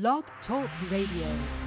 Blog Talk Radio.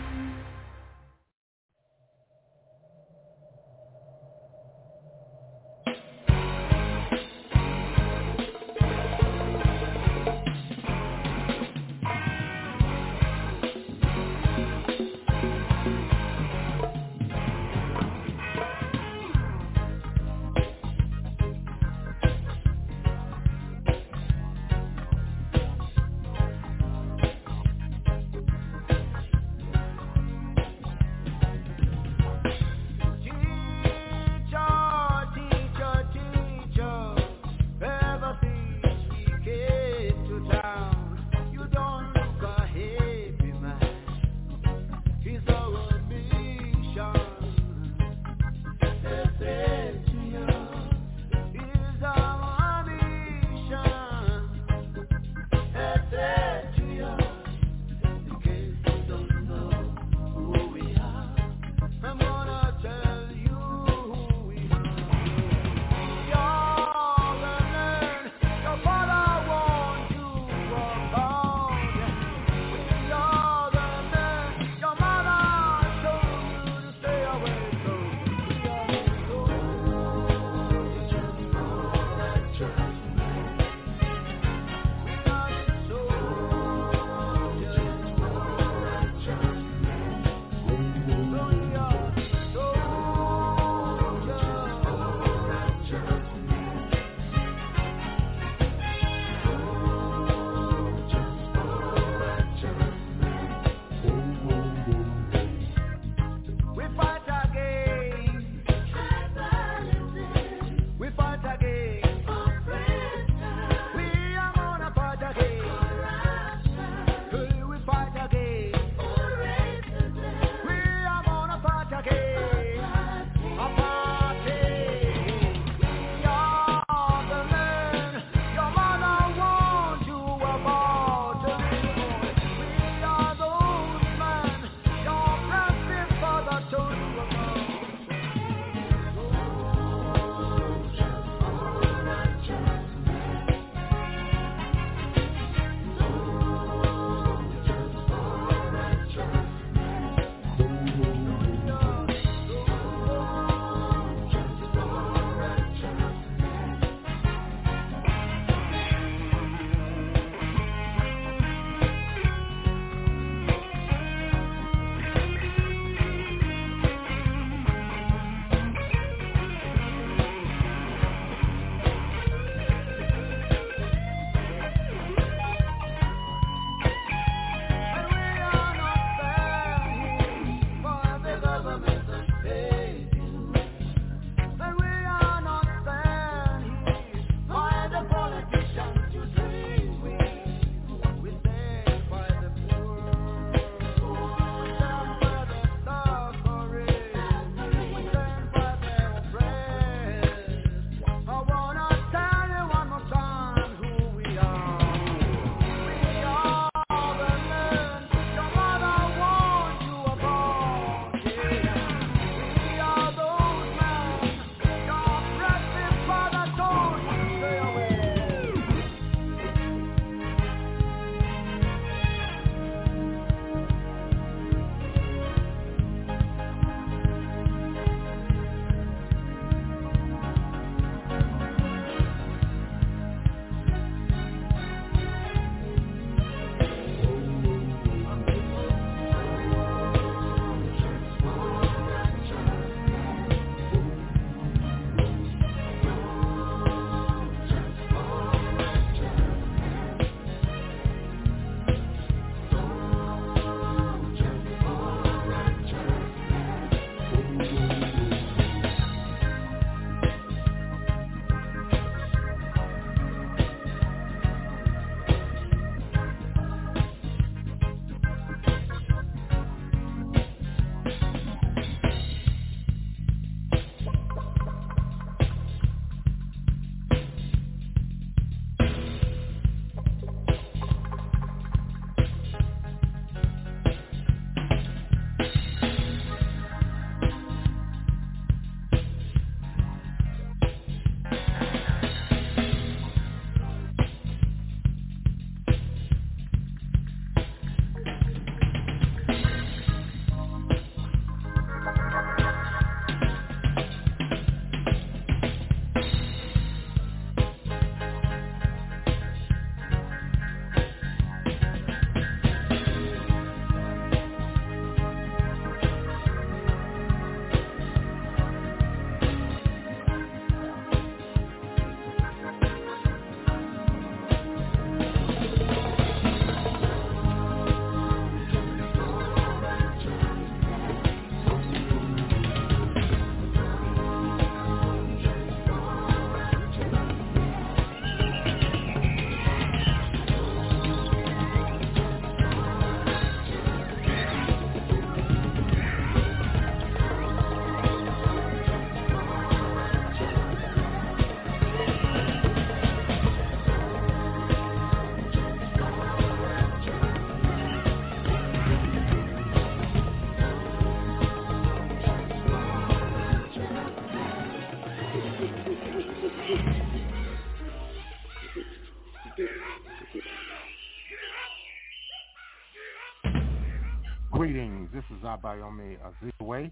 Greetings. This is Abayomi Azikiwe.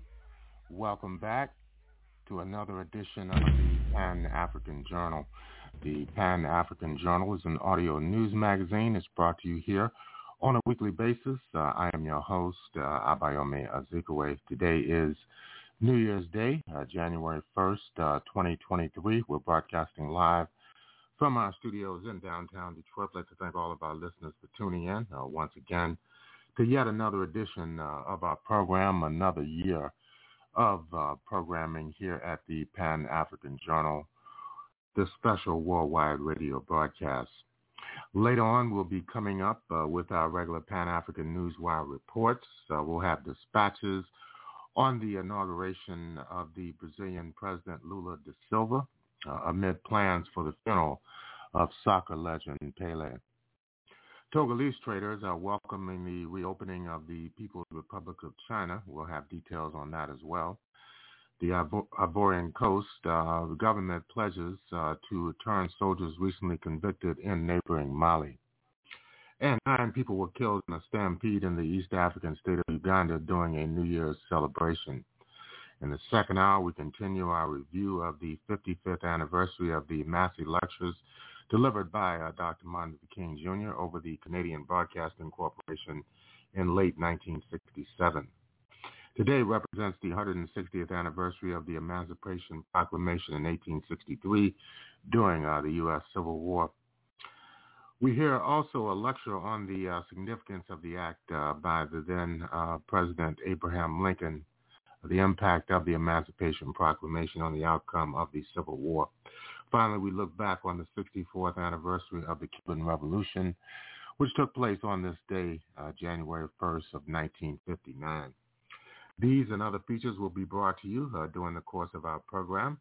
Welcome back to another edition of the Pan-African Journal. The Pan-African Journal is an audio news magazine. It's brought to you here on a weekly basis. Uh, I am your host, uh, Abayomi Azikiwe. Today is New Year's Day, uh, January 1st, uh, 2023. We're broadcasting live from our studios in downtown Detroit. I'd like to thank all of our listeners for tuning in uh, once again to yet another edition uh, of our program, another year of uh, programming here at the Pan-African Journal, the special worldwide radio broadcast. Later on, we'll be coming up uh, with our regular Pan-African Newswire reports. Uh, we'll have dispatches on the inauguration of the Brazilian President Lula da Silva uh, amid plans for the funeral of soccer legend Pele. Togolese traders are welcoming the reopening of the People's Republic of China. We'll have details on that as well. The Ivorian Coast, uh, the government pledges uh, to return soldiers recently convicted in neighboring Mali. And nine people were killed in a stampede in the East African state of Uganda during a New Year's celebration. In the second hour, we continue our review of the 55th anniversary of the Massey Lectures delivered by uh, Dr. Martin Luther King Jr. over the Canadian Broadcasting Corporation in late 1967. Today represents the 160th anniversary of the Emancipation Proclamation in 1863 during uh, the U.S. Civil War. We hear also a lecture on the uh, significance of the act uh, by the then uh, President Abraham Lincoln, the impact of the Emancipation Proclamation on the outcome of the Civil War. Finally, we look back on the 64th anniversary of the Cuban Revolution, which took place on this day, uh, January 1st of 1959. These and other features will be brought to you uh, during the course of our program.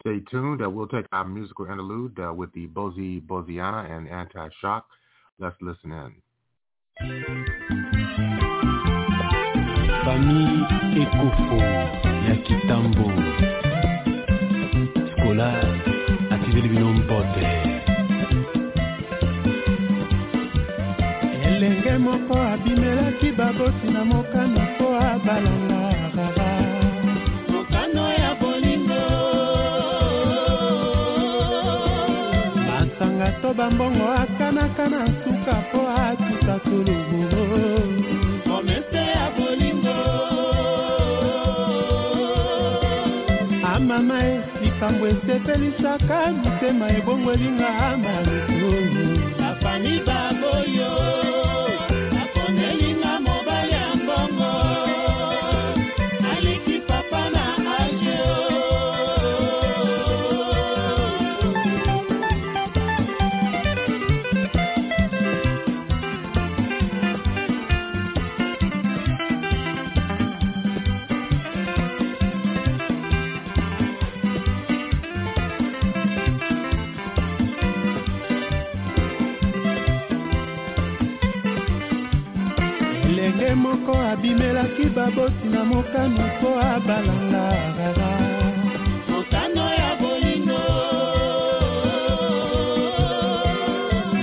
Stay tuned. Uh, we'll take our musical interlude uh, with the Bozi Boziana and Anti-Choc. Let's listen in. Famille Ekofo ya kitambo Skola atizeli bino mpote elenge moko abimelaki babosi na mokano mpo abalanga rara. Mokano ya bolingo. Masanga to bambongo akanaka na suka mpo atuta tolubu promese ya bolingo. Amama e makambo esepelisaka motema ebongwelinga malutu afani baboyo. Abimelaki babosi na mokano mpo abalanga rara. Mokano ya bolingo.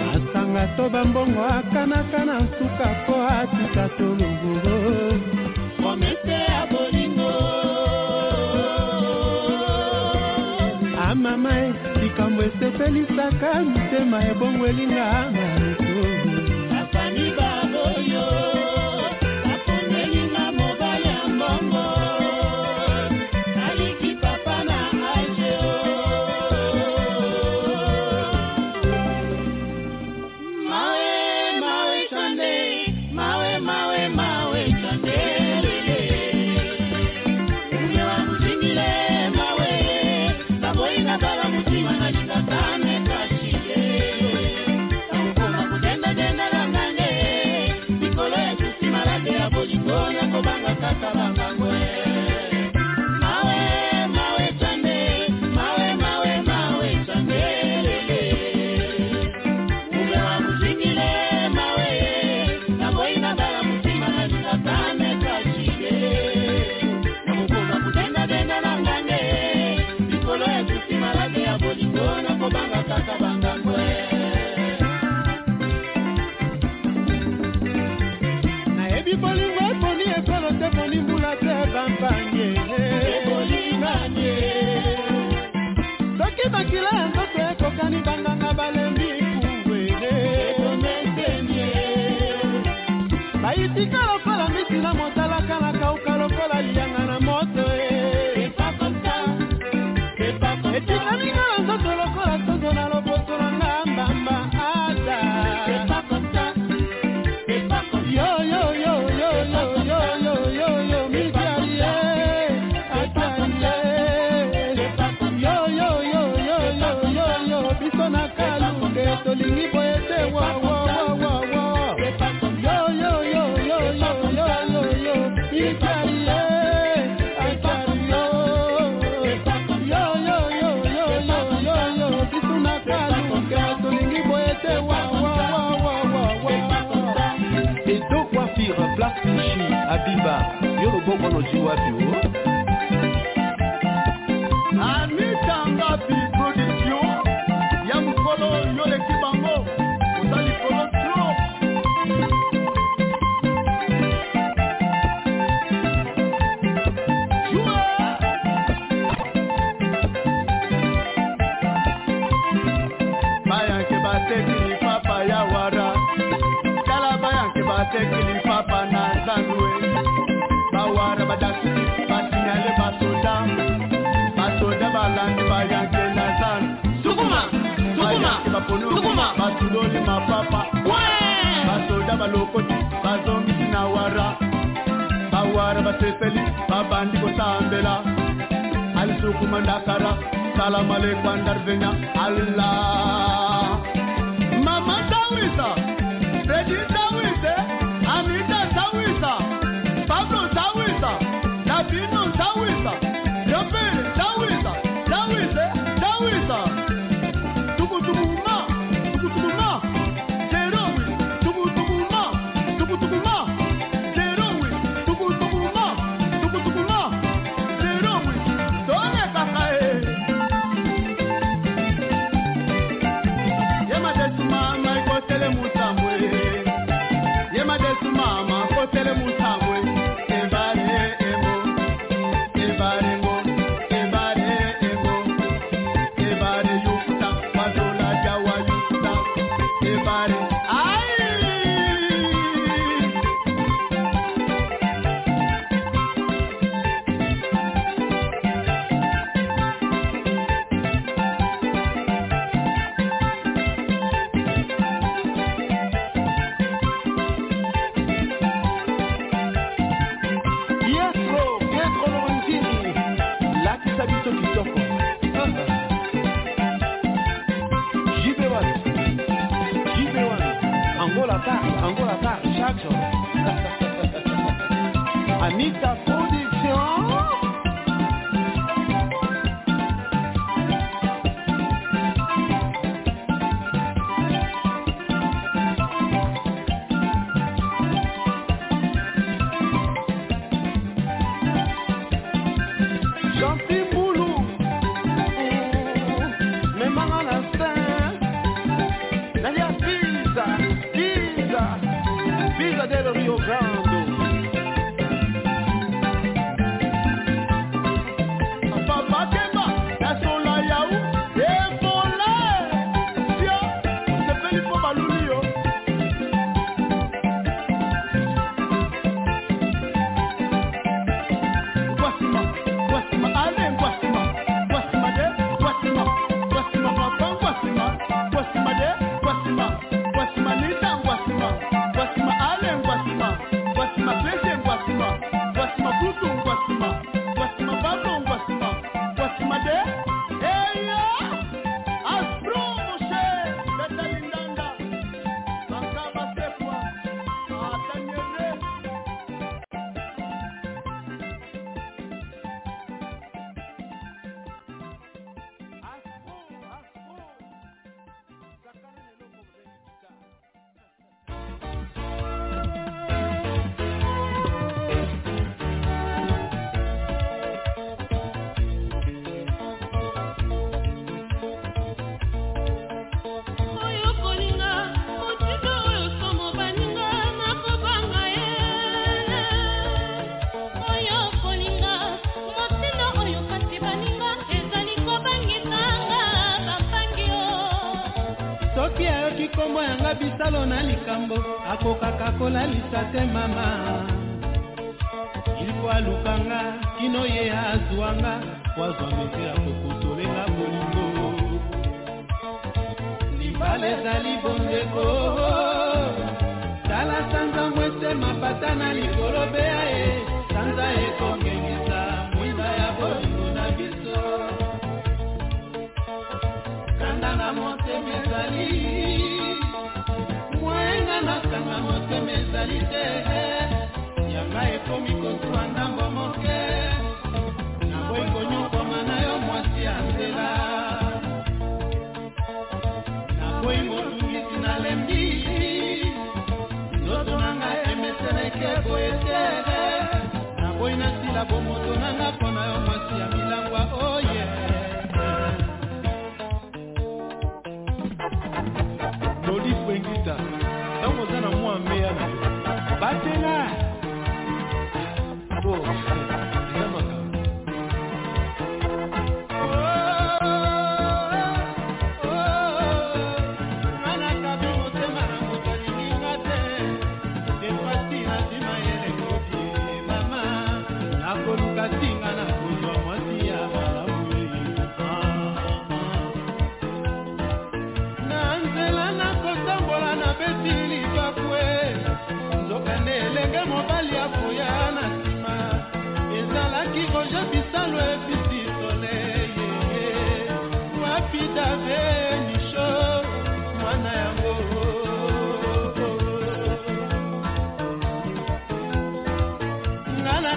Masanga to bambongo akanaka na suka mpo atuta tolongoro promese ya bolingo. Amama e likambo esepelisaka mitema ebongwelinga ekolinganie soki bakila bíbà yóò gbọ́ lójú wa bì wó. àní tàǹbà bí pòdìjìó yẹmu kọ́lọ́ yóò lè kí bàmó kò sálì kọ́lọ́ dúró. Báyà bapunukuma mama tawisa fredi tawise anita tawisa pablo tawisa Nabinu, tawisa jobele tawisa tawise tawisa. semana.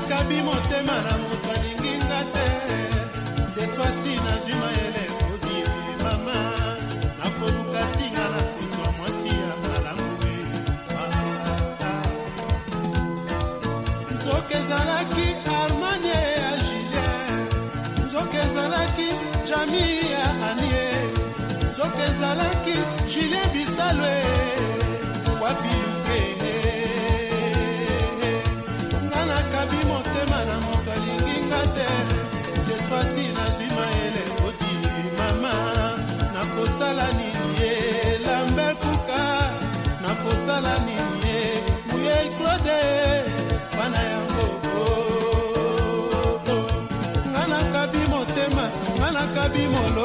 okabi motema na moto alinginga te. Sekwasi na ndima ele kodi mama. Nakoluka ntinga na kozwa mwasi ya malamu ah, ah, ah. nzoka ezalaki armanie ya julien. Nzoka ezalaki jami ya anie nzoka ezalaki julien bisalwe. osala nini ye muyei claude bana yango nga nakabi motema nga nakabi molo.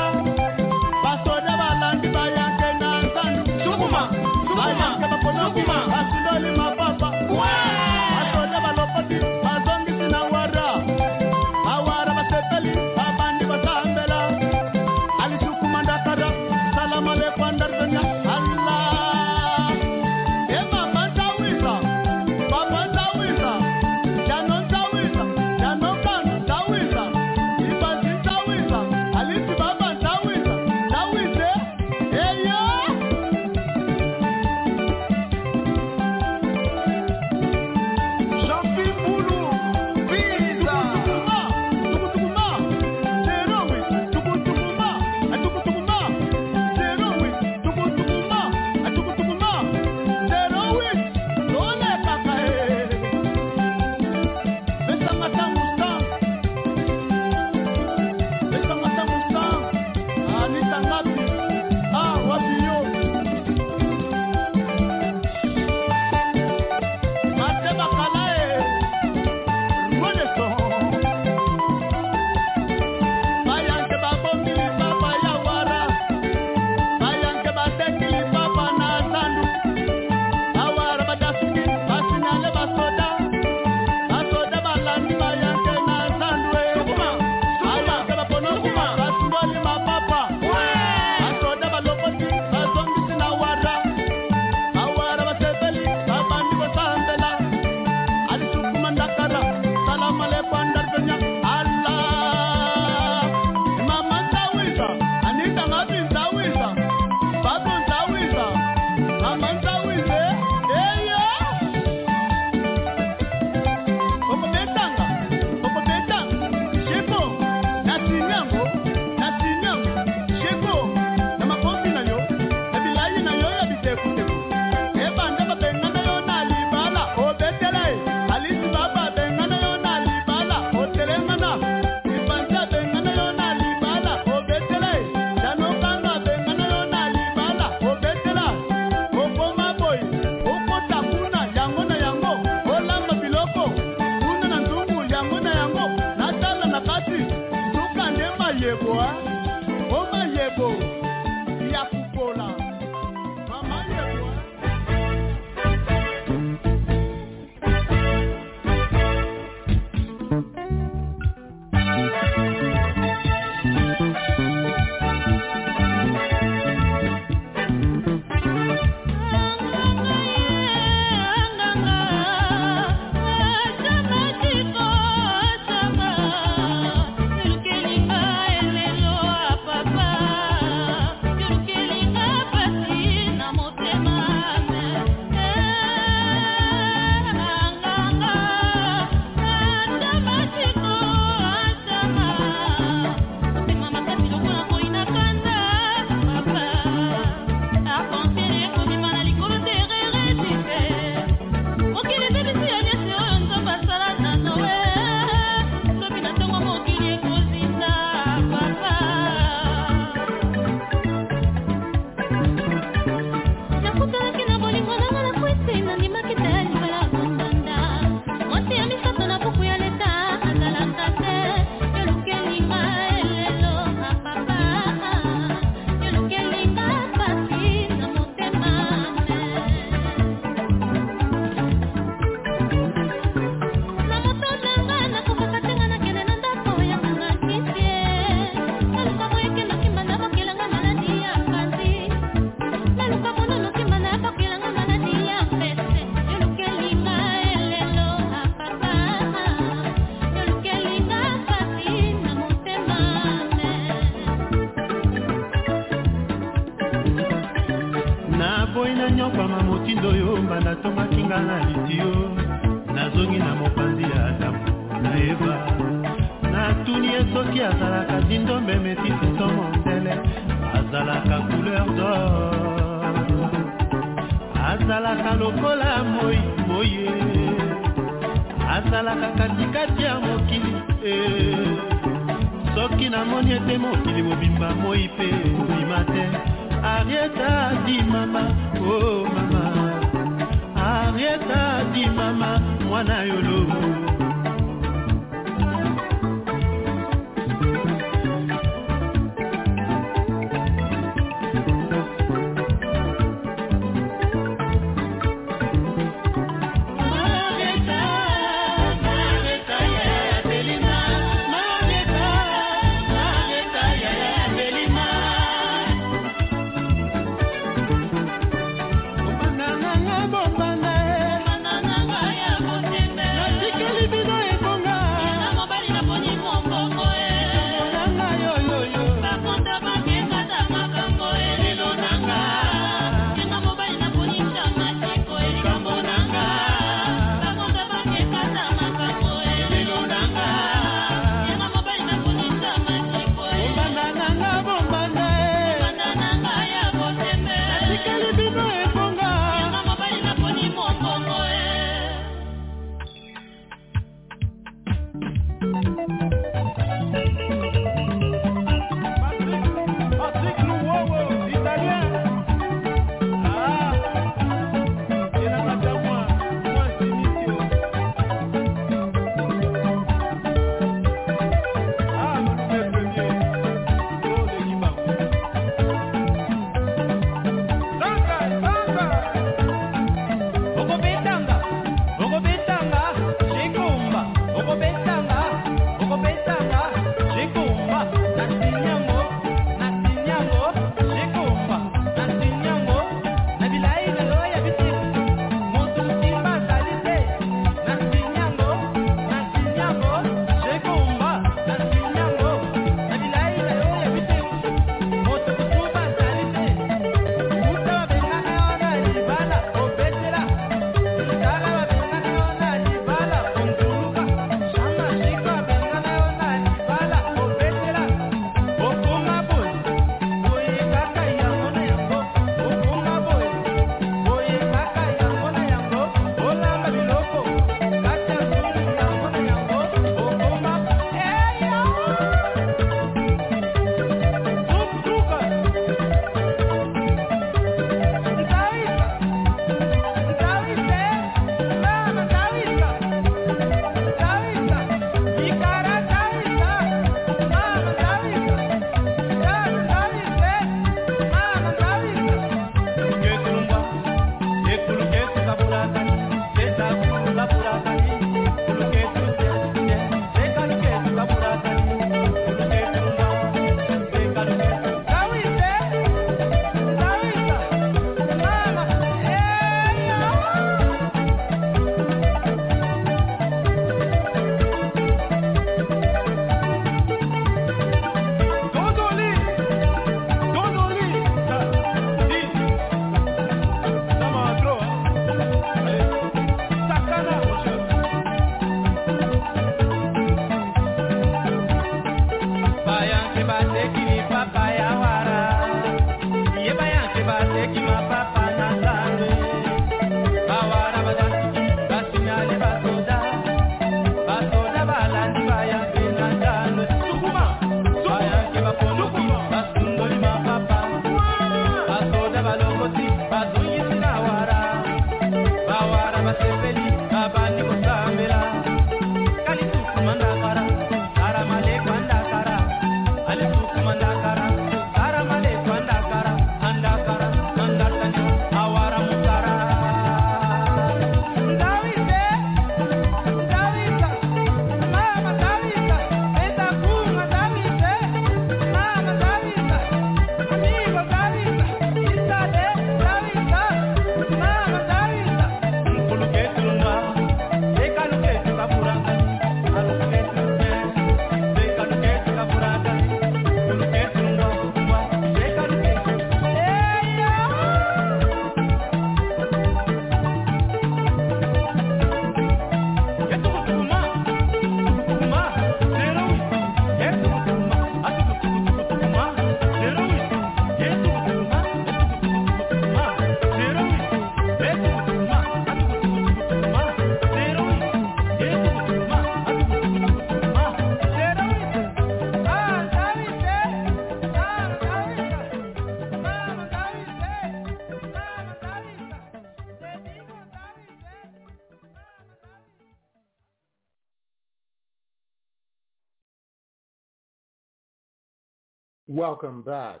Welcome back.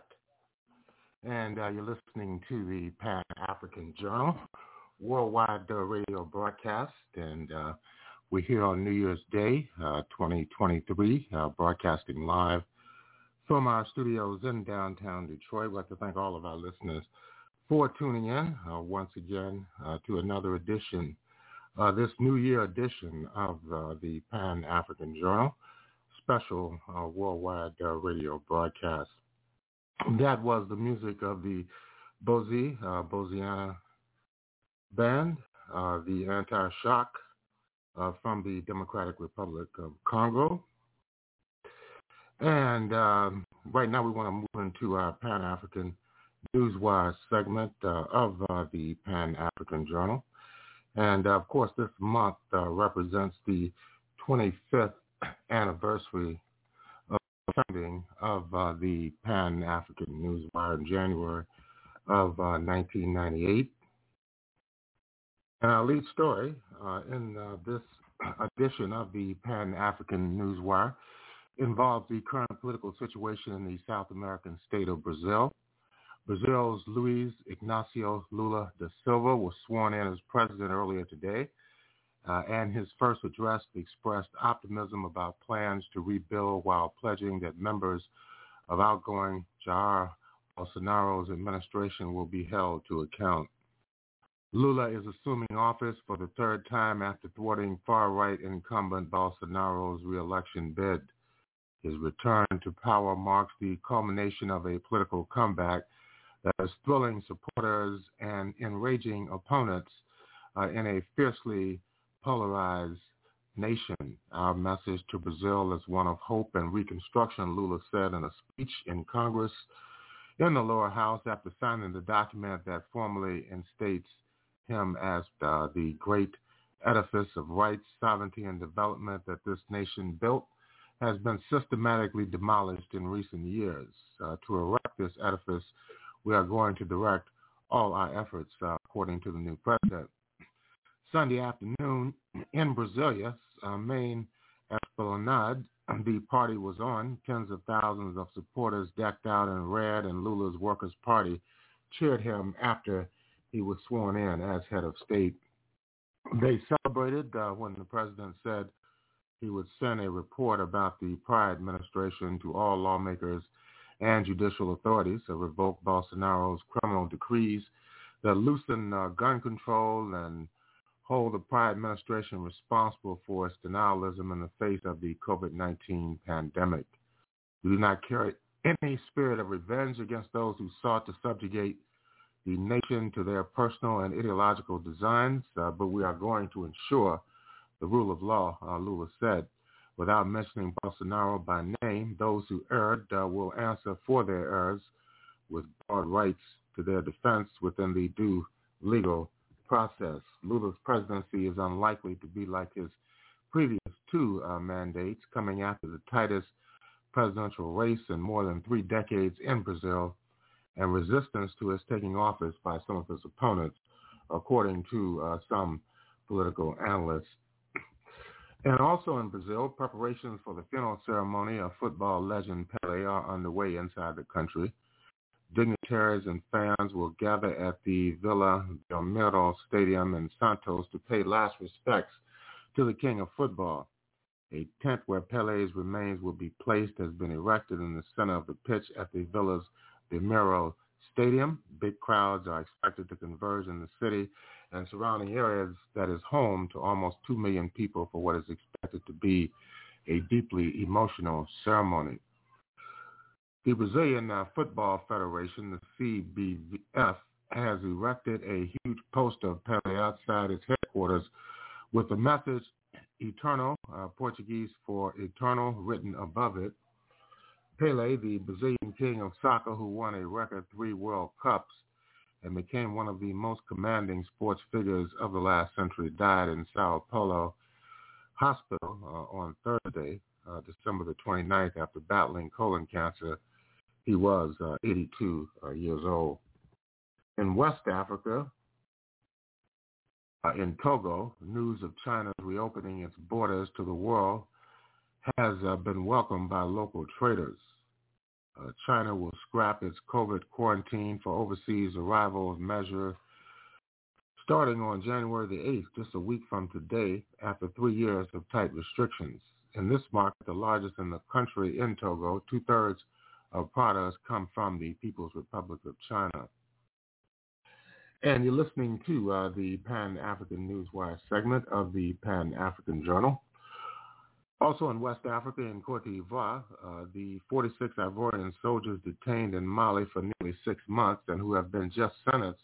And uh, you're listening to the Pan-African Journal worldwide uh, radio broadcast. And uh, we're here on New Year's Day, uh, 2023, uh, broadcasting live from our studios in downtown Detroit. We'd like to thank all of our listeners for tuning in once again to another edition, this New Year edition of the Pan-African Journal special uh, worldwide uh, radio broadcast. That was the music of the Bozi, uh, Boziana Band, uh, the Anti-Choc uh, from the Democratic Republic of Congo. And um, right now we want to move into our Pan-African Newswire segment uh, of the Pan-African Journal. And of course, this month represents the 25th anniversary founding of uh, the Pan-African Newswire in January of uh, 1998. And our lead story uh, in uh, this edition of the Pan-African Newswire involves the current political situation in the South American state of Brazil. Brazil's Luiz Ignacio Lula da Silva was sworn in as president earlier today uh, and his first address expressed optimism about plans to rebuild while pledging that members of outgoing Jair Bolsonaro's administration will be held to account. Lula is assuming office for the third time after thwarting far-right incumbent Bolsonaro's reelection bid. His return to power marks the culmination of a political comeback that is thrilling supporters and enraging opponents uh, in a fiercely polarized nation. Our message to Brazil is one of hope and reconstruction, Lula said in a speech in Congress in the lower house after signing the document that formally instates him as uh, the great edifice of rights, sovereignty, and development that this nation built has been systematically demolished in recent years. Uh, to erect this edifice, we are going to direct all our efforts, uh, according to the new president. Sunday afternoon in Brasilia, uh, main Esplanade, the party was on. Tens of thousands of supporters decked out in red and Lula's Workers' Party cheered him after he was sworn in as head of state. They celebrated uh, when the president said he would send a report about the prior administration to all lawmakers and judicial authorities to revoke Bolsonaro's criminal decrees that loosen uh, gun control and hold the prior administration responsible for its denialism in the face of the COVID-19 pandemic. We do not carry any spirit of revenge against those who sought to subjugate the nation to their personal and ideological designs, uh, but we are going to ensure the rule of law, uh, Lula said. Without mentioning Bolsonaro by name, those who erred uh, will answer for their errors with broad rights to their defense within the due legal process. Lula's presidency is unlikely to be like his previous two uh, mandates, coming after the tightest presidential race in more than three decades in Brazil and resistance to his taking office by some of his opponents, according to uh, some political analysts. And also in Brazil, preparations for the funeral ceremony of football legend Pele are underway inside the country dignitaries and fans will gather at the Vila Belmiro Stadium in Santos to pay last respects to the king of football. A tent where Pele's remains will be placed has been erected in the center of the pitch at the Villa's Belmiro Stadium. Big crowds are expected to converge in the city and surrounding areas that is home to almost 2 million people for what is expected to be a deeply emotional ceremony. The Brazilian uh, Football Federation, the CBF, has erected a huge poster of Pele outside its headquarters with the message Eterno, uh, Portuguese for eternal, written above it. Pele, the Brazilian king of soccer who won a record three World Cups and became one of the most commanding sports figures of the last century, died in Sao Paulo Hospital uh, on Thursday, uh, December the 29th, after battling colon cancer he was uh, 82 uh, years old. In West Africa, uh, in Togo, news of China's reopening its borders to the world has uh, been welcomed by local traders. Uh, China will scrap its COVID quarantine for overseas arrivals measure starting on January the 8th, just a week from today, after three years of tight restrictions. In this market, the largest in the country in Togo, two-thirds of products come from the People's Republic of China. And you're listening to uh, the Pan-African Newswire segment of the Pan-African Journal. Also in West Africa, in Cote d'Ivoire, uh, the 46 Ivorian soldiers detained in Mali for nearly six months and who have been just sentenced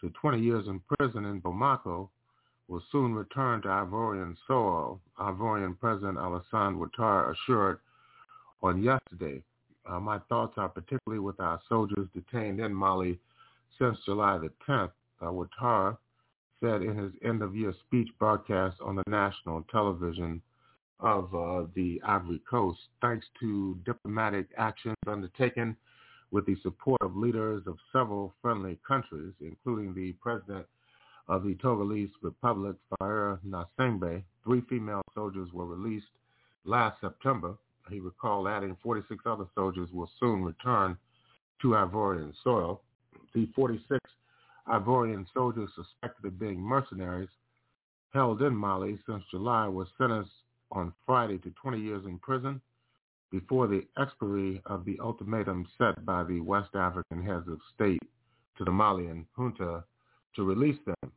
to 20 years in prison in Bamako will soon return to Ivorian soil, Ivorian President Alassane Ouattara assured on yesterday. Uh, my thoughts are particularly with our soldiers detained in Mali since July the 10th. Uh, Ouattara said in his end-of-year speech broadcast on the national television of uh, the Ivory Coast, thanks to diplomatic actions undertaken with the support of leaders of several friendly countries, including the president of the Togolese Republic, Faure Gnassingbé, three female soldiers were released last September. He recalled adding 46 other soldiers will soon return to Ivorian soil. The 46 Ivorian soldiers suspected of being mercenaries held in Mali since July were sentenced on Friday to 20 years in prison before the expiry of the ultimatum set by the West African heads of state to the Malian junta to release them.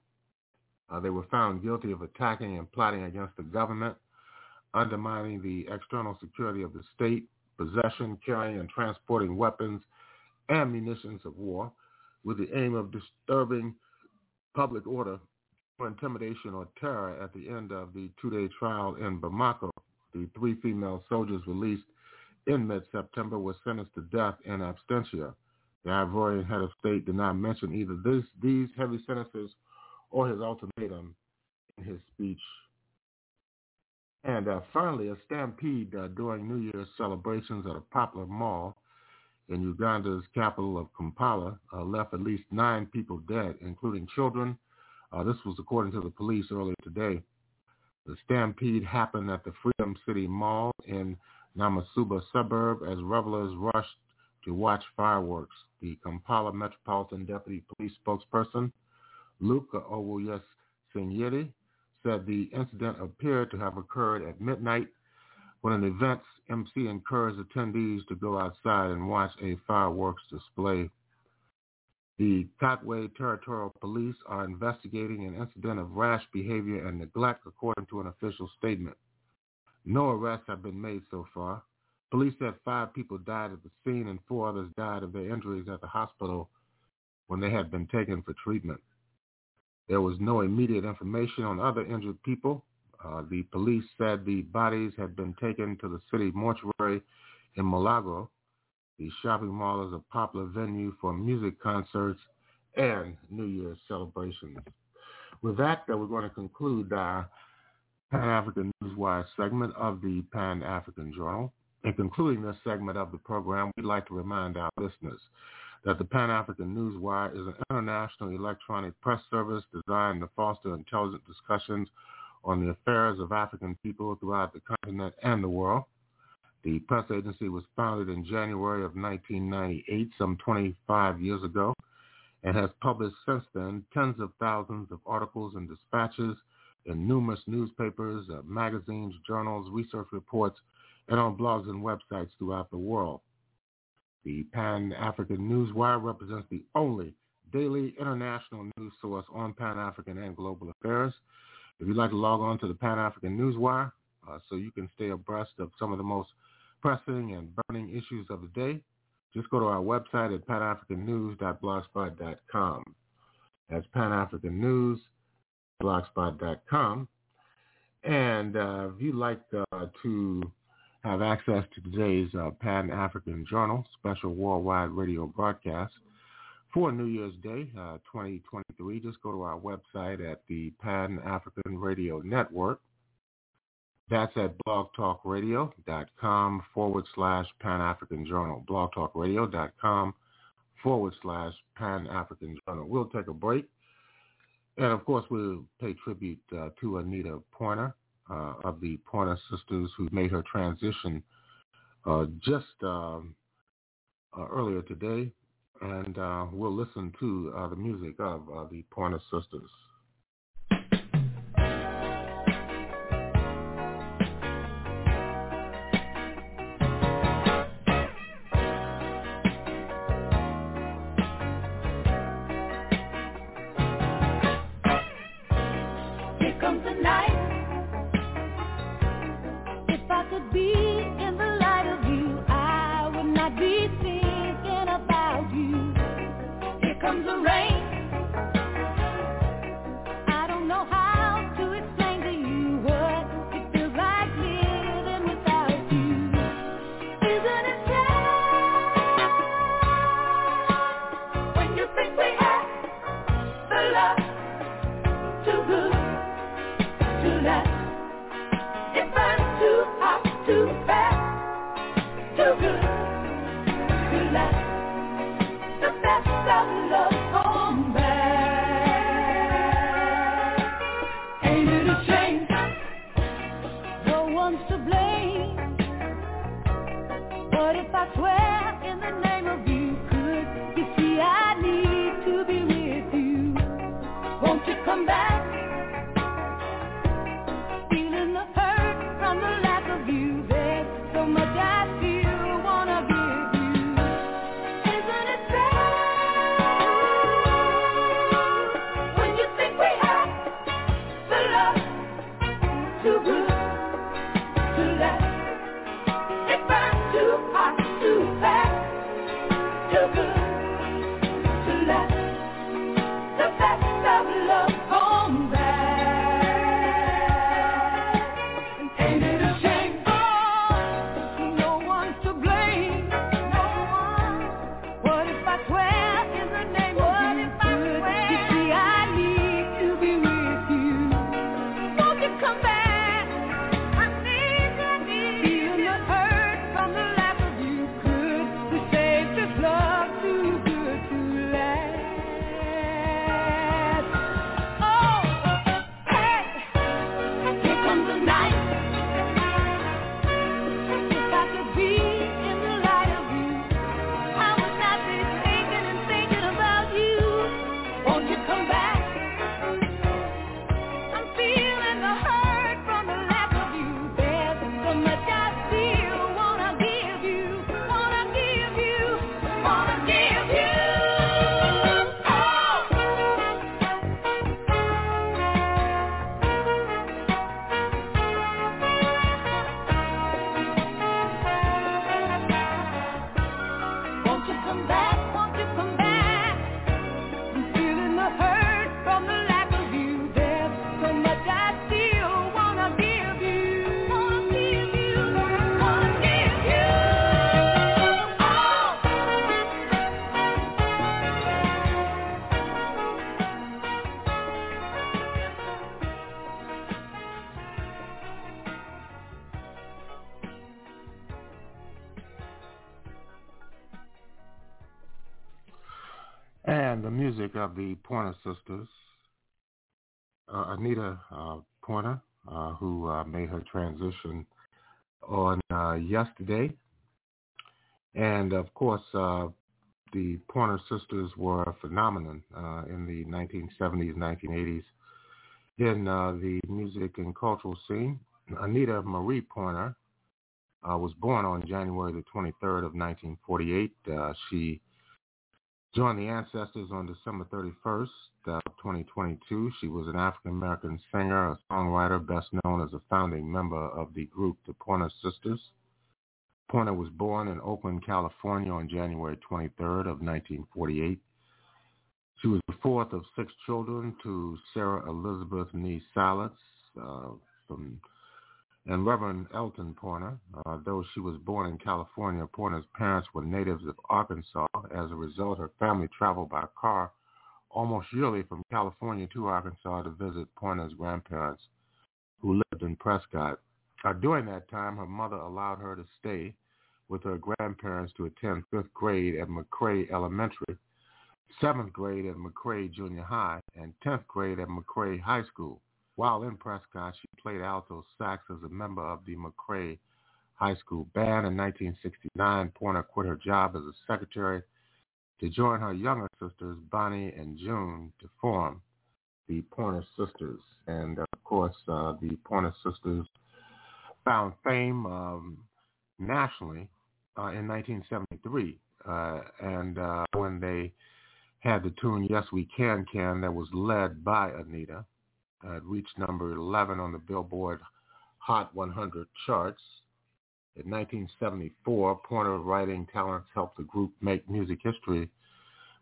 Uh, they were found guilty of attacking and plotting against the government, undermining the external security of the state, possession, carrying, and transporting weapons and munitions of war with the aim of disturbing public order for intimidation or terror at the end of the two-day trial in Bamako. The three female soldiers released in mid-September were sentenced to death in absentia. The Ivorian head of state did not mention either this, these heavy sentences or his ultimatum in his speech. And uh, finally, a stampede uh, during New Year's celebrations at a popular mall in Uganda's capital of Kampala uh, left at least nine people dead, including children. Uh, this was according to the police earlier today. The stampede happened at the Freedom City Mall in Namasuba suburb as revelers rushed to watch fireworks. The Kampala Metropolitan Deputy Police spokesperson, Luka Owoyesigyire, said the incident appeared to have occurred at midnight when an event's MC encouraged attendees to go outside and watch a fireworks display. The Katwe Territorial Police are investigating an incident of rash behavior and neglect, according to an official statement. No arrests have been made so far. Police said five people died at the scene and four others died of their injuries at the hospital when they had been taken for treatment. There was no immediate information on other injured people. Uh, the police said the bodies had been taken to the city mortuary in Mulago. The shopping mall is a popular venue for music concerts and New Year's celebrations. With that, we're going to conclude our Pan-African Newswire segment of the Pan-African Journal. In concluding this segment of the program, we'd like to remind our listeners that the Pan-African Newswire is an international electronic press service designed to foster intelligent discussions on the affairs of African people throughout the continent and the world. The press agency was founded in January of 1998, some 25 years ago, and has published since then tens of thousands of articles and dispatches in numerous newspapers, uh, magazines, journals, research reports, and on blogs and websites throughout the world. The Pan-African Newswire represents the only daily international news source on Pan-African and global affairs. If you'd like to log on to the Pan-African Newswire uh, so you can stay abreast of some of the most pressing and burning issues of the day, just go to our website at panafricannews.blogspot.com. That's Pan-African News blogspot.com. And uh, if you'd like uh, to have access to today's uh, Pan-African Journal special worldwide radio broadcast for New Year's Day 2023, uh, just go to our website at the Pan-African Radio Network. That's at blogtalkradio.com forward slash Pan-African Journal, blogtalkradio.com forward slash Pan-African Journal. We'll take a break and of course, we'll pay tribute uh, to Anita Pointer uh, of the Pointer Sisters who made her transition uh, just um, uh, earlier today, and uh, we'll listen to uh, the music of the Pointer Sisters. Pointer Sisters, uh, Anita uh, Pointer, uh, who uh, made her transition on uh, yesterday. And of course, uh, the Pointer Sisters were a phenomenon in the 1970s, 1980s in the music and cultural scene. Anita Marie Pointer was born on January the 23rd of 1948. Uh, she joined the Ancestors on December 31st, uh, 2022. She was an African-American singer, a songwriter, best known as a founding member of the group the Pointer Sisters. Pointer was born in Oakland, California on January 23rd of 1948. She was the fourth of six children to Sarah Elizabeth Nee Silas uh, from and Reverend Elton Pointer. Uh, though she was born in California, Pointer's parents were natives of Arkansas. As a result, her family traveled by car almost yearly from California to Arkansas to visit Pointer's grandparents who lived in Prescott. Uh, during that time, her mother allowed her to stay with her grandparents to attend fifth grade at McRae Elementary, seventh grade at McRae Junior High, and tenth grade at McRae High School. While in Prescott, she played alto sax as a member of the McRae high school band. In 1969, Pointer quit her job as a secretary to join her younger sisters, Bonnie and June, to form the Pointer Sisters. And of course, uh, the Pointer Sisters found fame um, nationally uh, in 1973. Uh, and uh, when they had the tune Yes We Can Can that was led by Anita, reached number 11 on the Billboard Hot 100 charts. In 1974, Pointer writing talents helped the group make music history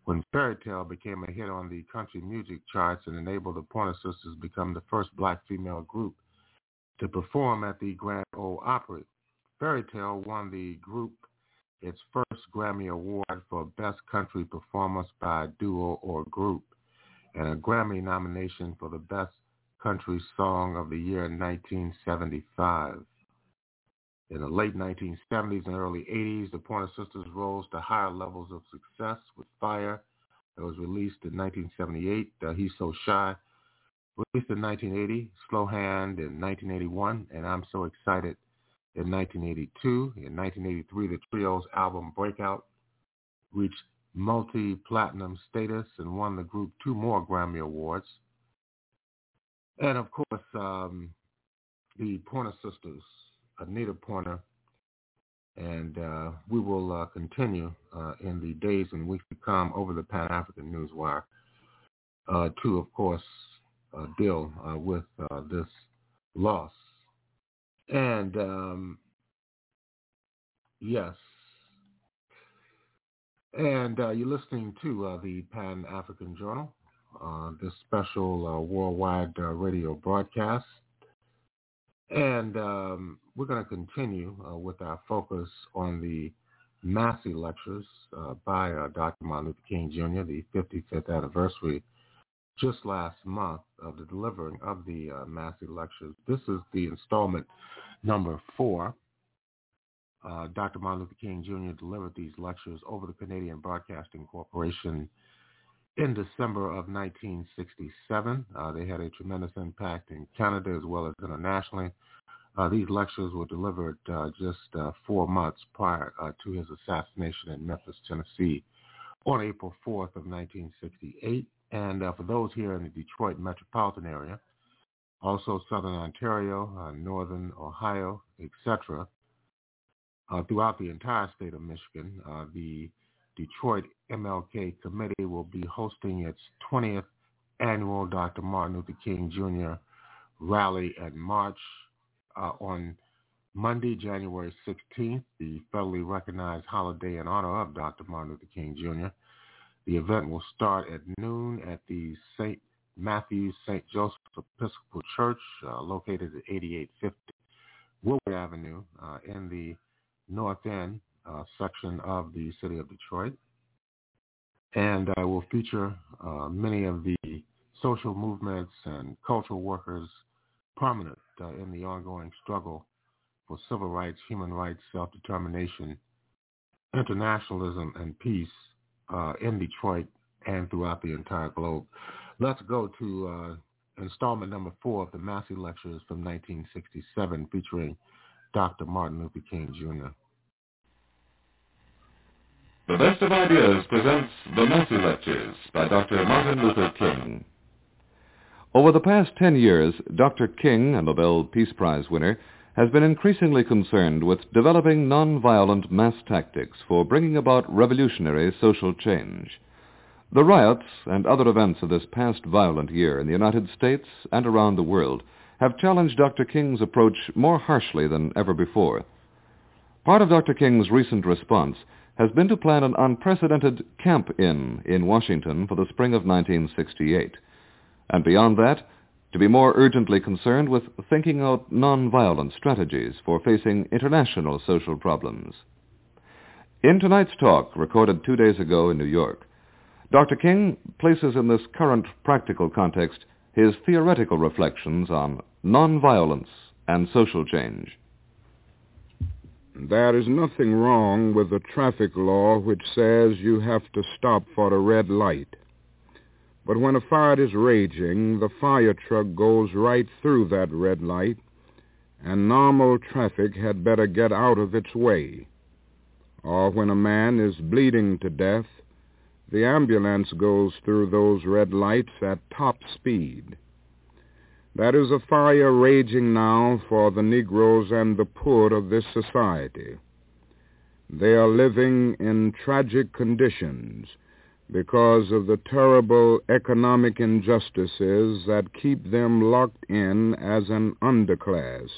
when Fairy Tale became a hit on the country music charts and enabled the Pointer Sisters to become the first black female group to perform at the Grand Ole Opry. Fairy Tale won the group its first Grammy Award for Best Country Performance by a Duo or Group and a Grammy nomination for the Best Country Song of the Year in 1975. In the late 1970s and early 80s, the Pointer Sisters rose to higher levels of success with Fire that was released in 1978, uh, He's So Shy, released in 1980, Slow Hand in 1981, and I'm So Excited in 1982. In 1983, the trio's album Breakout reached multi-platinum status and won the group two more Grammy Awards. And of course, um, the Pointer Sisters Anita Pointer, and uh, we will uh, continue uh, in the days and weeks to come over the Pan-African Newswire uh, to, of course, uh, deal uh, with this loss. And um, yes, and you're listening to the Pan-African Journal, this special worldwide radio broadcast. And um, we're going to continue uh, with our focus on the Massey lectures uh, by uh, Dr. Martin Luther King Jr., the 55th anniversary just last month of the delivering of the uh, Massey lectures. This is the installment number four. Uh, Dr. Martin Luther King Jr. delivered these lectures over the Canadian Broadcasting Corporation in December of 1967. Uh, they had a tremendous impact in Canada as well as internationally. Uh, these lectures were delivered uh, just uh, four months prior uh, to his assassination in Memphis, Tennessee on April 4th of 1968. And uh, for those here in the Detroit metropolitan area, also Southern Ontario, Northern Ohio, etc., throughout the entire state of Michigan, the Detroit MLK Committee will be hosting its 20th annual Dr. Martin Luther King Jr. rally and march uh, on Monday, January 16th, the federally recognized holiday in honor of Dr. Martin Luther King Jr. The event will start at noon at the St. Matthew's St. Joseph Episcopal Church, uh, located at 8850 Woodward Avenue uh, in the North End uh, section of the city of Detroit. And I will feature uh, many of the social movements and cultural workers prominent uh, in the ongoing struggle for civil rights, human rights, self-determination, internationalism, and peace uh, in Detroit and throughout the entire globe. Let's go to uh, installment number four of the Massey Lectures from 1967 featuring Dr. Martin Luther King Jr. The Best of Ideas presents the Massey Lectures by Dr. Martin Luther King. Over the past 10 years, Dr. King, a Nobel Peace Prize winner, has been increasingly concerned with developing nonviolent mass tactics for bringing about revolutionary social change. The riots and other events of this past violent year in the United States and around the world have challenged Dr. King's approach more harshly than ever before. Part of Dr. King's recent response has been to plan an unprecedented camp-in in Washington for the spring of 1968. And beyond that, to be more urgently concerned with thinking out nonviolent strategies for facing international social problems. In tonight's talk, recorded two days ago in New York, Dr. King places in this current practical context his theoretical reflections on nonviolence and social change. There is nothing wrong with the traffic law which says you have to stop for a red light. But when a fire is raging, the fire truck goes right through that red light and normal traffic had better get out of its way. Or when a man is bleeding to death, the ambulance goes through those red lights at top speed. There is a fire raging now for the Negroes and the poor of this society. They are living in tragic conditions because of the terrible economic injustices that keep them locked in as an underclass,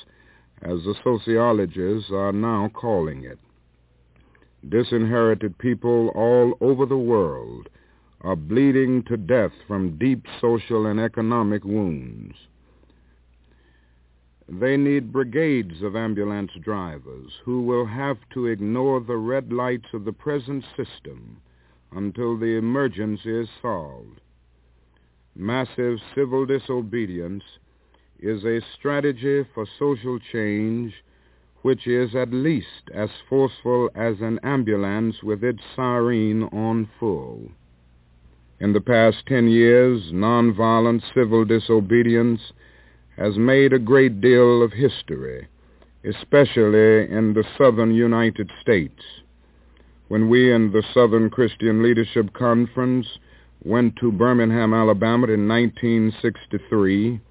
as the sociologists are now calling it. Disinherited people all over the world are bleeding to death from deep social and economic wounds. They need brigades of ambulance drivers who will have to ignore the red lights of the present system until the emergency is solved. Massive civil disobedience is a strategy for social change which is at least as forceful as an ambulance with its siren on full. In the past ten years, nonviolent civil disobedience has made a great deal of history, especially in the southern United States. When we in the Southern Christian Leadership Conference went to Birmingham, Alabama in 1963,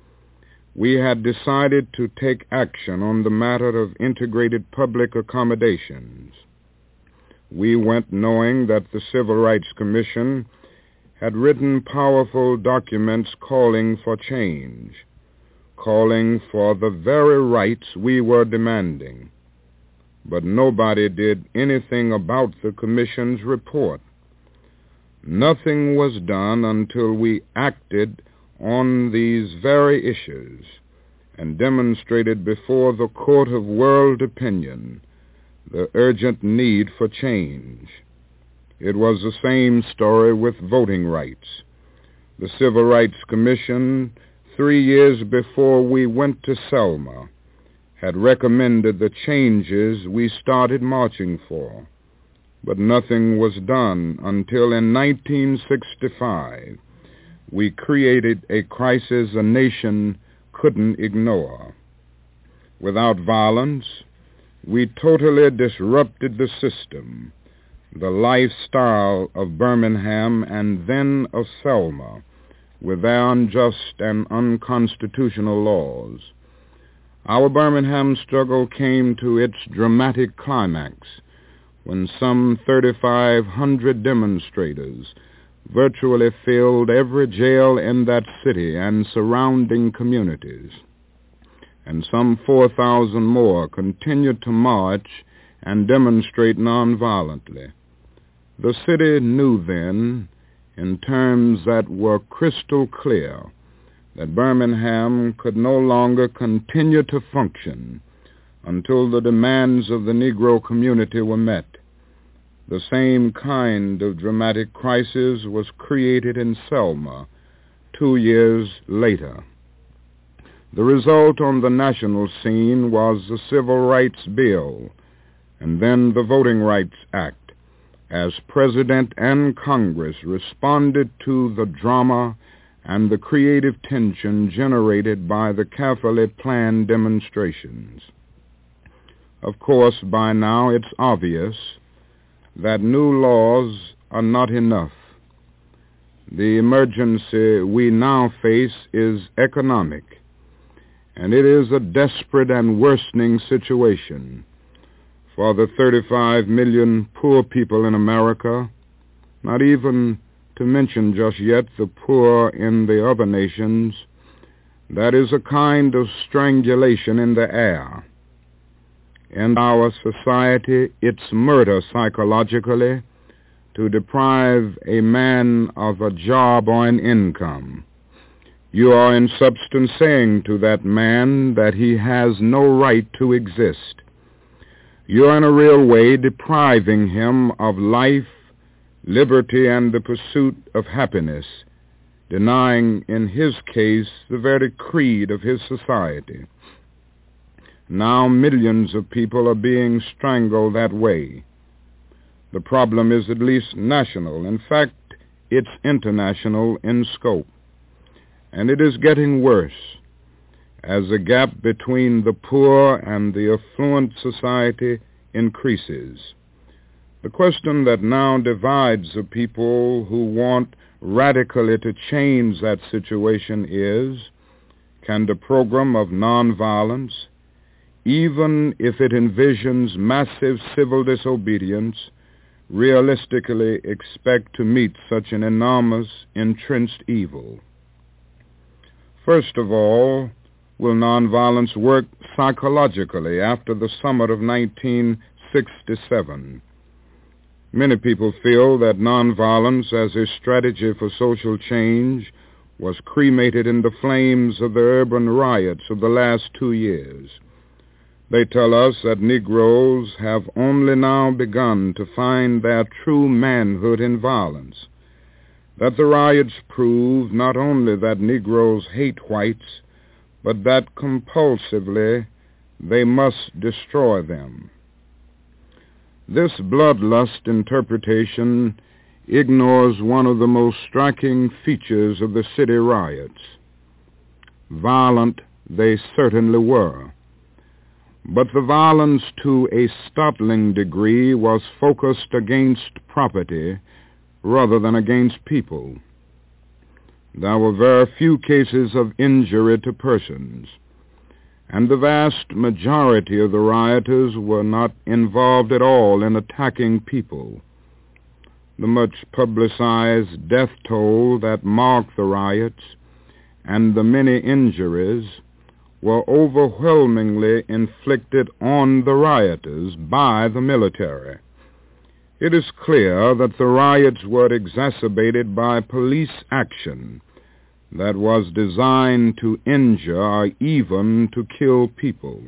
we had decided to take action on the matter of integrated public accommodations. We went knowing that the Civil Rights Commission had written powerful documents calling for change, calling for the very rights we were demanding. But nobody did anything about the Commission's report. Nothing was done until we acted on these very issues and demonstrated before the court of world opinion the urgent need for change. It was the same story with voting rights. The Civil Rights Commission, three years before we went to Selma, had recommended the changes we started marching for. But nothing was done until in 1965 we created a crisis a nation couldn't ignore. Without violence, we totally disrupted the system, the lifestyle of Birmingham and then of Selma, with their unjust and unconstitutional laws. Our Birmingham struggle came to its dramatic climax when some 3,500 demonstrators virtually filled every jail in that city and surrounding communities. And some 4,000 more continued to march and demonstrate nonviolently. The city knew then, in terms that were crystal clear, that Birmingham could no longer continue to function until the demands of the Negro community were met. The same kind of dramatic crisis was created in Selma two years later. The result on the national scene was the Civil Rights Bill and then the Voting Rights Act as President and Congress responded to the drama and the creative tension generated by the carefully planned demonstrations. Of course, by now it's obvious that new laws are not enough. The emergency we now face is economic, and it is a desperate and worsening situation for the 35 million poor people in America, not even to mention just yet the poor in the other nations. That is a kind of strangulation in the air in our society, it's murder psychologically to deprive a man of a job or an income. You are in substance saying to that man that he has no right to exist. You are in a real way depriving him of life, liberty, and the pursuit of happiness, denying in his case the very creed of his society. Now millions of people are being strangled that way. The problem is at least national. In fact, it's international in scope. And it is getting worse. As the gap between the poor and the affluent society increases. The question that now divides the people who want radically to change that situation is, can the program of nonviolence, even if it envisions massive civil disobedience, realistically expect to meet such an enormous entrenched evil? First of all, will nonviolence work psychologically after the summer of 1967? Many people feel that nonviolence as a strategy for social change was cremated in the flames of the urban riots of the last two years. They tell us that Negroes have only now begun to find their true manhood in violence, that the riots prove not only that Negroes hate whites, but that compulsively they must destroy them. This bloodlust interpretation ignores one of the most striking features of the city riots. Violent they certainly were, but the violence to a startling degree was focused against property rather than against people. There were very few cases of injury to persons, and the vast majority of the rioters were not involved at all in attacking people. The much publicized death toll that marked the riots and the many injuries were overwhelmingly inflicted on the rioters by the military. It is clear that the riots were exacerbated by police action that was designed to injure or even to kill people.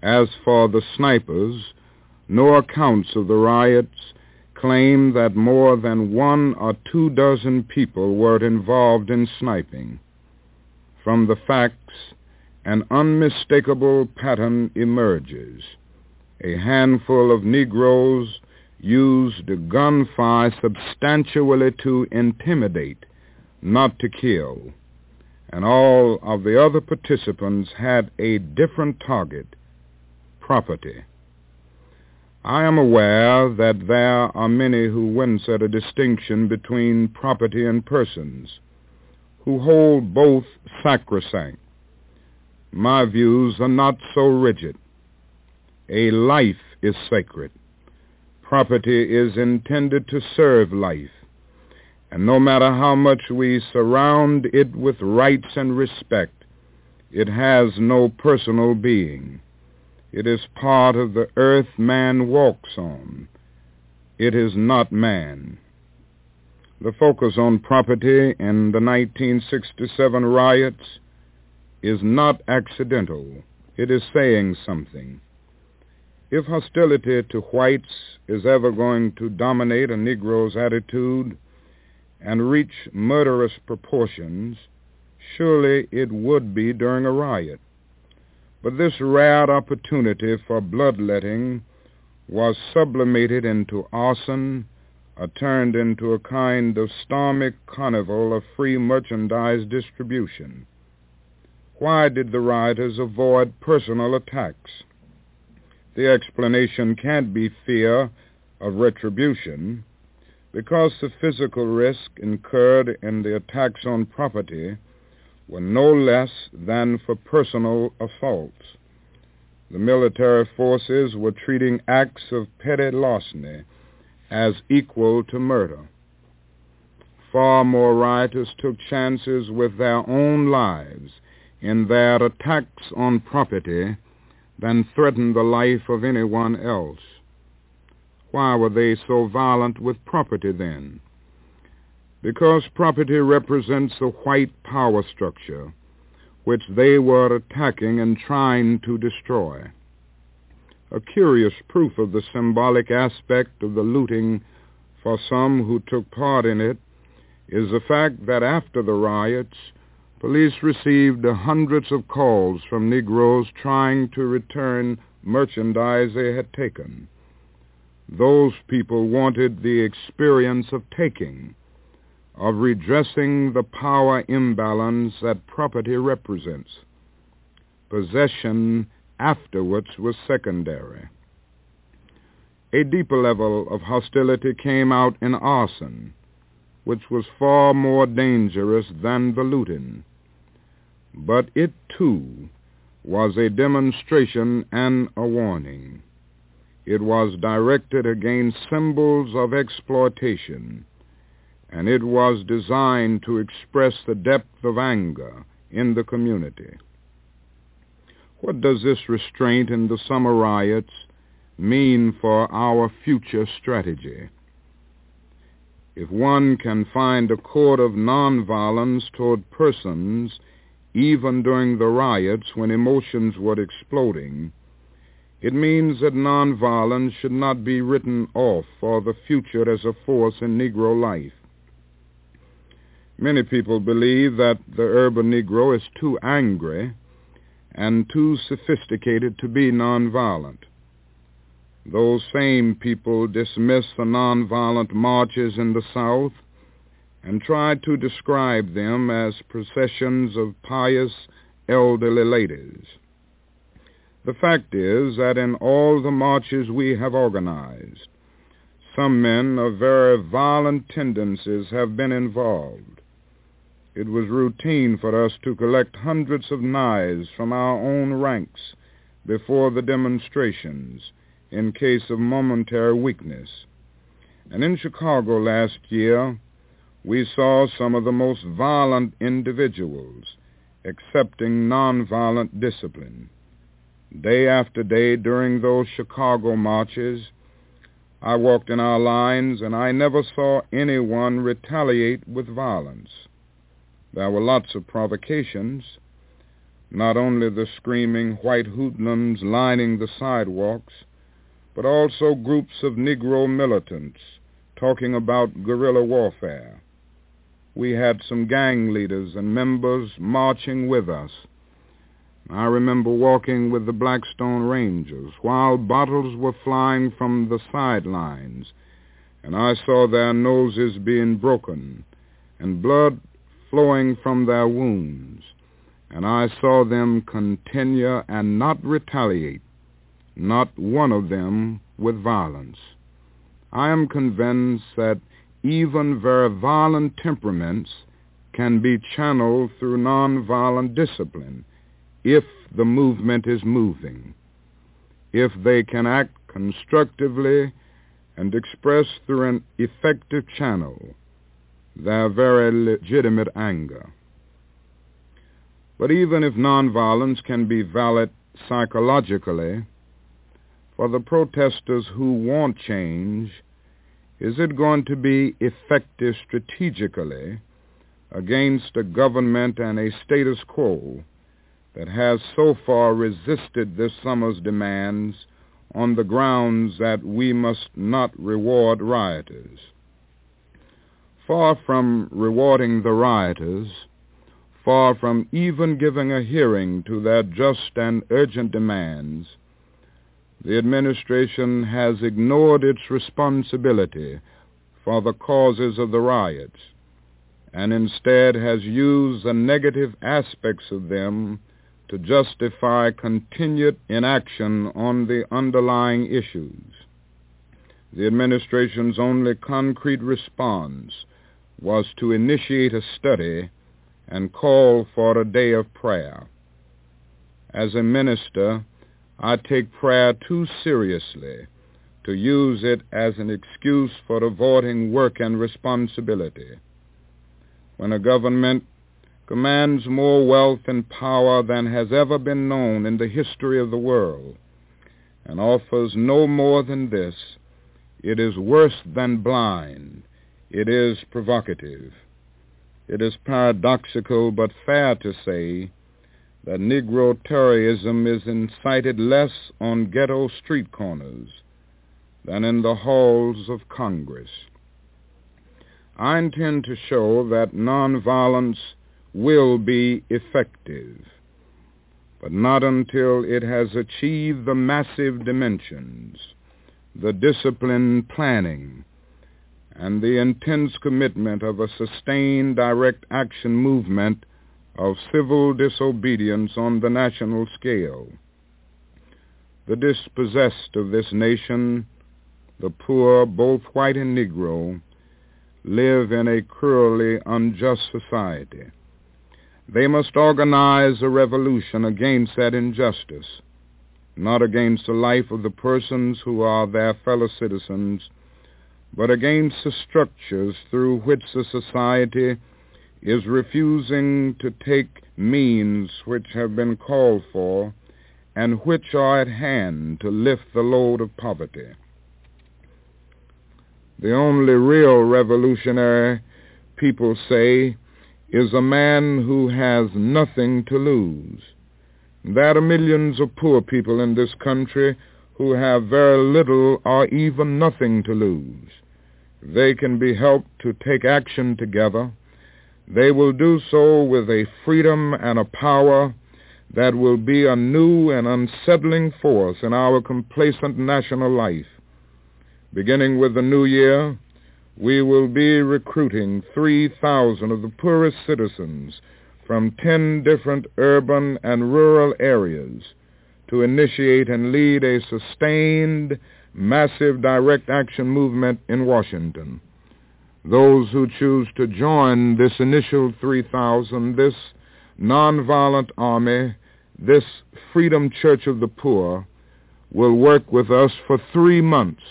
As for the snipers, no accounts of the riots claim that more than one or two dozen people were involved in sniping. From the facts, an unmistakable pattern emerges. A handful of Negroes used gunfire substantially to intimidate, not to kill. And all of the other participants had a different target, property. I am aware that there are many who wince at a distinction between property and persons, who hold both sacrosanct. My views are not so rigid. A life is sacred. Property is intended to serve life. And no matter how much we surround it with rights and respect, it has no personal being. It is part of the earth man walks on. It is not man. The focus on property in the 1967 riots is not accidental. It is saying something. If hostility to whites is ever going to dominate a Negro's attitude and reach murderous proportions, surely it would be during a riot. But this rare opportunity for bloodletting was sublimated into arson or turned into a kind of stormy carnival of free merchandise distribution. Why did the rioters avoid personal attacks? The explanation can't be fear of retribution, because the physical risk incurred in the attacks on property were no less than for personal assaults. The military forces were treating acts of petty larceny as equal to murder. Far more rioters took chances with their own lives in their attacks on property than threatened the life of anyone else. Why were they so violent with property then? because property represents the white power structure which they were attacking and trying to destroy. A curious proof of the symbolic aspect of the looting for some who took part in it is the fact that after the riots, police received hundreds of calls from Negroes trying to return merchandise they had taken. Those people wanted the experience of taking, of redressing the power imbalance that property represents. Possession afterwards was secondary. A deeper level of hostility came out in arson, which was far more dangerous than the looting. But it, too, was a demonstration and a warning. It was directed against symbols of exploitation, and it was designed to express the depth of anger in the community. What does this restraint in the summer riots mean for our future strategy? If one can find a chord of nonviolence toward persons even during the riots when emotions were exploding, it means that nonviolence should not be written off for the future as a force in Negro life. Many people believe that the urban Negro is too angry and too sophisticated to be nonviolent. Those same people dismiss the nonviolent marches in the South and tried to describe them as processions of pious elderly ladies. The fact is that in all the marches we have organized, some men of very violent tendencies have been involved. It was routine for us to collect hundreds of knives from our own ranks before the demonstrations in case of momentary weakness. And in Chicago last year, we saw some of the most violent individuals accepting nonviolent discipline. Day after day during those Chicago marches, I walked in our lines and I never saw anyone retaliate with violence. There were lots of provocations, not only the screaming white hoodlums lining the sidewalks, but also groups of Negro militants talking about guerrilla warfare. We had some gang leaders and members marching with us. I remember walking with the Blackstone Rangers while bottles were flying from the sidelines, and I saw their noses being broken and blood flowing from their wounds, and I saw them continue and not retaliate, not one of them with violence. I am convinced that even very violent temperaments can be channeled through nonviolent discipline if the movement is moving, if they can act constructively and express through an effective channel their very legitimate anger. But even if nonviolence can be valid psychologically, for the protesters who want change, is it going to be effective strategically against a government and a status quo that has so far resisted this summer's demands on the grounds that we must not reward rioters? far from rewarding the rioters, far from even giving a hearing to their just and urgent demands, the administration has ignored its responsibility for the causes of the riots and instead has used the negative aspects of them to justify continued inaction on the underlying issues. The administration's only concrete response was to initiate a study and call for a day of prayer. As a minister, I take prayer too seriously to use it as an excuse for avoiding work and responsibility. When a government commands more wealth and power than has ever been known in the history of the world and offers no more than this, it is worse than blind it is provocative. It is paradoxical but fair to say that Negro terrorism is incited less on ghetto street corners than in the halls of Congress. I intend to show that nonviolence will be effective, but not until it has achieved the massive dimensions, the disciplined planning, and the intense commitment of a sustained direct action movement of civil disobedience on the national scale. The dispossessed of this nation, the poor, both white and Negro, live in a cruelly unjust society. They must organize a revolution against that injustice, not against the life of the persons who are their fellow citizens, but against the structures through which the society is refusing to take means which have been called for and which are at hand to lift the load of poverty. The only real revolutionary, people say, is a man who has nothing to lose. There are millions of poor people in this country who have very little or even nothing to lose. They can be helped to take action together. They will do so with a freedom and a power that will be a new and unsettling force in our complacent national life. Beginning with the new year, we will be recruiting 3,000 of the poorest citizens from 10 different urban and rural areas to initiate and lead a sustained, massive direct action movement in Washington. Those who choose to join this initial 3,000, this nonviolent army, this Freedom Church of the Poor, will work with us for three months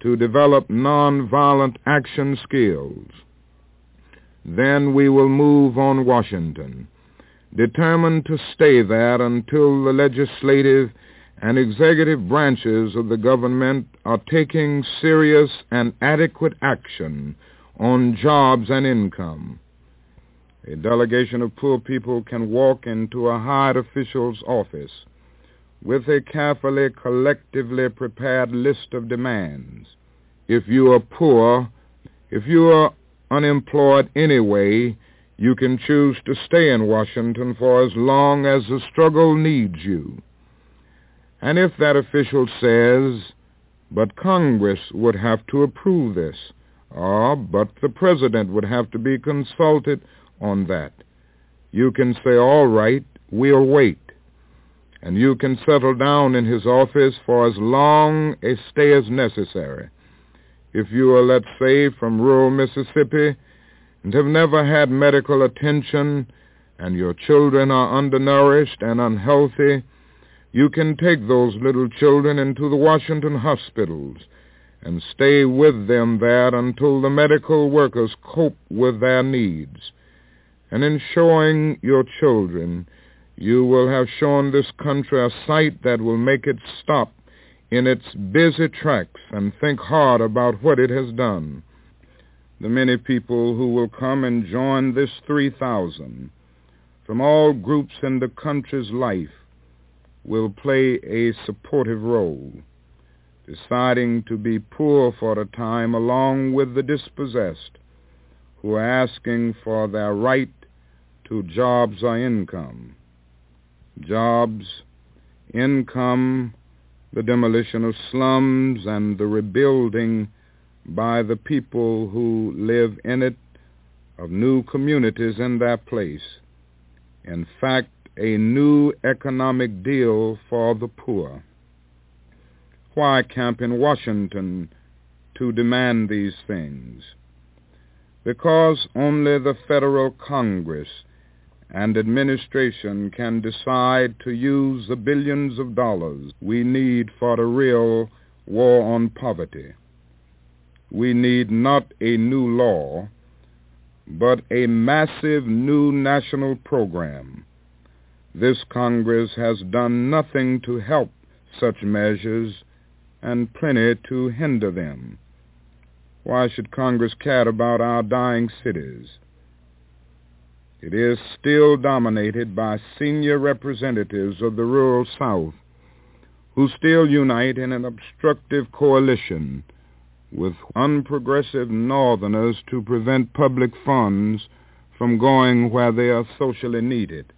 to develop nonviolent action skills. Then we will move on Washington, determined to stay there until the legislative and executive branches of the government are taking serious and adequate action on jobs and income. A delegation of poor people can walk into a hired official's office with a carefully, collectively prepared list of demands. If you are poor, if you are unemployed anyway, you can choose to stay in Washington for as long as the struggle needs you. And if that official says, but Congress would have to approve this, or but the President would have to be consulted on that, you can say, all right, we'll wait and you can settle down in his office for as long a stay as necessary. If you are, let's say, from rural Mississippi and have never had medical attention and your children are undernourished and unhealthy, you can take those little children into the Washington hospitals and stay with them there until the medical workers cope with their needs. And in showing your children, you will have shown this country a sight that will make it stop in its busy tracks and think hard about what it has done. The many people who will come and join this 3,000 from all groups in the country's life will play a supportive role, deciding to be poor for a time along with the dispossessed who are asking for their right to jobs or income jobs, income, the demolition of slums, and the rebuilding by the people who live in it of new communities in their place. In fact, a new economic deal for the poor. Why camp in Washington to demand these things? Because only the federal Congress and administration can decide to use the billions of dollars we need for the real war on poverty. We need not a new law, but a massive new national program. This Congress has done nothing to help such measures and plenty to hinder them. Why should Congress care about our dying cities? It is still dominated by senior representatives of the rural South who still unite in an obstructive coalition with unprogressive Northerners to prevent public funds from going where they are socially needed.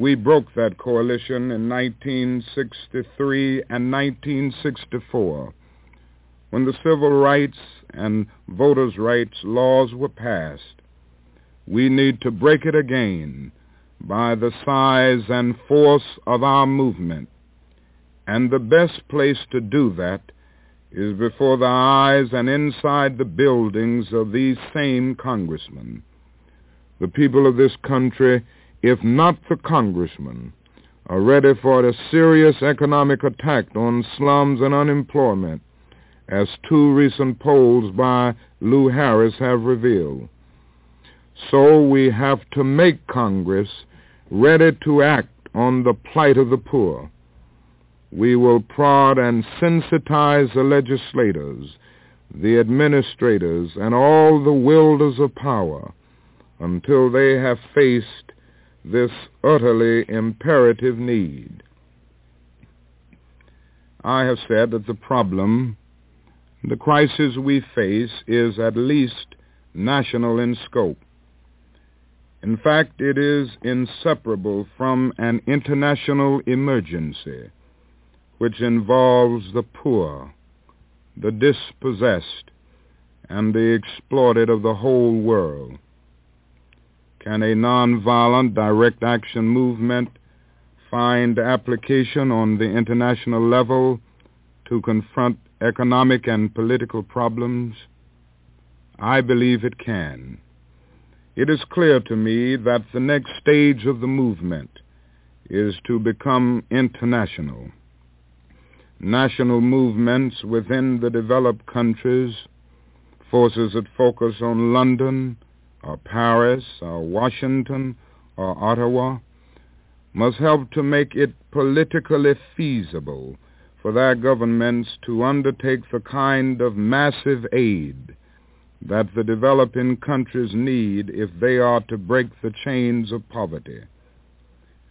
We broke that coalition in 1963 and 1964 when the civil rights and voters' rights laws were passed we need to break it again by the size and force of our movement. And the best place to do that is before the eyes and inside the buildings of these same congressmen. The people of this country, if not the congressmen, are ready for a serious economic attack on slums and unemployment, as two recent polls by Lou Harris have revealed. So we have to make Congress ready to act on the plight of the poor. We will prod and sensitize the legislators, the administrators, and all the wielders of power until they have faced this utterly imperative need. I have said that the problem, the crisis we face, is at least national in scope. In fact, it is inseparable from an international emergency which involves the poor, the dispossessed, and the exploited of the whole world. Can a nonviolent direct action movement find application on the international level to confront economic and political problems? I believe it can. It is clear to me that the next stage of the movement is to become international. National movements within the developed countries, forces that focus on London or Paris or Washington or Ottawa, must help to make it politically feasible for their governments to undertake the kind of massive aid that the developing countries need if they are to break the chains of poverty.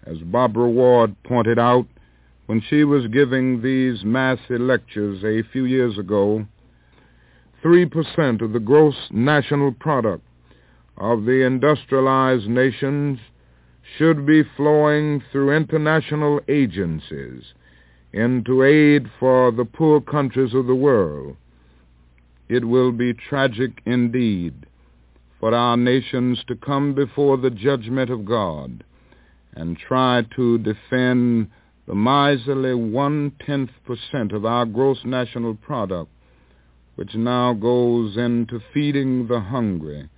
As Barbara Ward pointed out when she was giving these Massey lectures a few years ago, 3% of the gross national product of the industrialized nations should be flowing through international agencies into aid for the poor countries of the world. It will be tragic indeed for our nations to come before the judgment of God and try to defend the miserly one-tenth percent of our gross national product, which now goes into feeding the hungry,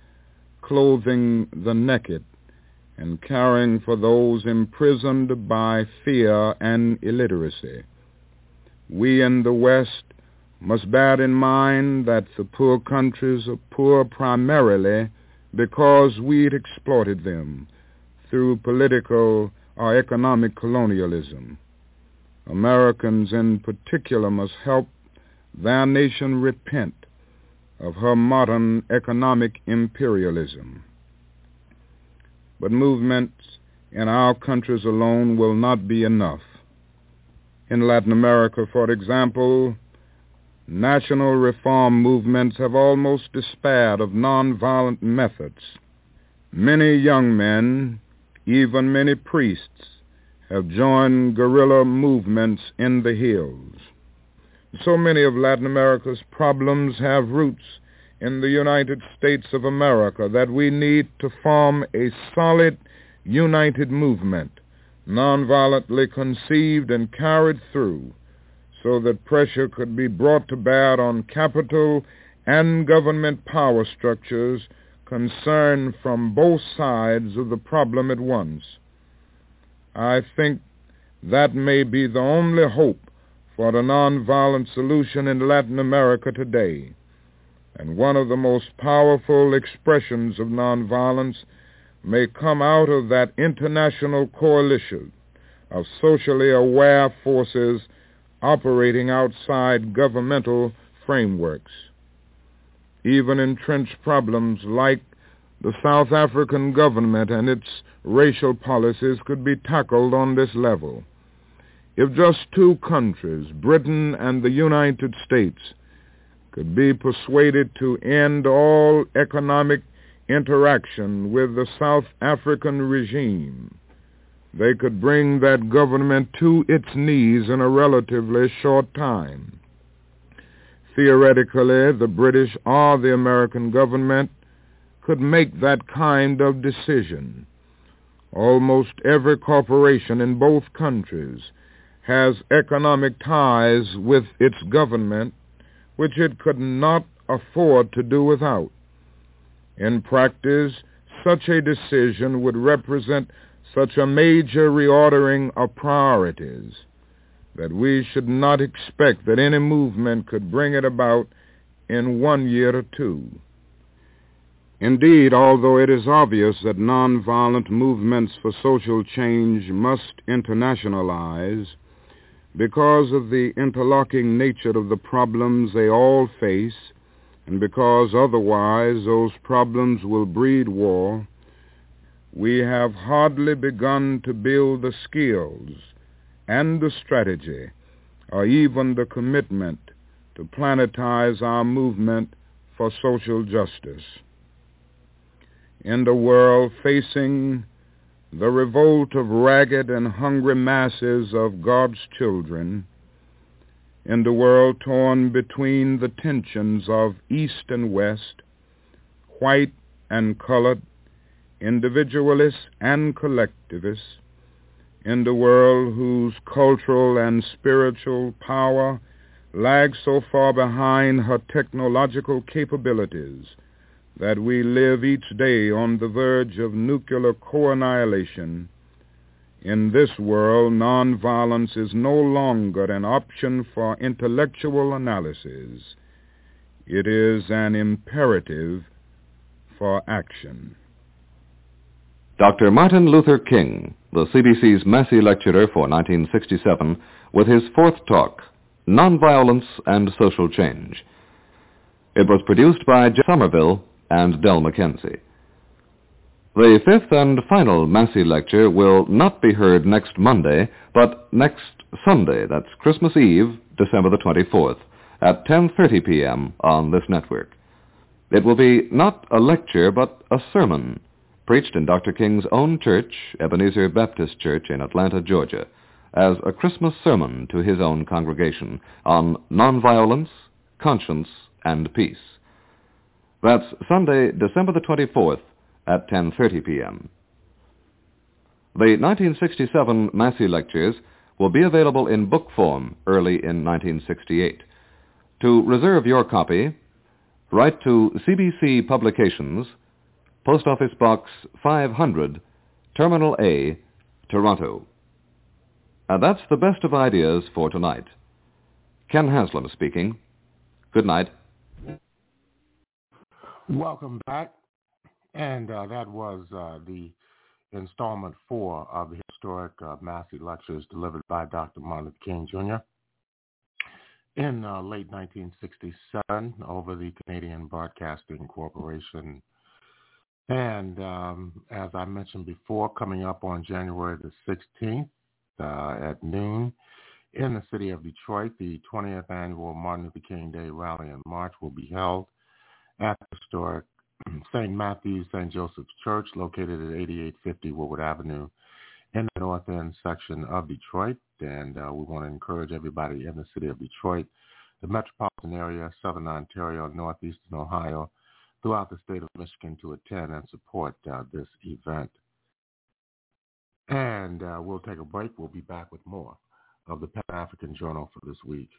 clothing the naked, and caring for those imprisoned by fear and illiteracy. We in the West must bear in mind that the poor countries are poor primarily because we'd exploited them through political or economic colonialism. Americans in particular must help their nation repent of her modern economic imperialism. But movements in our countries alone will not be enough. In Latin America, for example, national reform movements have almost despaired of nonviolent methods. Many young men, even many priests, have joined guerrilla movements in the hills. So many of Latin America's problems have roots in the United States of America that we need to form a solid, united movement, nonviolently conceived and carried through so that pressure could be brought to bear on capital and government power structures concerned from both sides of the problem at once. I think that may be the only hope for a nonviolent solution in Latin America today. And one of the most powerful expressions of nonviolence may come out of that international coalition of socially aware forces operating outside governmental frameworks. Even entrenched problems like the South African government and its racial policies could be tackled on this level. If just two countries, Britain and the United States, could be persuaded to end all economic interaction with the South African regime, they could bring that government to its knees in a relatively short time. Theoretically, the British or the American government, could make that kind of decision. Almost every corporation in both countries has economic ties with its government which it could not afford to do without. In practice, such a decision would represent such a major reordering of priorities that we should not expect that any movement could bring it about in one year or two. Indeed, although it is obvious that nonviolent movements for social change must internationalize because of the interlocking nature of the problems they all face, and because otherwise those problems will breed war, we have hardly begun to build the skills and the strategy or even the commitment to planetize our movement for social justice. In the world facing the revolt of ragged and hungry masses of God's children, in the world torn between the tensions of East and West, white and colored, individualists and collectivists, in the world whose cultural and spiritual power lags so far behind her technological capabilities that we live each day on the verge of nuclear co-annihilation, in this world nonviolence is no longer an option for intellectual analysis. It is an imperative for action. Dr. Martin Luther King, the CBC's Massey Lecturer for 1967, with his fourth talk, Nonviolence and Social Change. It was produced by Jeff Somerville and Del McKenzie. The fifth and final Massey lecture will not be heard next Monday, but next Sunday, that's Christmas Eve, December the 24th, at 10.30 p.m. on this network. It will be not a lecture, but a sermon, preached in Dr. King's own church, Ebenezer Baptist Church in Atlanta, Georgia, as a Christmas sermon to his own congregation on nonviolence, conscience, and peace. That's Sunday, December the 24th at 10.30 p.m. The 1967 Massey Lectures will be available in book form early in 1968. To reserve your copy, write to CBC Publications, Post Office Box 500, Terminal A, Toronto. And that's the best of ideas for tonight. Ken Haslam speaking. Good night. Welcome back. And uh, that was uh, the installment four of the historic uh, Massey lectures delivered by Dr. Martin Luther King Jr. in uh, late 1967 over the Canadian Broadcasting Corporation. And um, as I mentioned before, coming up on January the 16th uh, at noon in the city of Detroit, the 20th annual Martin Luther King Day Rally and March will be held historic St. Matthew's St. Joseph's Church located at 8850 Woodward Avenue in the north end section of Detroit. And uh, we want to encourage everybody in the city of Detroit, the metropolitan area, southern Ontario, northeastern Ohio, throughout the state of Michigan to attend and support uh, this event. And uh, we'll take a break. We'll be back with more of the Pan-African Journal for this week.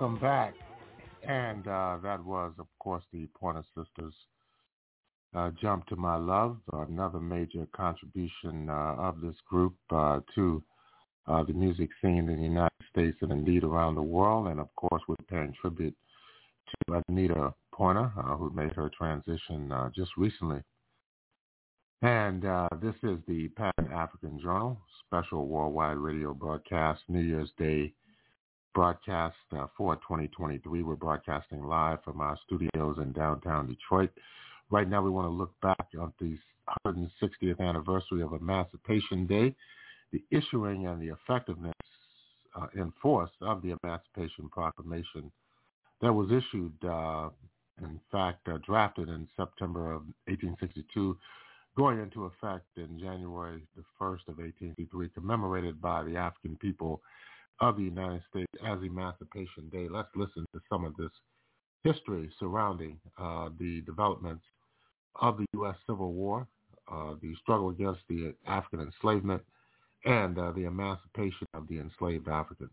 Welcome back. And uh, that was, of course, the Pointer Sisters. Uh, Jump to My Love, another major contribution uh, of this group uh, to uh, the music scene in the United States and indeed around the world. And, of course, we're paying tribute to Anita Pointer, uh, who made her transition just recently. And this is the Pan-African Journal, special worldwide radio broadcast, New Year's Day broadcast uh, for 2023. We're broadcasting live from our studios in downtown Detroit. Right now, we want to look back on the 160th anniversary of Emancipation Day, the issuing and the effectiveness uh, in force of the Emancipation Proclamation that was issued, uh, in fact, uh, drafted in September of 1862, going into effect in January the 1st of 1863, commemorated by the African people of the United States as Emancipation Day. Let's listen to some of this history surrounding uh, the developments of the U.S. Civil War, uh, the struggle against the African enslavement, and uh, the emancipation of the enslaved Africans.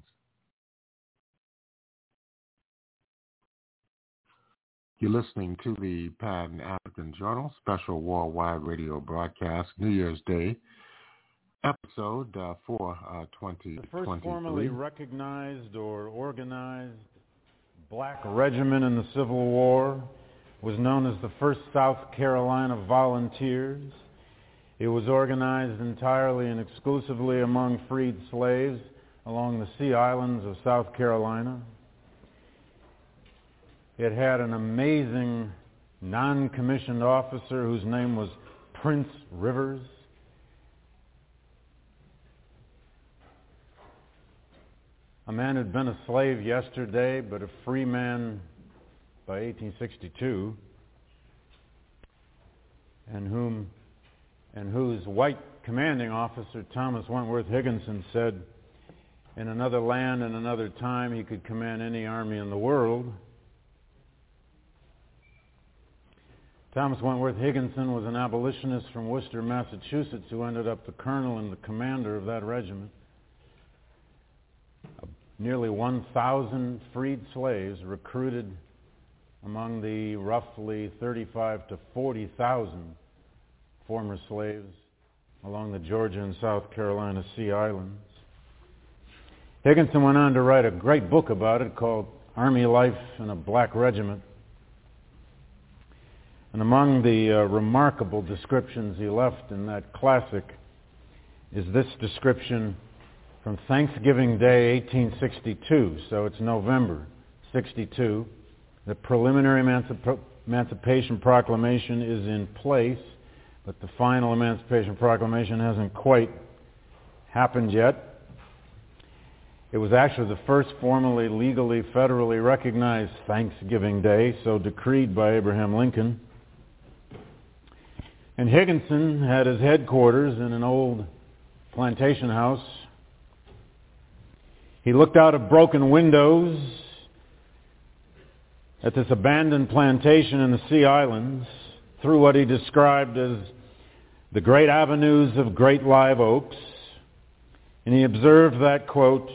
You're listening to the Pan African Journal special worldwide radio broadcast, New Year's Day, episode uh, for uh, 2023. The first formally recognized or organized black regiment in the Civil War was known as the 1st South Carolina Volunteers. It was organized entirely and exclusively among freed slaves along the Sea Islands of South Carolina. It had an amazing non-commissioned officer whose name was Prince Rivers. A man who'd been a slave yesterday, but a free man by 1862, and whom and whose white commanding officer, Thomas Wentworth Higginson, said in another land and another time he could command any army in the world. Thomas Wentworth Higginson was an abolitionist from Worcester, Massachusetts, who ended up the colonel and the commander of that regiment nearly 1,000 freed slaves recruited among the roughly 35 to 40,000 former slaves along the Georgia and South Carolina Sea Islands. Higginson went on to write a great book about it called Army Life in a Black Regiment. And among the uh, remarkable descriptions he left in that classic is this description from Thanksgiving Day 1862, so it's November 62. The preliminary emancip- Emancipation Proclamation is in place, but the final Emancipation Proclamation hasn't quite happened yet. It was actually the first formally, legally, federally recognized Thanksgiving Day, so decreed by Abraham Lincoln. And Higginson had his headquarters in an old plantation house he looked out of broken windows at this abandoned plantation in the Sea Islands through what he described as the great avenues of great live oaks. And he observed that, quote,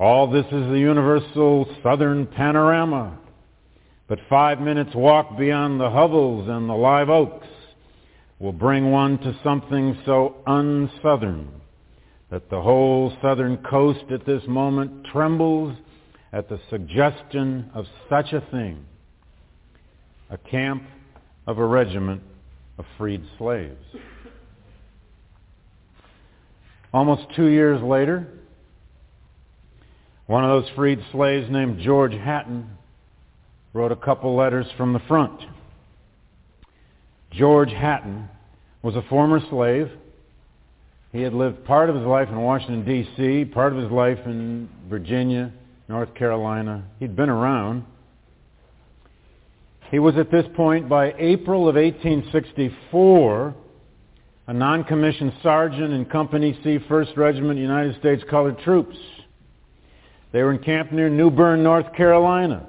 all this is the universal southern panorama. But five minutes walk beyond the hovels and the live oaks will bring one to something so unsouthern that the whole southern coast at this moment trembles at the suggestion of such a thing, a camp of a regiment of freed slaves. Almost two years later, one of those freed slaves named George Hatton wrote a couple letters from the front. George Hatton was a former slave he had lived part of his life in Washington, D.C., part of his life in Virginia, North Carolina. He'd been around. He was at this point, by April of 1864, a non-commissioned sergeant in Company C, 1st Regiment, United States Colored Troops. They were encamped near New Bern, North Carolina.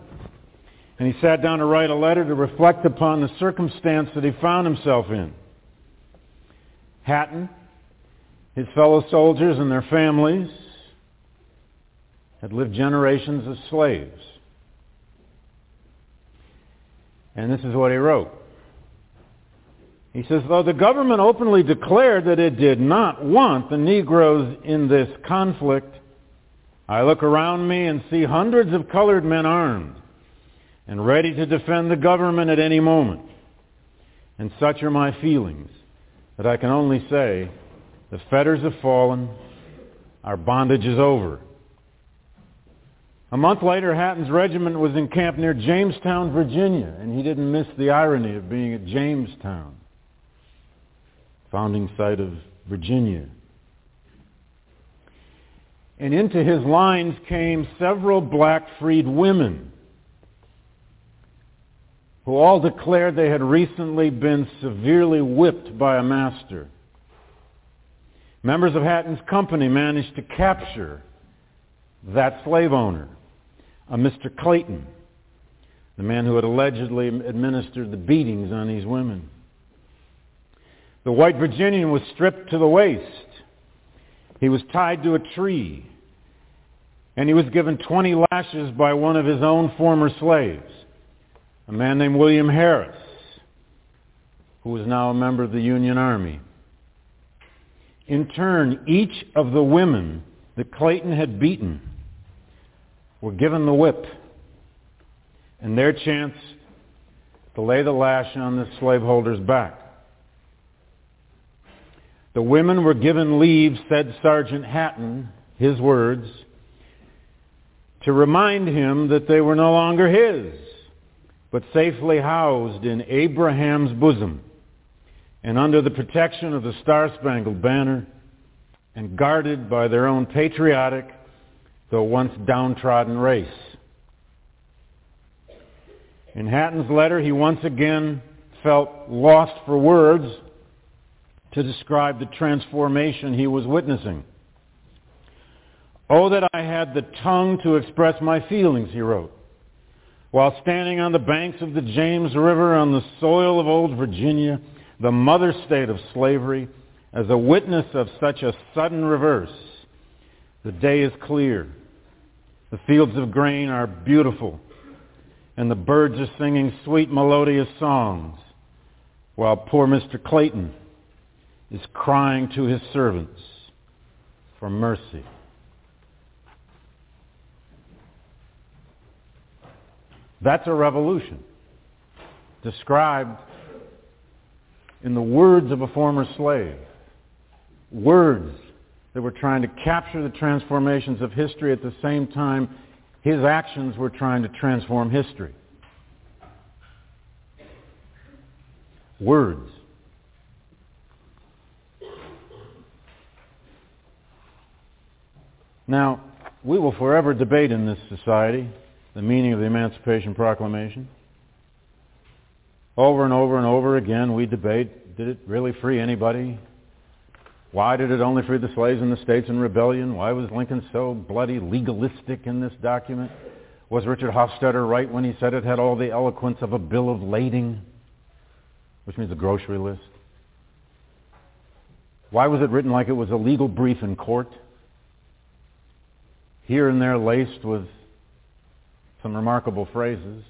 And he sat down to write a letter to reflect upon the circumstance that he found himself in. Hatton, his fellow soldiers and their families had lived generations as slaves. And this is what he wrote. He says, though the government openly declared that it did not want the Negroes in this conflict, I look around me and see hundreds of colored men armed and ready to defend the government at any moment. And such are my feelings that I can only say, the fetters have fallen, our bondage is over. A month later, Hatton's regiment was encamped near Jamestown, Virginia, and he didn't miss the irony of being at Jamestown, founding site of Virginia. And into his lines came several black freed women who all declared they had recently been severely whipped by a master. Members of Hatton's company managed to capture that slave owner, uh, a Mr. Clayton, the man who had allegedly administered the beatings on these women. The white Virginian was stripped to the waist. He was tied to a tree, and he was given 20 lashes by one of his own former slaves, a man named William Harris, who was now a member of the Union Army. In turn, each of the women that Clayton had beaten were given the whip and their chance to lay the lash on the slaveholder's back. The women were given leave, said Sergeant Hatton, his words, to remind him that they were no longer his, but safely housed in Abraham's bosom and under the protection of the Star-Spangled Banner and guarded by their own patriotic, though once downtrodden race. In Hatton's letter, he once again felt lost for words to describe the transformation he was witnessing. Oh, that I had the tongue to express my feelings, he wrote. While standing on the banks of the James River on the soil of old Virginia, the mother state of slavery, as a witness of such a sudden reverse, the day is clear. The fields of grain are beautiful, and the birds are singing sweet melodious songs, while poor Mr. Clayton is crying to his servants for mercy. That's a revolution described in the words of a former slave. Words that were trying to capture the transformations of history at the same time his actions were trying to transform history. Words. Now, we will forever debate in this society the meaning of the Emancipation Proclamation. Over and over and over again, we debate, did it really free anybody? Why did it only free the slaves in the states in rebellion? Why was Lincoln so bloody legalistic in this document? Was Richard Hofstadter right when he said it had all the eloquence of a bill of lading, which means a grocery list? Why was it written like it was a legal brief in court? Here and there laced with some remarkable phrases.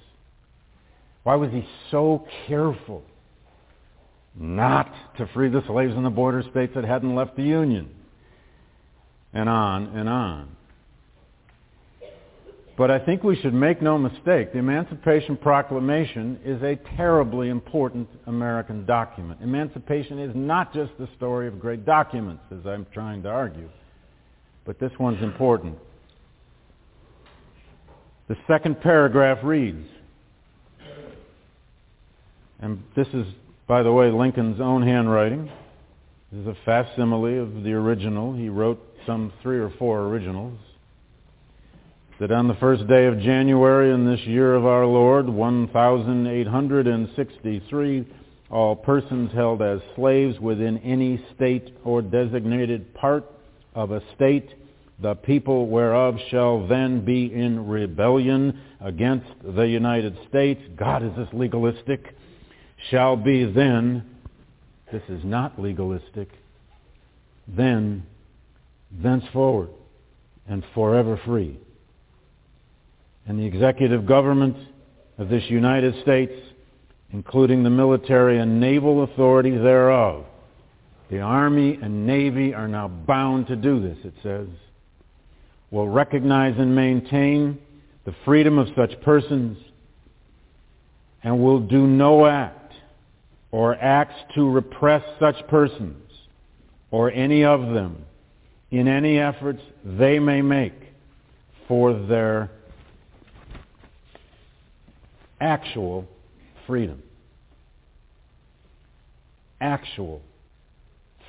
Why was he so careful not to free the slaves in the border states that hadn't left the Union? And on and on. But I think we should make no mistake, the Emancipation Proclamation is a terribly important American document. Emancipation is not just the story of great documents, as I'm trying to argue, but this one's important. The second paragraph reads, and this is, by the way, Lincoln's own handwriting. This is a facsimile of the original. He wrote some three or four originals. That on the first day of January in this year of our Lord, 1863, all persons held as slaves within any state or designated part of a state, the people whereof shall then be in rebellion against the United States. God, is this legalistic? Shall be then, this is not legalistic, then, thenceforward, and forever free. and the executive government of this United States, including the military and naval authorities thereof. The Army and Navy are now bound to do this, it says. Will recognize and maintain the freedom of such persons and will do no act or acts to repress such persons or any of them in any efforts they may make for their actual freedom. Actual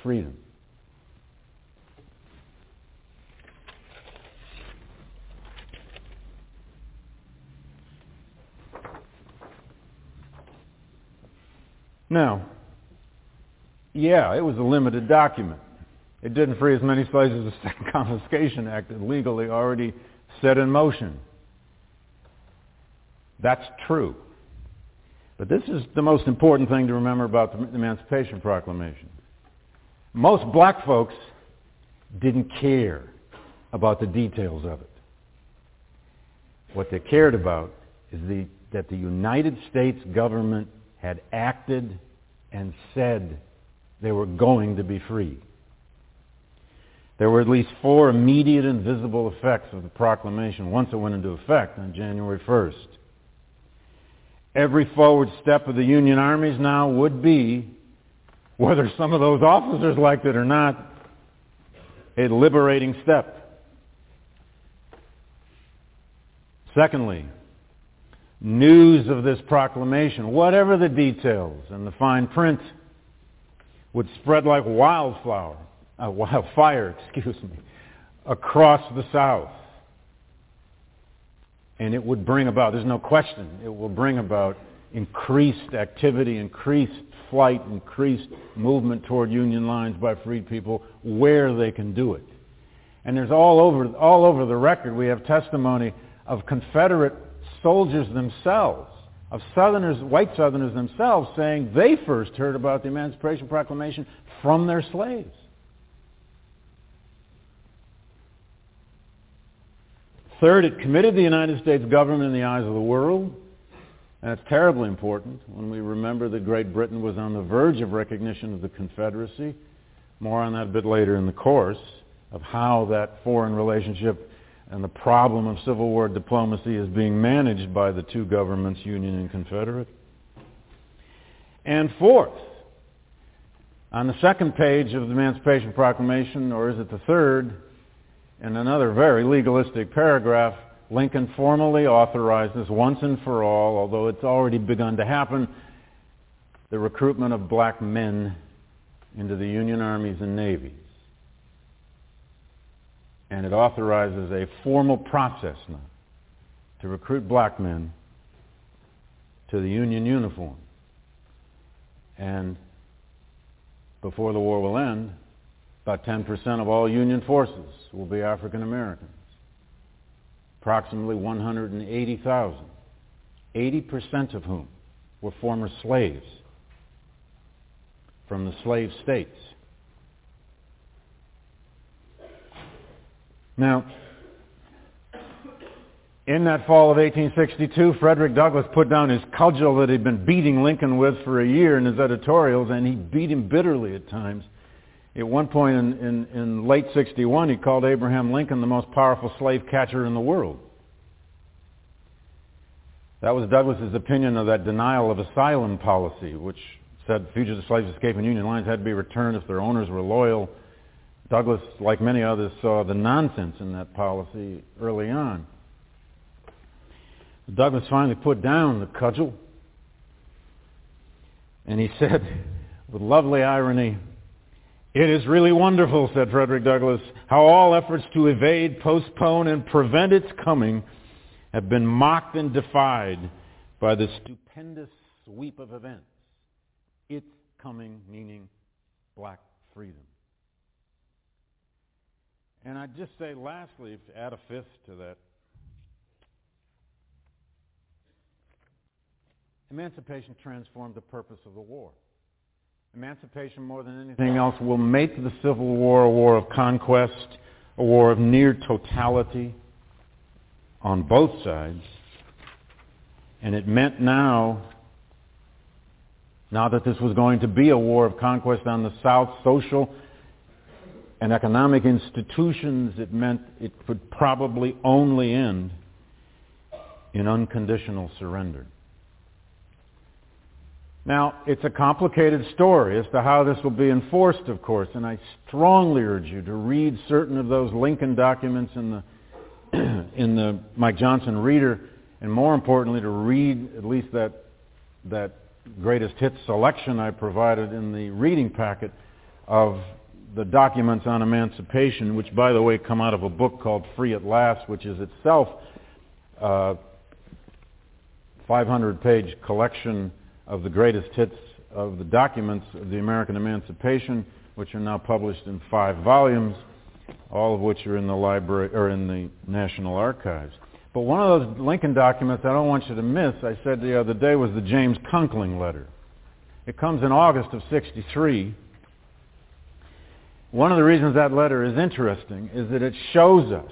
freedom. Now, yeah, it was a limited document. It didn't free as many slaves as the Second Confiscation Act had legally already set in motion. That's true. But this is the most important thing to remember about the Emancipation Proclamation. Most black folks didn't care about the details of it. What they cared about is the, that the United States government had acted and said they were going to be free. There were at least four immediate and visible effects of the proclamation once it went into effect on January 1st. Every forward step of the Union armies now would be, whether some of those officers liked it or not, a liberating step. Secondly, news of this proclamation, whatever the details and the fine print, would spread like wildflower, uh, wildfire, excuse me, across the South. And it would bring about, there's no question, it will bring about increased activity, increased flight, increased movement toward Union lines by freed people where they can do it. And there's all over, all over the record, we have testimony of Confederate soldiers themselves, of Southerners, white Southerners themselves, saying they first heard about the Emancipation Proclamation from their slaves. Third, it committed the United States government in the eyes of the world. And it's terribly important when we remember that Great Britain was on the verge of recognition of the Confederacy. More on that a bit later in the course of how that foreign relationship and the problem of Civil War diplomacy is being managed by the two governments, Union and Confederate. And fourth, on the second page of the Emancipation Proclamation, or is it the third, in another very legalistic paragraph, Lincoln formally authorizes once and for all, although it's already begun to happen, the recruitment of black men into the Union armies and navies. And it authorizes a formal process now to recruit black men to the Union uniform. And before the war will end, about 10% of all Union forces will be African Americans. Approximately 180,000, 80% of whom were former slaves from the slave states. Now, in that fall of 1862, Frederick Douglass put down his cudgel that he'd been beating Lincoln with for a year in his editorials, and he beat him bitterly at times. At one point in, in, in late 61, he called Abraham Lincoln the most powerful slave catcher in the world. That was Douglass's opinion of that denial of asylum policy, which said fugitive slaves escaping Union lines had to be returned if their owners were loyal. Douglass, like many others, saw the nonsense in that policy early on. Douglass finally put down the cudgel, and he said, with lovely irony, it is really wonderful, said Frederick Douglass, how all efforts to evade, postpone, and prevent its coming have been mocked and defied by the stupendous sweep of events. Its coming meaning black freedom. And I'd just say lastly, to add a fifth to that, emancipation transformed the purpose of the war. Emancipation, more than anything else, will make the Civil War a war of conquest, a war of near totality. on both sides. And it meant now, now that this was going to be a war of conquest on the South, social and economic institutions, it meant it could probably only end in unconditional surrender. Now, it's a complicated story as to how this will be enforced, of course, and I strongly urge you to read certain of those Lincoln documents in the in the Mike Johnson Reader, and more importantly, to read at least that that greatest hits selection I provided in the reading packet of the documents on emancipation, which, by the way, come out of a book called Free at Last, which is itself a 500-page collection of the greatest hits of the documents of the American Emancipation, which are now published in five volumes, all of which are in the library or in the National Archives. But one of those Lincoln documents I don't want you to miss, I said the other day, was the James Conkling letter. It comes in August of 63. One of the reasons that letter is interesting is that it shows us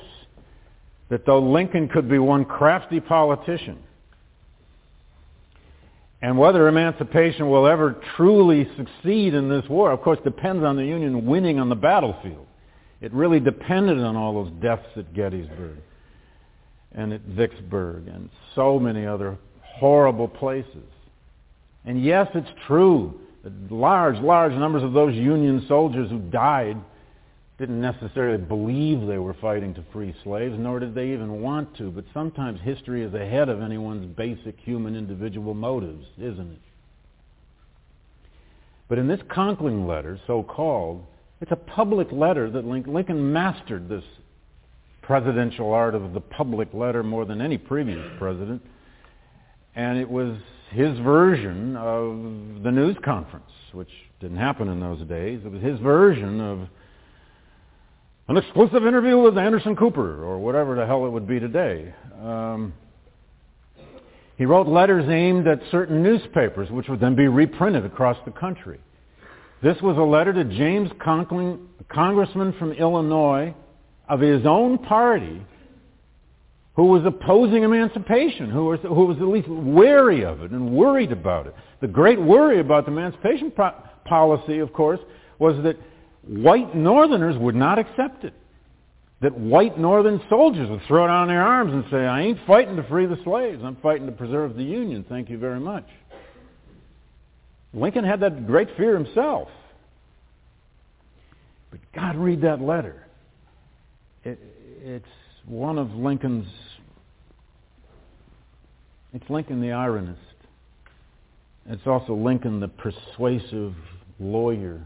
that though Lincoln could be one crafty politician, and whether emancipation will ever truly succeed in this war, of course, depends on the Union winning on the battlefield. It really depended on all those deaths at Gettysburg and at Vicksburg and so many other horrible places. And yes, it's true large, large numbers of those Union soldiers who died didn't necessarily believe they were fighting to free slaves, nor did they even want to. But sometimes history is ahead of anyone's basic human individual motives, isn't it? But in this Conkling letter, so-called, it's a public letter that Lincoln mastered this presidential art of the public letter more than any previous president. And it was his version of the news conference, which didn't happen in those days. It was his version of an exclusive interview with Anderson Cooper, or whatever the hell it would be today. Um, he wrote letters aimed at certain newspapers, which would then be reprinted across the country. This was a letter to James Conkling, a congressman from Illinois of his own party, who was opposing emancipation, who was, who was at least wary of it and worried about it. The great worry about the emancipation pro- policy, of course, was that white northerners would not accept it. That white northern soldiers would throw down their arms and say, I ain't fighting to free the slaves. I'm fighting to preserve the Union. Thank you very much. Lincoln had that great fear himself. But God, read that letter. It, it's one of Lincoln's, it's Lincoln the ironist. It's also Lincoln the persuasive lawyer.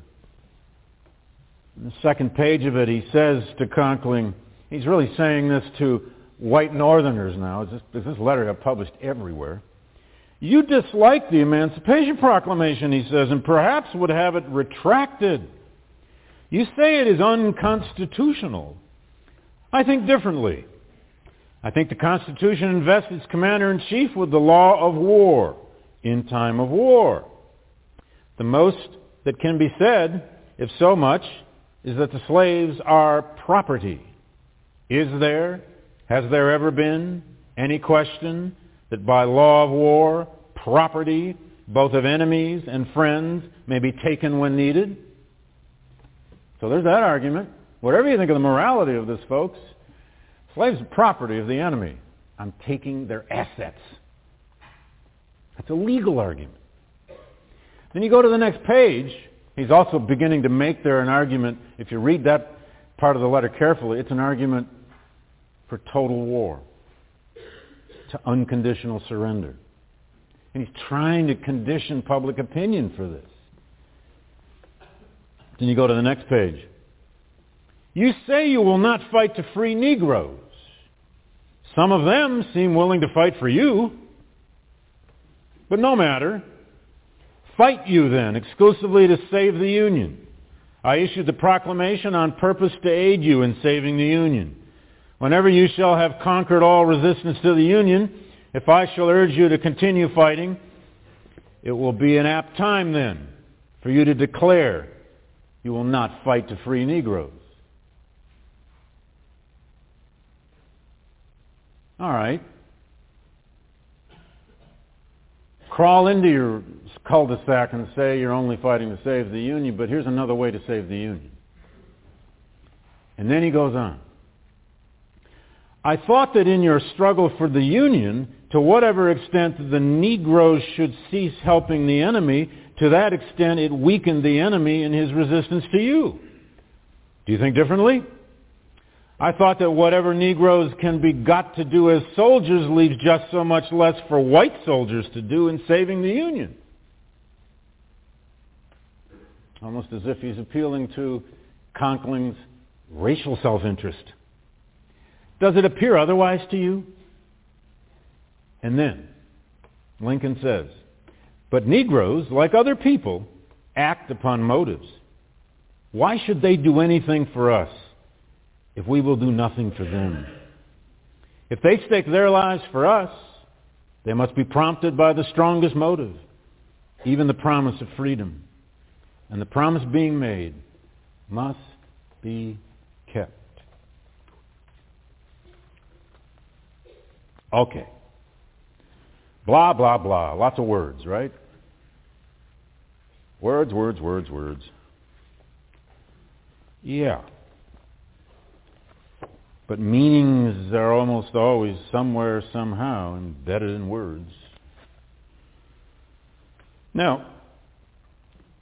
In the second page of it, he says to Conkling, he's really saying this to white northerners now. This, this letter got published everywhere. You dislike the Emancipation Proclamation, he says, and perhaps would have it retracted. You say it is unconstitutional. I think differently. I think the Constitution invests its commander-in-chief with the law of war in time of war. The most that can be said, if so much, is that the slaves are property. Is there, has there ever been any question that by law of war, property, both of enemies and friends, may be taken when needed? So there's that argument. Whatever you think of the morality of this, folks, slaves are property of the enemy. I'm taking their assets. That's a legal argument. Then you go to the next page. He's also beginning to make there an argument. If you read that part of the letter carefully, it's an argument for total war, to unconditional surrender. And he's trying to condition public opinion for this. Then you go to the next page. You say you will not fight to free Negroes. Some of them seem willing to fight for you. But no matter. Fight you then, exclusively to save the Union. I issued the proclamation on purpose to aid you in saving the Union. Whenever you shall have conquered all resistance to the Union, if I shall urge you to continue fighting, it will be an apt time then for you to declare you will not fight to free Negroes. All right. Crawl into your cul-de-sac and say you're only fighting to save the Union, but here's another way to save the Union. And then he goes on. I thought that in your struggle for the Union, to whatever extent the Negroes should cease helping the enemy, to that extent it weakened the enemy in his resistance to you. Do you think differently? I thought that whatever Negroes can be got to do as soldiers leaves just so much less for white soldiers to do in saving the Union. Almost as if he's appealing to Conkling's racial self-interest. Does it appear otherwise to you? And then, Lincoln says, but Negroes, like other people, act upon motives. Why should they do anything for us if we will do nothing for them? If they stake their lives for us, they must be prompted by the strongest motive, even the promise of freedom. And the promise being made must be kept. Okay. Blah, blah, blah. Lots of words, right? Words, words, words, words. Yeah. But meanings are almost always somewhere, somehow, embedded in words. Now,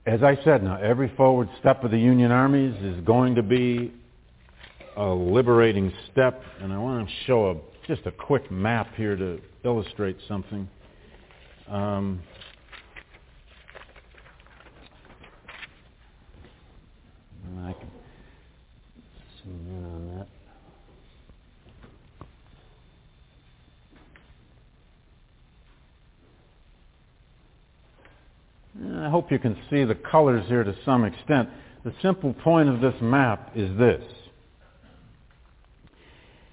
as I said, now every forward step of the Union armies is going to be a liberating step, and I want to show a, just a quick map here to illustrate something. Um, I can zoom in on that. I hope you can see the colors here to some extent. The simple point of this map is this.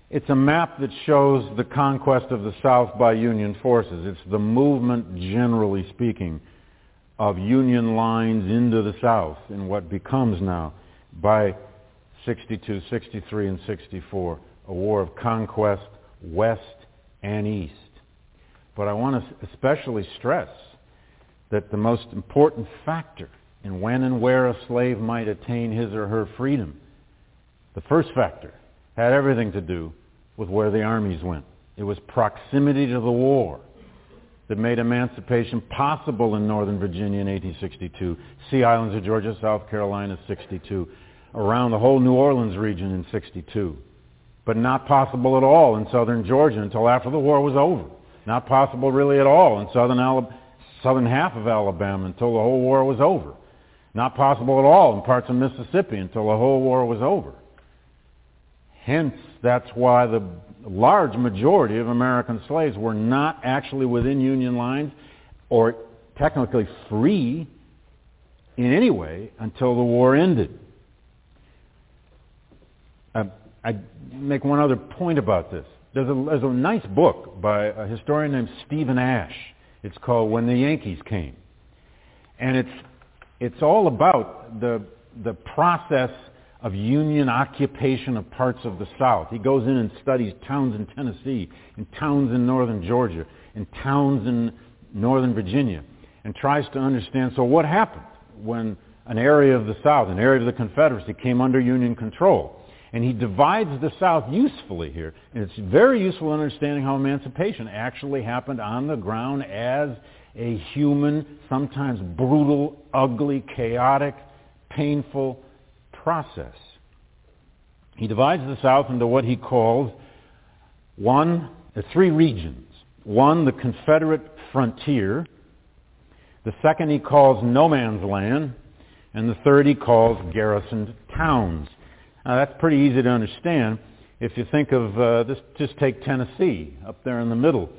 It's a map that shows the conquest of the South by Union forces. It's the movement, generally speaking, of Union lines into the South in what becomes now, by 62, 63, and 64, a war of conquest west and east. But I want to especially stress that the most important factor in when and where a slave might attain his or her freedom, the first factor, had everything to do with where the armies went. It was proximity to the war that made emancipation possible in Northern Virginia in 1862, Sea Islands of Georgia, South Carolina, 62, around the whole New Orleans region in 62, but not possible at all in southern Georgia until after the war was over. Not possible really at all in southern Alabama southern half of Alabama until the whole war was over. Not possible at all in parts of Mississippi until the whole war was over. Hence, that's why the large majority of American slaves were not actually within Union lines or technically free in any way until the war ended. Uh, I make one other point about this. There's a, there's a nice book by a historian named Stephen Ash it's called When the Yankees Came. And it's, it's all about the, the process of Union occupation of parts of the South. He goes in and studies towns in Tennessee, and towns in northern Georgia, and towns in northern Virginia, and tries to understand, so what happened when an area of the South, an area of the Confederacy, came under Union control? And he divides the South usefully here. And it's very useful in understanding how emancipation actually happened on the ground as a human, sometimes brutal, ugly, chaotic, painful process. He divides the South into what he calls one, the three regions. One, the Confederate frontier. The second he calls no man's land. And the third he calls garrisoned towns. Now that's pretty easy to understand if you think of, uh, this, just take Tennessee up there in the middle.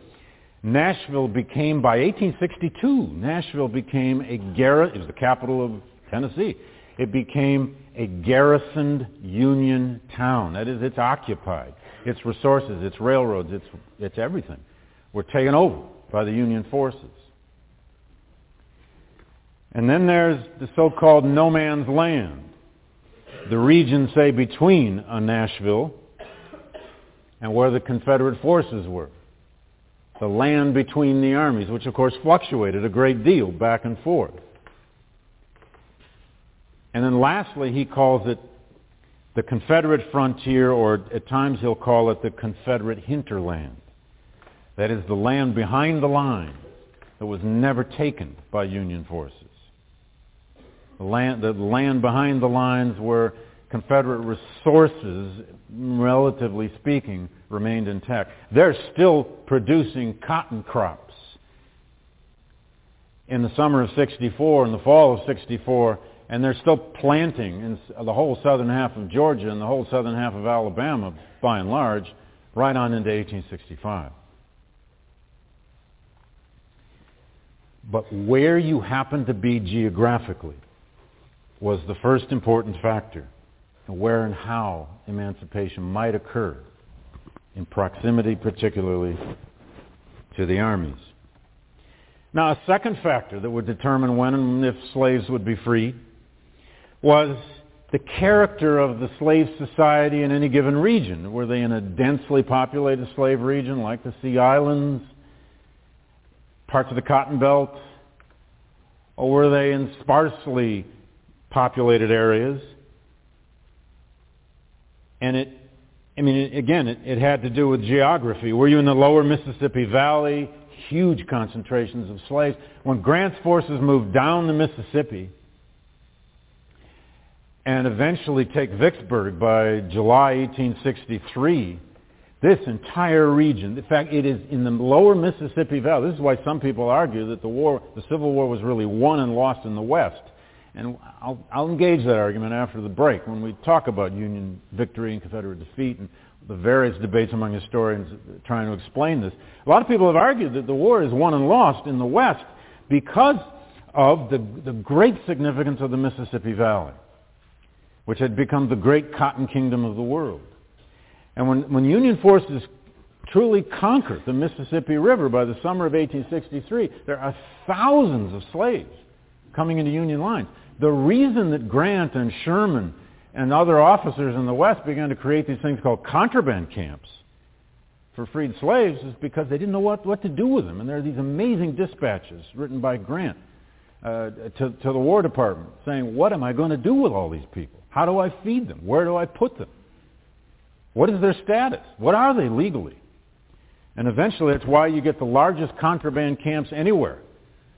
Nashville became, by 1862, Nashville became a garrison, it was the capital of Tennessee. It became a garrisoned Union town. That is, it's occupied. Its resources, its railroads, its, its everything were taken over by the Union forces. And then there's the so-called no man's land the region, say, between uh, Nashville and where the Confederate forces were. The land between the armies, which of course fluctuated a great deal back and forth. And then lastly, he calls it the Confederate frontier, or at times he'll call it the Confederate hinterland. That is the land behind the line that was never taken by Union forces. The land, the land behind the lines where Confederate resources, relatively speaking, remained intact. They're still producing cotton crops. In the summer of 64 in the fall of 64, and they're still planting in the whole southern half of Georgia and the whole southern half of Alabama, by and large, right on into 1865. But where you happen to be geographically was the first important factor where and how emancipation might occur, in proximity particularly to the armies. Now, a second factor that would determine when and if slaves would be freed was the character of the slave society in any given region. Were they in a densely populated slave region like the Sea Islands, parts of the Cotton Belt, or were they in sparsely populated areas? And it, I mean, again, it, it had to do with geography. Were you in the lower Mississippi Valley? Huge concentrations of slaves. When Grant's forces moved down the Mississippi, and eventually take Vicksburg by July 1863, this entire region, in fact, it is in the lower Mississippi Valley. This is why some people argue that the war, the Civil War was really won and lost in the West. And I'll, I'll engage that argument after the break when we talk about Union victory and Confederate defeat and the various debates among historians trying to explain this. A lot of people have argued that the war is won and lost in the West because of the, the great significance of the Mississippi Valley which had become the great cotton kingdom of the world. And when, when Union forces truly conquered the Mississippi River by the summer of 1863, there are thousands of slaves coming into Union lines. The reason that Grant and Sherman and other officers in the West began to create these things called contraband camps for freed slaves is because they didn't know what, what to do with them. And there are these amazing dispatches written by Grant uh, to, to the War Department saying, what am I going to do with all these people? How do I feed them? Where do I put them? What is their status? What are they legally? And eventually it's why you get the largest contraband camps anywhere.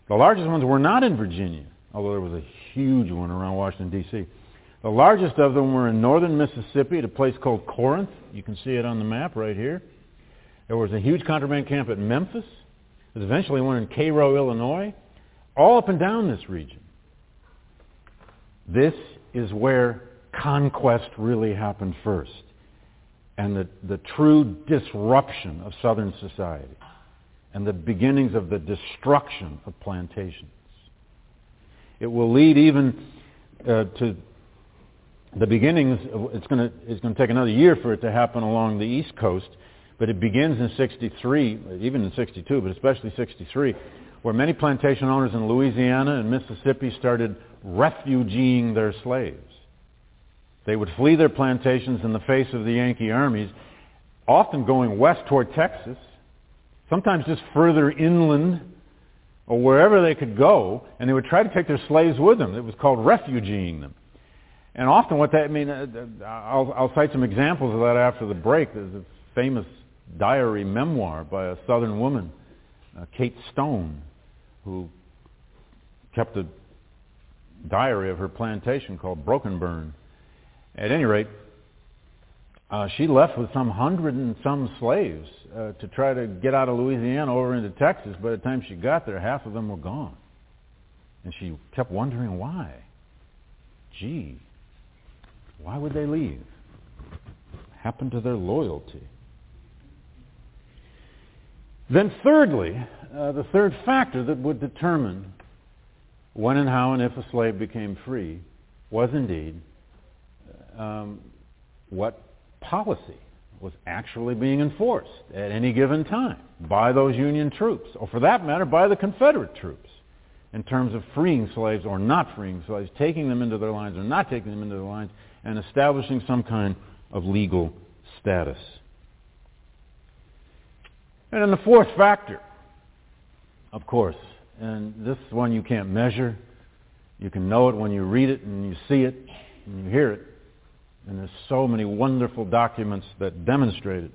The largest ones were not in Virginia, although there was a huge one around Washington, D.C. The largest of them were in northern Mississippi at a place called Corinth. You can see it on the map right here. There was a huge contraband camp at Memphis. There's eventually one in Cairo, Illinois. All up and down this region. This is where conquest really happened first and the, the true disruption of Southern society and the beginnings of the destruction of plantations. It will lead even uh, to the beginnings, of, it's going to it's going to take another year for it to happen along the East Coast, but it begins in 63, even in 62, but especially 63, where many plantation owners in Louisiana and Mississippi started refugeeing their slaves. They would flee their plantations in the face of the Yankee armies, often going west toward Texas, sometimes just further inland or wherever they could go, and they would try to take their slaves with them. It was called refugeeing them. And often what that, I mean, uh, I'll, I'll cite some examples of that after the break. There's a famous diary memoir by a southern woman, uh, Kate Stone, who kept a diary of her plantation called Brokenburn. At any rate, uh, she left with some hundred and some slaves uh, to try to get out of Louisiana over into Texas. By the time she got there, half of them were gone. And she kept wondering why. Gee, why would they leave? What Happened to their loyalty. Then thirdly, uh, the third factor that would determine when and how and if a slave became free was indeed um, what policy was actually being enforced at any given time by those Union troops, or for that matter, by the Confederate troops, in terms of freeing slaves or not freeing slaves, taking them into their lines or not taking them into their lines, and establishing some kind of legal status. And then the fourth factor, of course, and this one you can't measure. You can know it when you read it and you see it and you hear it. And there's so many wonderful documents that demonstrate it.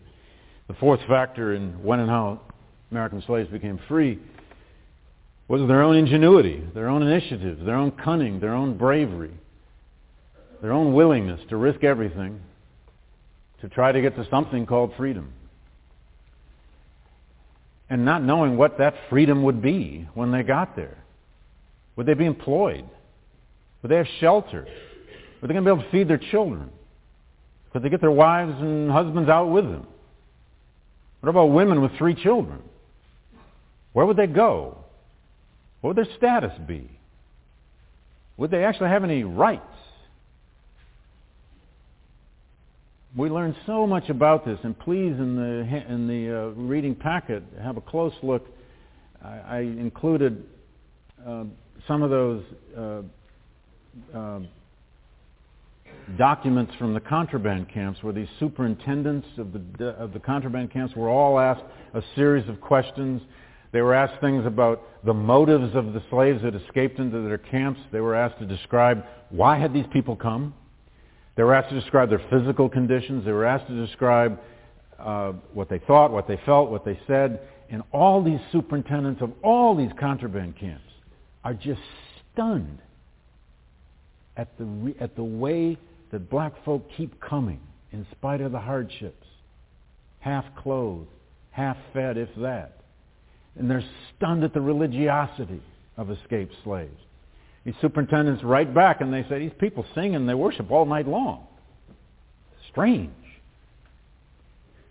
The fourth factor in when and how American slaves became free was their own ingenuity, their own initiative, their own cunning, their own bravery, their own willingness to risk everything to try to get to something called freedom. And not knowing what that freedom would be when they got there. Would they be employed? Would they have shelter? Were they going to be able to feed their children? Could they get their wives and husbands out with them? What about women with three children? Where would they go? What would their status be? Would they actually have any rights? We learned so much about this, and please, in the in the uh, reading packet, have a close look. I, I included uh, some of those uh, uh documents from the contraband camps, where these superintendents of the of the contraband camps were all asked a series of questions. They were asked things about the motives of the slaves that escaped into their camps. They were asked to describe why had these people come. They were asked to describe their physical conditions. They were asked to describe uh, what they thought, what they felt, what they said. And all these superintendents of all these contraband camps are just stunned at the, re- at the way that black folk keep coming in spite of the hardships, half clothed, half fed, if that. And they're stunned at the religiosity of escaped slaves. These superintendents write back and they say, these people sing and they worship all night long. Strange.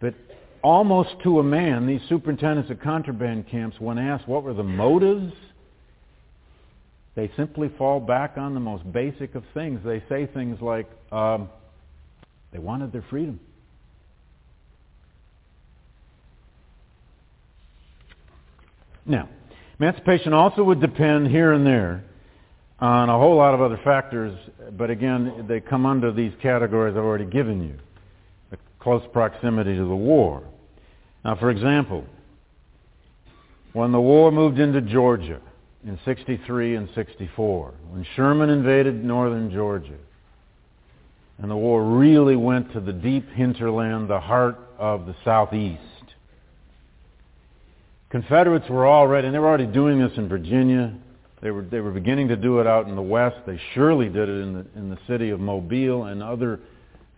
But almost to a man, these superintendents of contraband camps, when asked what were the motives, they simply fall back on the most basic of things. They say things like, um, they wanted their freedom. Now, emancipation also would depend here and there on a whole lot of other factors, but again, they come under these categories I've already given you. The close proximity to the war. Now, for example, when the war moved into Georgia in 63 and 64, when Sherman invaded northern Georgia, and the war really went to the deep hinterland, the heart of the southeast, Confederates were already, and they were already doing this in Virginia, they were, they were beginning to do it out in the West. They surely did it in the, in the city of Mobile and other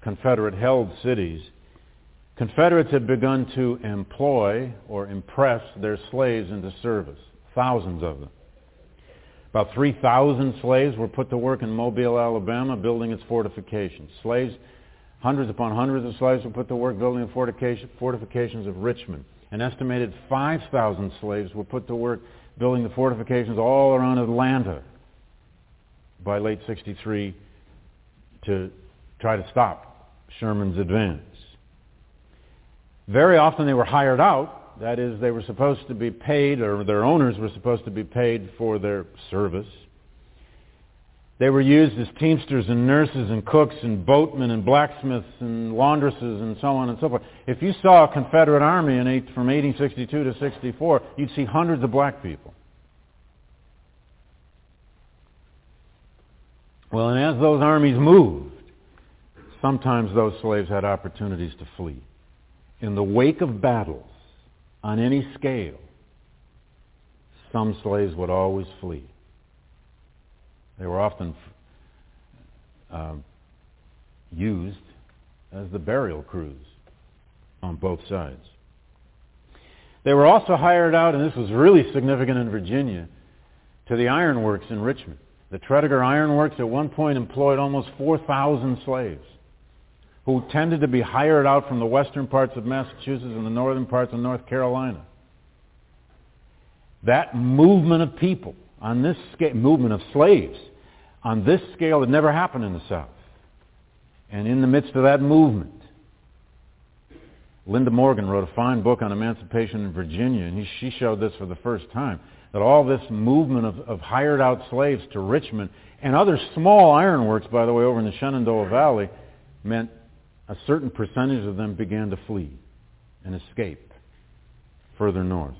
Confederate-held cities. Confederates had begun to employ or impress their slaves into service, thousands of them. About 3,000 slaves were put to work in Mobile, Alabama, building its fortifications. Slaves, hundreds upon hundreds of slaves were put to work building the fortifications of Richmond. An estimated 5,000 slaves were put to work building the fortifications all around Atlanta by late 63 to try to stop Sherman's advance. Very often they were hired out. That is, they were supposed to be paid, or their owners were supposed to be paid for their service. They were used as teamsters and nurses and cooks and boatmen and blacksmiths and laundresses and so on and so forth. If you saw a Confederate army in eight, from 1862 to 64, you'd see hundreds of black people. Well, and as those armies moved, sometimes those slaves had opportunities to flee. In the wake of battles, on any scale, some slaves would always flee. They were often uh, used as the burial crews on both sides. They were also hired out, and this was really significant in Virginia, to the ironworks in Richmond. The Tredegar Ironworks at one point employed almost 4,000 slaves who tended to be hired out from the western parts of Massachusetts and the northern parts of North Carolina. That movement of people on this scale, movement of slaves, on this scale had never happened in the South. And in the midst of that movement, Lynda Morgan wrote a fine book on emancipation in Virginia, and he, she showed this for the first time, that all this movement of, of hired out slaves to Richmond and other small ironworks, by the way, over in the Shenandoah Valley, meant a certain percentage of them began to flee and escape. further north.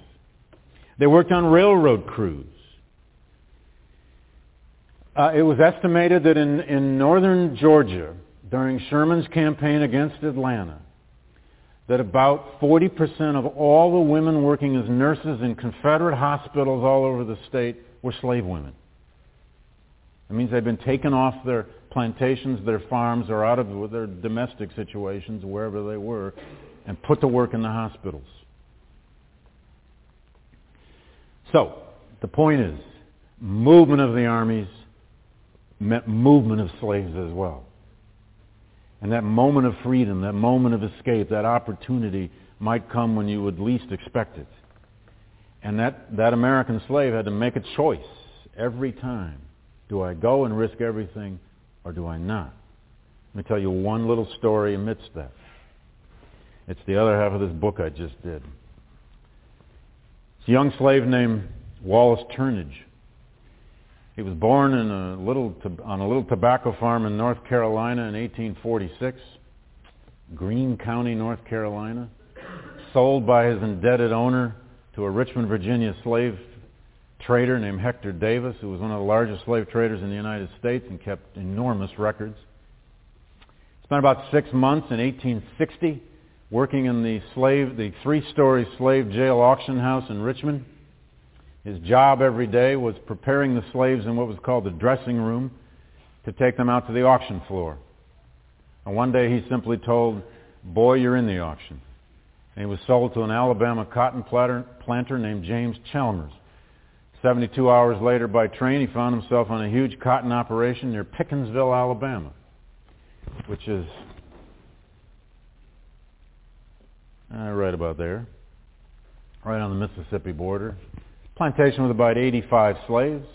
They worked on railroad crews. Uh, it was estimated that in, in northern Georgia, during Sherman's campaign against Atlanta, that about 40% of all the women working as nurses in Confederate hospitals all over the state were slave women. It means they've been taken off their plantations, their farms, or out of their domestic situations, wherever they were, and put to work in the hospitals. So, the point is, movement of the armies meant movement of slaves as well. And that moment of freedom, that moment of escape, that opportunity might come when you would least expect it. And that, that American slave had to make a choice every time. Do I go and risk everything or do I not? Let me tell you one little story amidst that. It's the other half of this book I just did. It's a young slave named Wallace Turnage. He was born a little, on a little tobacco farm in North Carolina in 1846, Greene County, North Carolina, sold by his indebted owner to a Richmond, Virginia slave trader named Hector Davis, who was one of the largest slave traders in the United States and kept enormous records. Spent about six months in 1860 working in the slave, the three-story slave jail auction house in Richmond. His job every day was preparing the slaves in what was called the dressing room to take them out to the auction floor. And one day he simply told, boy, you're in the auction. And he was sold to an Alabama cotton planter named James Chalmers. 72 hours later by train, he found himself on a huge cotton operation near Pickensville, Alabama, which is uh, right about there, right on the Mississippi border. Plantation with about 85 slaves.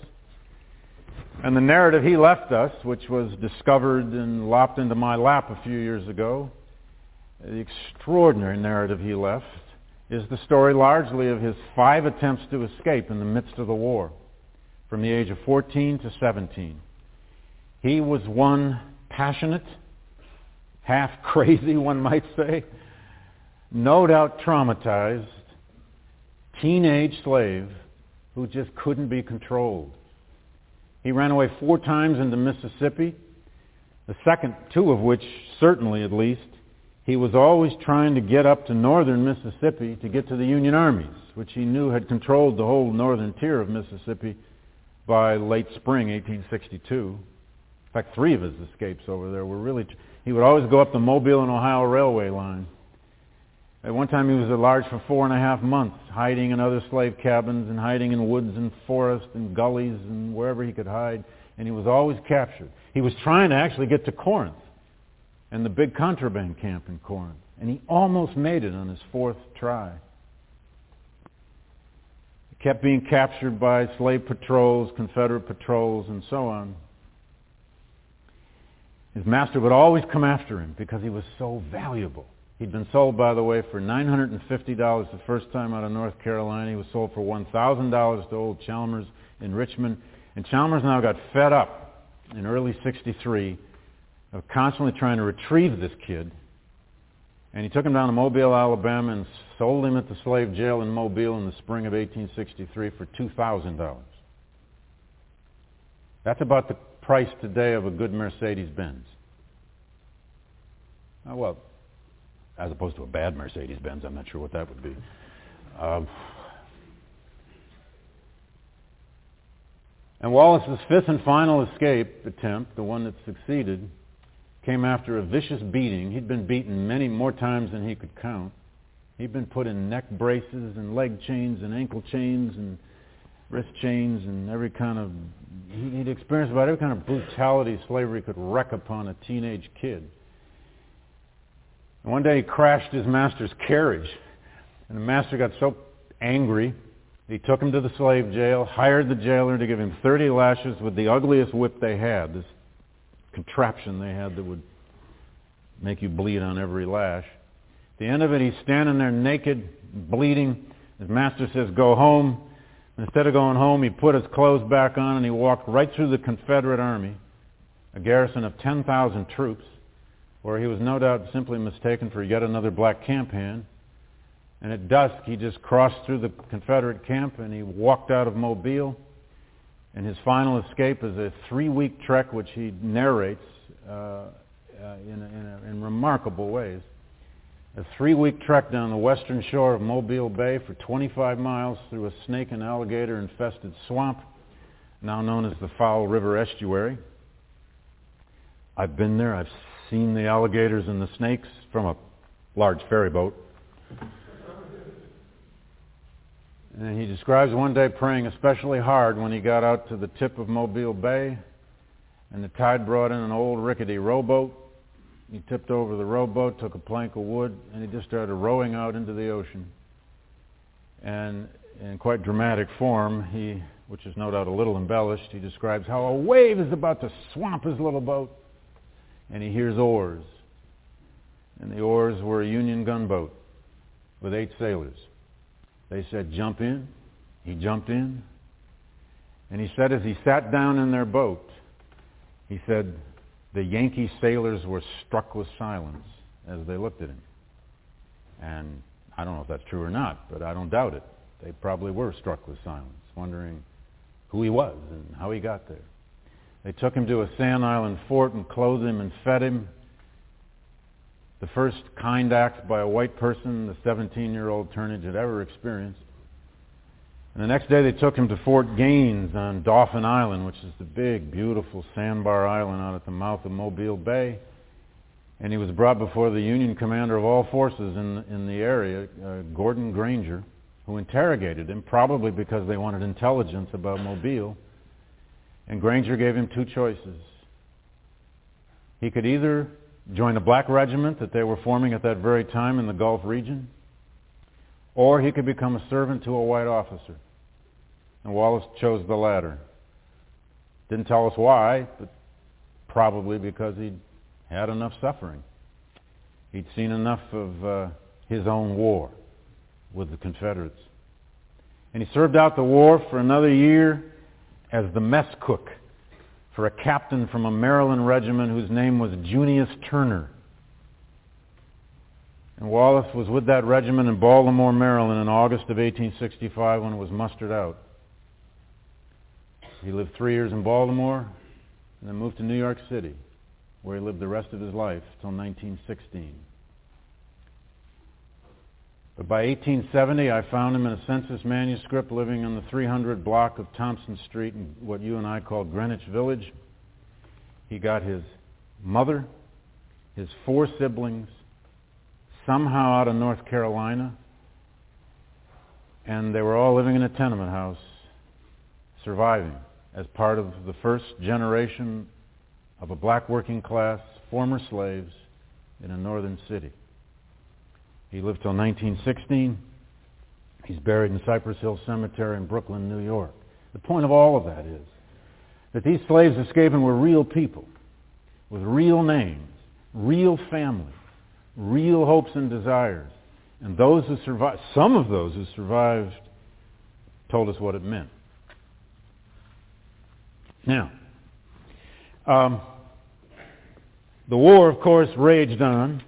And the narrative he left us, which was discovered and lopped into my lap a few years ago, the extraordinary narrative he left is the story largely of his five attempts to escape in the midst of the war from the age of 14 to 17. He was one passionate, half crazy, one might say, no doubt traumatized, teenage slave who just couldn't be controlled. He ran away four times into Mississippi, the second two of which, certainly at least, he was always trying to get up to northern Mississippi to get to the Union armies, which he knew had controlled the whole northern tier of Mississippi by late spring 1862. In fact, three of his escapes over there were really... He would always go up the Mobile and Ohio Railway line. At one time he was at large for four and a half months, hiding in other slave cabins and hiding in woods and forests and gullies and wherever he could hide, and he was always captured. He was trying to actually get to Corinth and the big contraband camp in Corinth. And he almost made it on his fourth try. He kept being captured by slave patrols, Confederate patrols, and so on. His master would always come after him because he was so valuable. He'd been sold, by the way, for $950 the first time out of North Carolina. He was sold for $1,000 to old Chalmers in Richmond. And Chalmers now got fed up in early 63 of constantly trying to retrieve this kid. And he took him down to Mobile, Alabama, and sold him at the slave jail in Mobile in the spring of 1863 for $2,000. That's about the price today of a good Mercedes-Benz. Oh, well, as opposed to a bad Mercedes-Benz, I'm not sure what that would be. Uh, and Wallace's fifth and final escape attempt, the one that succeeded, came after a vicious beating. He'd been beaten many more times than he could count. He'd been put in neck braces and leg chains and ankle chains and wrist chains and every kind of, he'd experienced about every kind of brutality slavery could wreak upon a teenage kid. And one day he crashed his master's carriage. And the master got so angry, he took him to the slave jail, hired the jailer to give him 30 lashes with the ugliest whip they had, this contraption they had that would make you bleed on every lash. At the end of it, he's standing there naked, bleeding. His master says, go home. Instead of going home, he put his clothes back on and he walked right through the Confederate Army, a garrison of 10,000 troops, where he was no doubt simply mistaken for yet another black camp hand. And at dusk, he just crossed through the Confederate camp and he walked out of Mobile. And his final escape is a three-week trek, which he narrates uh, uh, in, in, in remarkable ways. A three-week trek down the western shore of Mobile Bay for 25 miles through a snake and alligator-infested swamp, now known as the Fowl River Estuary. I've been there. I've seen the alligators and the snakes from a large ferry boat. And he describes one day praying especially hard when he got out to the tip of Mobile Bay and the tide brought in an old rickety rowboat. He tipped over the rowboat, took a plank of wood, and he just started rowing out into the ocean. And in quite dramatic form, he, which is no doubt a little embellished, he describes how a wave is about to swamp his little boat. And he hears oars. And the oars were a Union gunboat with eight sailors. They said, jump in. He jumped in. And he said as he sat down in their boat, he said, the Yankee sailors were struck with silence as they looked at him. And I don't know if that's true or not, but I don't doubt it. They probably were struck with silence, wondering who he was and how he got there. They took him to a Sand Island fort and clothed him and fed him. The first kind act by a white person the 17-year-old Turnage had ever experienced. And the next day they took him to Fort Gaines on Dauphin Island, which is the big, beautiful sandbar island out at the mouth of Mobile Bay. And he was brought before the Union commander of all forces in, in the area, uh, Gordon Granger, who interrogated him, probably because they wanted intelligence about Mobile. And Granger gave him two choices. He could either join a black regiment that they were forming at that very time in the Gulf region, or he could become a servant to a white officer. And Wallace chose the latter. Didn't tell us why, but probably because he'd had enough suffering. He'd seen enough of uh, his own war with the Confederates. And he served out the war for another year as the mess cook for a captain from a Maryland regiment whose name was Junius Turner. And Wallace was with that regiment in Baltimore, Maryland in August of 1865 when it was mustered out. He lived three years in Baltimore and then moved to New York City, where he lived the rest of his life till 1916. But by 1870, I found him in a census manuscript living on the 300 block of Thompson Street in what you and I call Greenwich Village. He got his mother, his four siblings, somehow out of North Carolina, and they were all living in a tenement house, surviving as part of the first generation of a black working class, former slaves in a northern city. He lived till 1916. He's buried in Cypress Hill Cemetery in Brooklyn, New York. The point of all of that is that these slaves escaping were real people with real names, real families, real hopes and desires. And those who survived, some of those who survived told us what it meant. Now, um, the war, of course, raged on.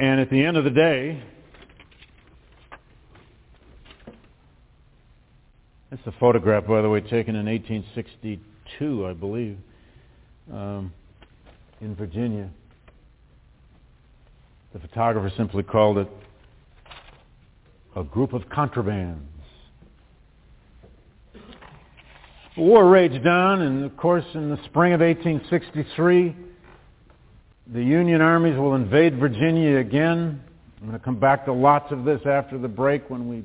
And at the end of the day, that's a photograph, by the way, taken in 1862, I believe, um, in Virginia. The photographer simply called it a group of contrabands. War raged on, and of course, in the spring of 1863, the Union armies will invade Virginia again. I'm going to come back to lots of this after the break when we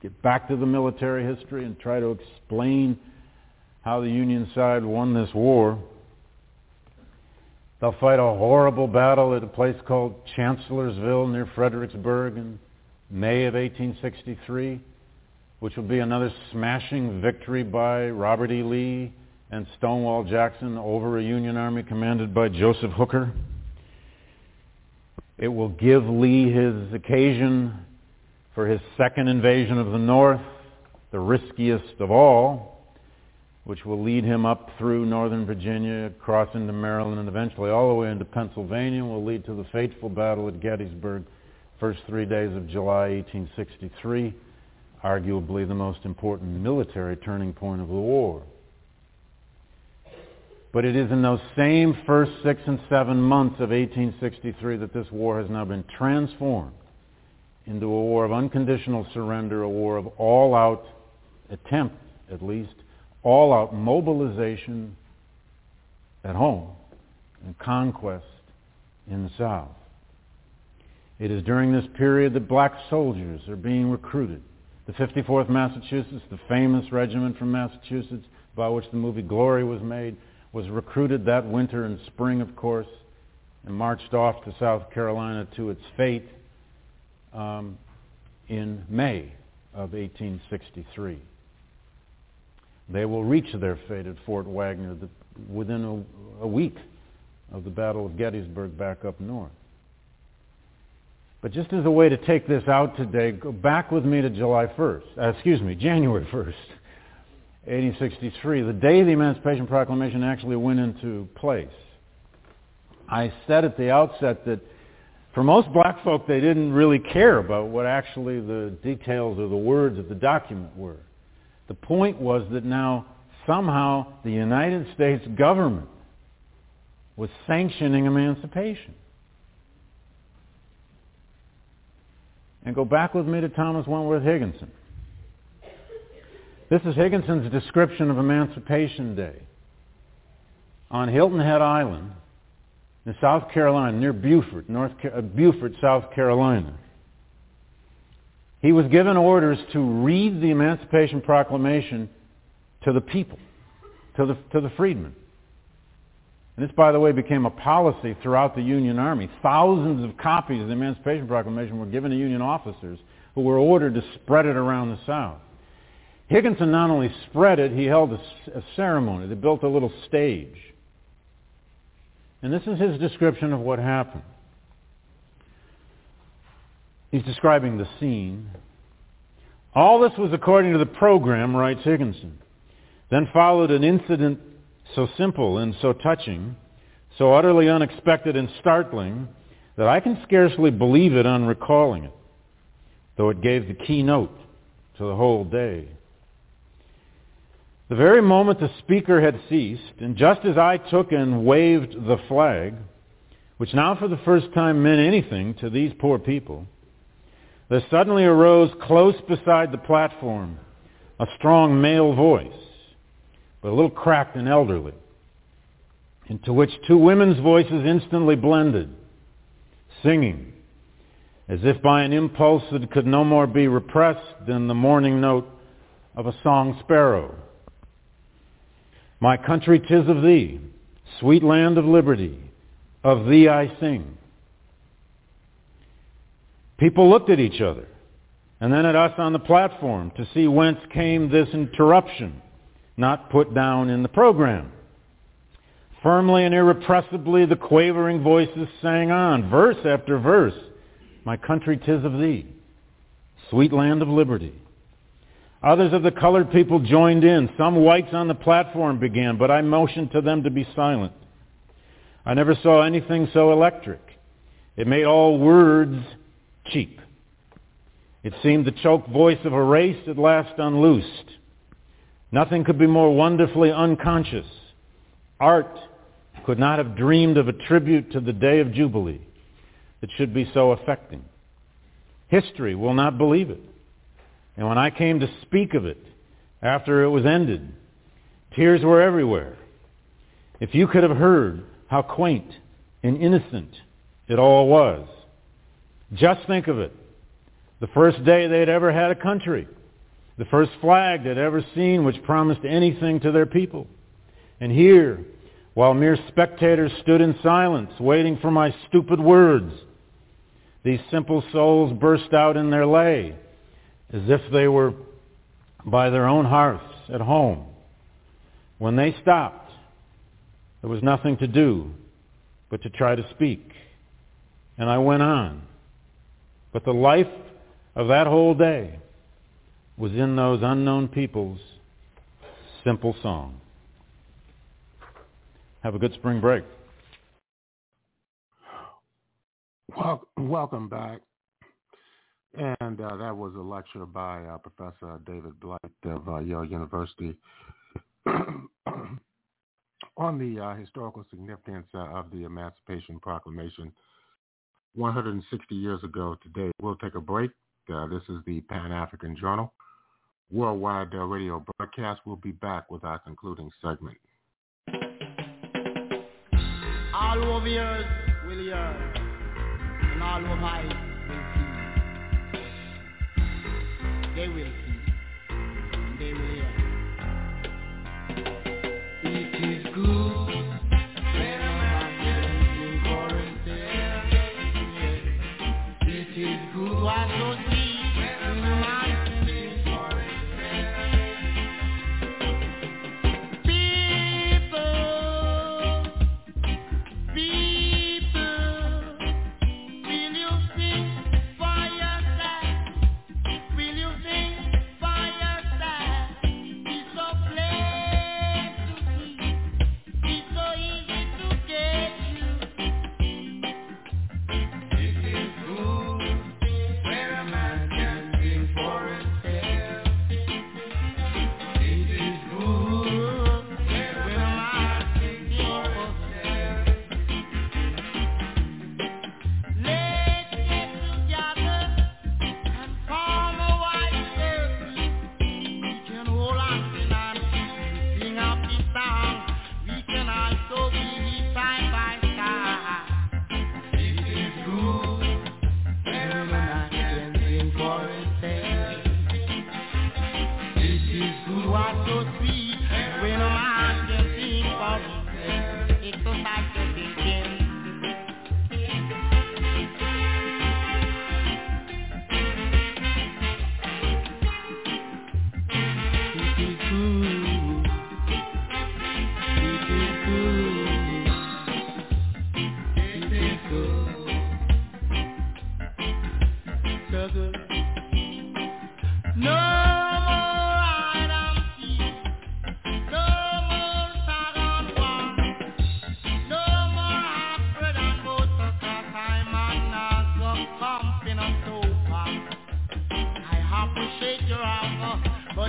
get back to the military history and try to explain how the Union side won this war. They'll fight a horrible battle at a place called Chancellorsville near Fredericksburg in May of 1863, which will be another smashing victory by Robert E. Lee and Stonewall Jackson over a Union army commanded by Joseph Hooker. It will give Lee his occasion for his second invasion of the North, the riskiest of all, which will lead him up through northern Virginia, across into Maryland, and eventually all the way into Pennsylvania, and will lead to the fateful battle at Gettysburg, first three days of July 1863, arguably the most important military turning point of the war. But it is in those same first six and seven months of 1863 that this war has now been transformed into a war of unconditional surrender, a war of all-out attempt, at least, all-out mobilization at home and conquest in the South. It is during this period that black soldiers are being recruited. The 54th Massachusetts, the famous regiment from Massachusetts by which the movie Glory was made, was recruited that winter and spring, of course, and marched off to South Carolina to its fate um, in May of 1863. They will reach their fate at Fort Wagner within a, a week of the Battle of Gettysburg back up north. But just as a way to take this out today, go back with me to July 1st, uh, excuse me, January 1st, 1863, the day the Emancipation Proclamation actually went into place. I said at the outset that for most black folk, they didn't really care about what actually the details or the words of the document were. The point was that now somehow the United States government was sanctioning emancipation. And go back with me to Thomas Wentworth Higginson. This is Higginson's description of Emancipation Day. On Hilton Head Island, in South Carolina, near Beaufort, North uh, Beaufort, South Carolina. He was given orders to read the Emancipation Proclamation to the people, to the, to the freedmen. And this, by the way, became a policy throughout the Union Army. Thousands of copies of the Emancipation Proclamation were given to Union officers who were ordered to spread it around the South. Higginson not only spread it, he held a, a ceremony. They built a little stage. And this is his description of what happened. He's describing the scene. All this was according to the program, writes Higginson. Then followed an incident so simple and so touching, so utterly unexpected and startling, that I can scarcely believe it on recalling it, though it gave the keynote to the whole day. The very moment the speaker had ceased, and just as I took and waved the flag, which now for the first time meant anything to these poor people, there suddenly arose close beside the platform a strong male voice, but a little cracked and elderly, into which two women's voices instantly blended, singing, as if by an impulse that could no more be repressed than the morning note of a song sparrow. My country, tis of thee, sweet land of liberty, of thee I sing. People looked at each other and then at us on the platform to see whence came this interruption, not put down in the program. Firmly and irrepressibly the quavering voices sang on, verse after verse, My country, tis of thee, sweet land of liberty. Others of the colored people joined in. Some whites on the platform began, but I motioned to them to be silent. I never saw anything so electric. It made all words cheap. It seemed the choked voice of a race at last unloosed. Nothing could be more wonderfully unconscious. Art could not have dreamed of a tribute to the day of Jubilee that should be so affecting. History will not believe it. And when I came to speak of it after it was ended, tears were everywhere. If you could have heard how quaint and innocent it all was. Just think of it. The first day they'd ever had a country. The first flag they'd ever seen which promised anything to their people. And here, while mere spectators stood in silence, waiting for my stupid words, these simple souls burst out in their lay as if they were by their own hearths at home. When they stopped, there was nothing to do but to try to speak. And I went on. But the life of that whole day was in those unknown people's simple song. Have a good spring break. Well, welcome back And uh, that was a lecture by uh, Professor David Blight of uh, Yale University on the uh, historical significance uh, of the Emancipation Proclamation 160 years ago today. We'll take a break. Uh, this is the Pan-African Journal worldwide radio broadcast. We'll be back with our concluding segment. All over yours will hear, and all over will see. They will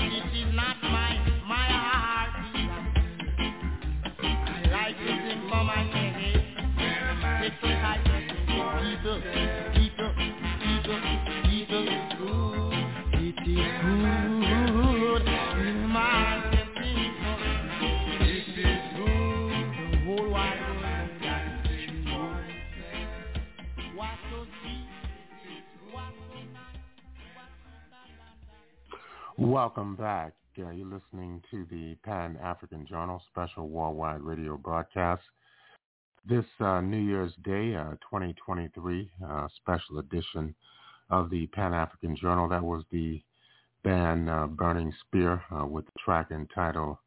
99 Welcome back. Uh, you're listening to the Pan African Journal special worldwide radio broadcast. This uh, New Year's Day, uh, 2023, uh, special edition of the Pan African Journal. That was the band uh, Burning Spear uh, with the track entitled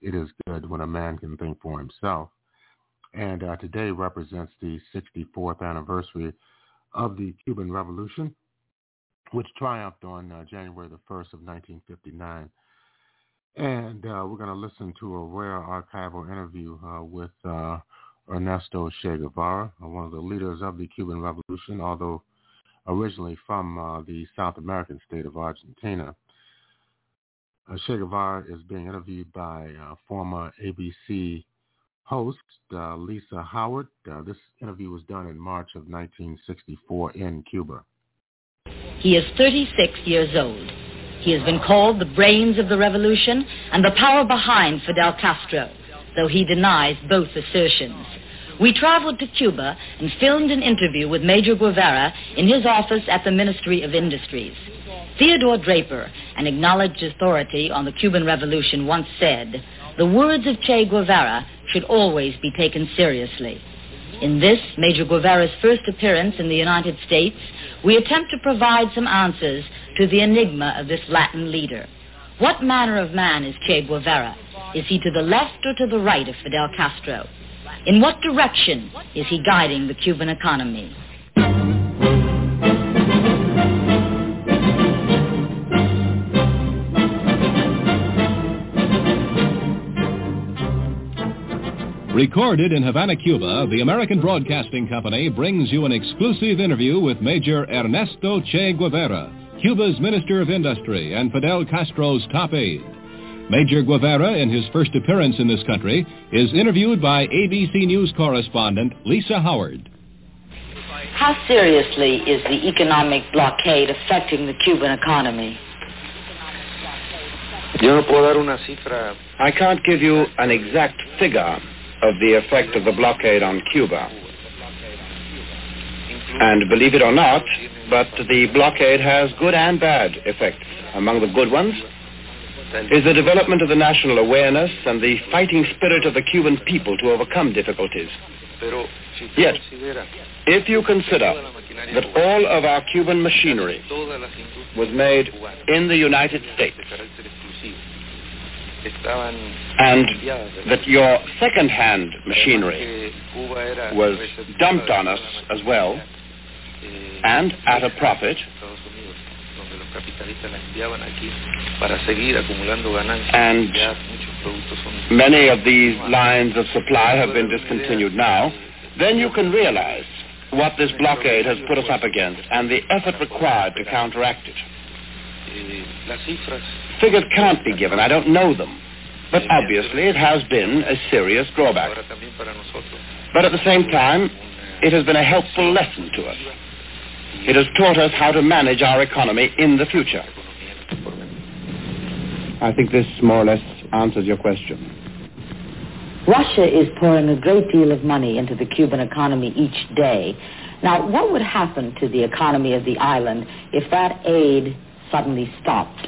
It Is Good When a Man Can Think for Himself. And today represents the 64th anniversary of the Cuban Revolution, which triumphed on uh, January the 1st of 1959. And uh, we're going to listen to a rare archival interview uh, with uh, Ernesto Che Guevara, uh, one of the leaders of the Cuban Revolution, although originally from uh, the South American state of Argentina. Che Guevara is being interviewed by former ABC host Lisa Howard. This interview was done in March of 1964 in Cuba. He is 36 years old. He has been called the brains of the revolution and the power behind Fidel Castro, though he denies both assertions. We traveled to Cuba and filmed an interview with Major Guevara in his office at the Ministry of Industries. Theodore Draper, an acknowledged authority on the Cuban Revolution, once said, the words of Che Guevara should always be taken seriously. In this, Major Guevara's first appearance in the United States, we attempt to provide some answers to the enigma of this Latin leader. What manner of man is Che Guevara? Is he to the left or to the right of Fidel Castro? In what direction is he guiding the Cuban economy? Recorded in Havana, Cuba, the American Broadcasting Company brings you an exclusive interview with Major Ernesto Che Guevara, Cuba's Minister of Industry and Fidel Castro's top aide. Major Guevara, in his first appearance in this country, is interviewed by ABC News correspondent Lisa Howard. How seriously is the economic blockade affecting the Cuban economy? I can't give you an exact figure of the effect of the blockade on Cuba. And believe it or not, but the blockade has good and bad effects. Among the good ones is the development of the national awareness and the fighting spirit of the Cuban people to overcome difficulties. Yet, if you consider that all of our Cuban machinery was made in the United States, and that your second-hand machinery was dumped on us as well, and at a profit, and many of these lines of supply have been discontinued now, then you can realize what this blockade has put us up against and the effort required to counteract it. Figures can't be given. I don't know them. But obviously it has been a serious drawback. But at the same time, it has been a helpful lesson to us. It has taught us how to manage our economy in the future. I think this more or less answers your question. Russia is pouring a great deal of money into the Cuban economy each day. Now, what would happen to the economy of the island if that aid suddenly stopped?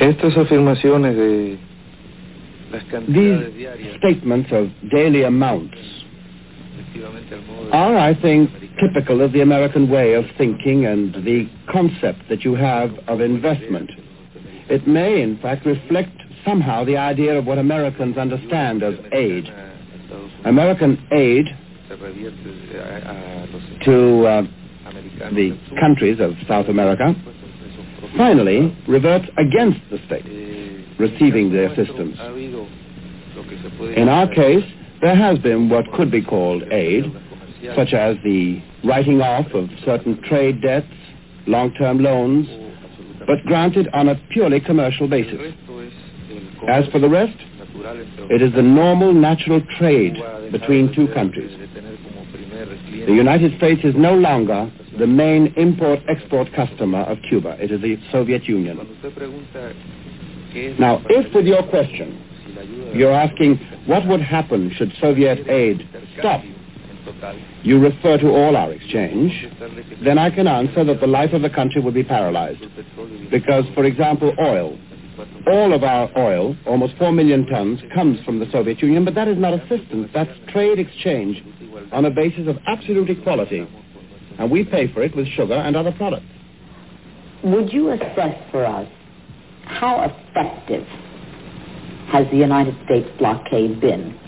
Estas afirmaciones de las cantidades These statements of daily amounts are, I think, typical of the American way of thinking and the concept that you have of investment. It may, in fact, reflect somehow the idea of what Americans understand as aid. American aid to uh, the countries of South America finally reverts against the state receiving the assistance. In our case, there has been what could be called aid, such as the writing off of certain trade debts, long-term loans, but granted on a purely commercial basis. As for the rest, it is the normal natural trade between two countries. The United States is no longer the main import-export customer of Cuba. It is the Soviet Union. Now, if with your question you're asking what would happen should Soviet aid stop, you refer to all our exchange, then I can answer that the life of the country would be paralyzed. Because, for example, oil. All of our oil, almost 4 million tons, comes from the Soviet Union, but that is not assistance. That's trade exchange on a basis of absolute equality. And we pay for it with sugar and other products. Would you assess for us how effective has the United States blockade been?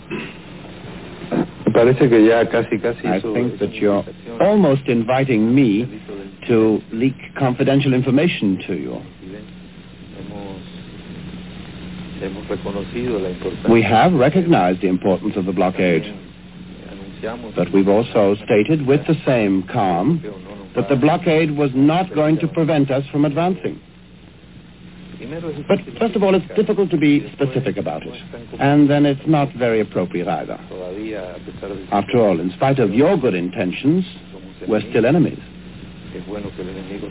Parece que ya casi, casi I think that you're almost inviting me to leak confidential information to you. Hemos, hemos reconocido la importancia. We have recognized the importance of the blockade, Anunciamos but we've also stated with the same calm that the blockade was not going to prevent us from advancing. But first of all, it's difficult to be specific about it, and then it's not very appropriate either. After all, in spite of your good intentions, we're still enemies.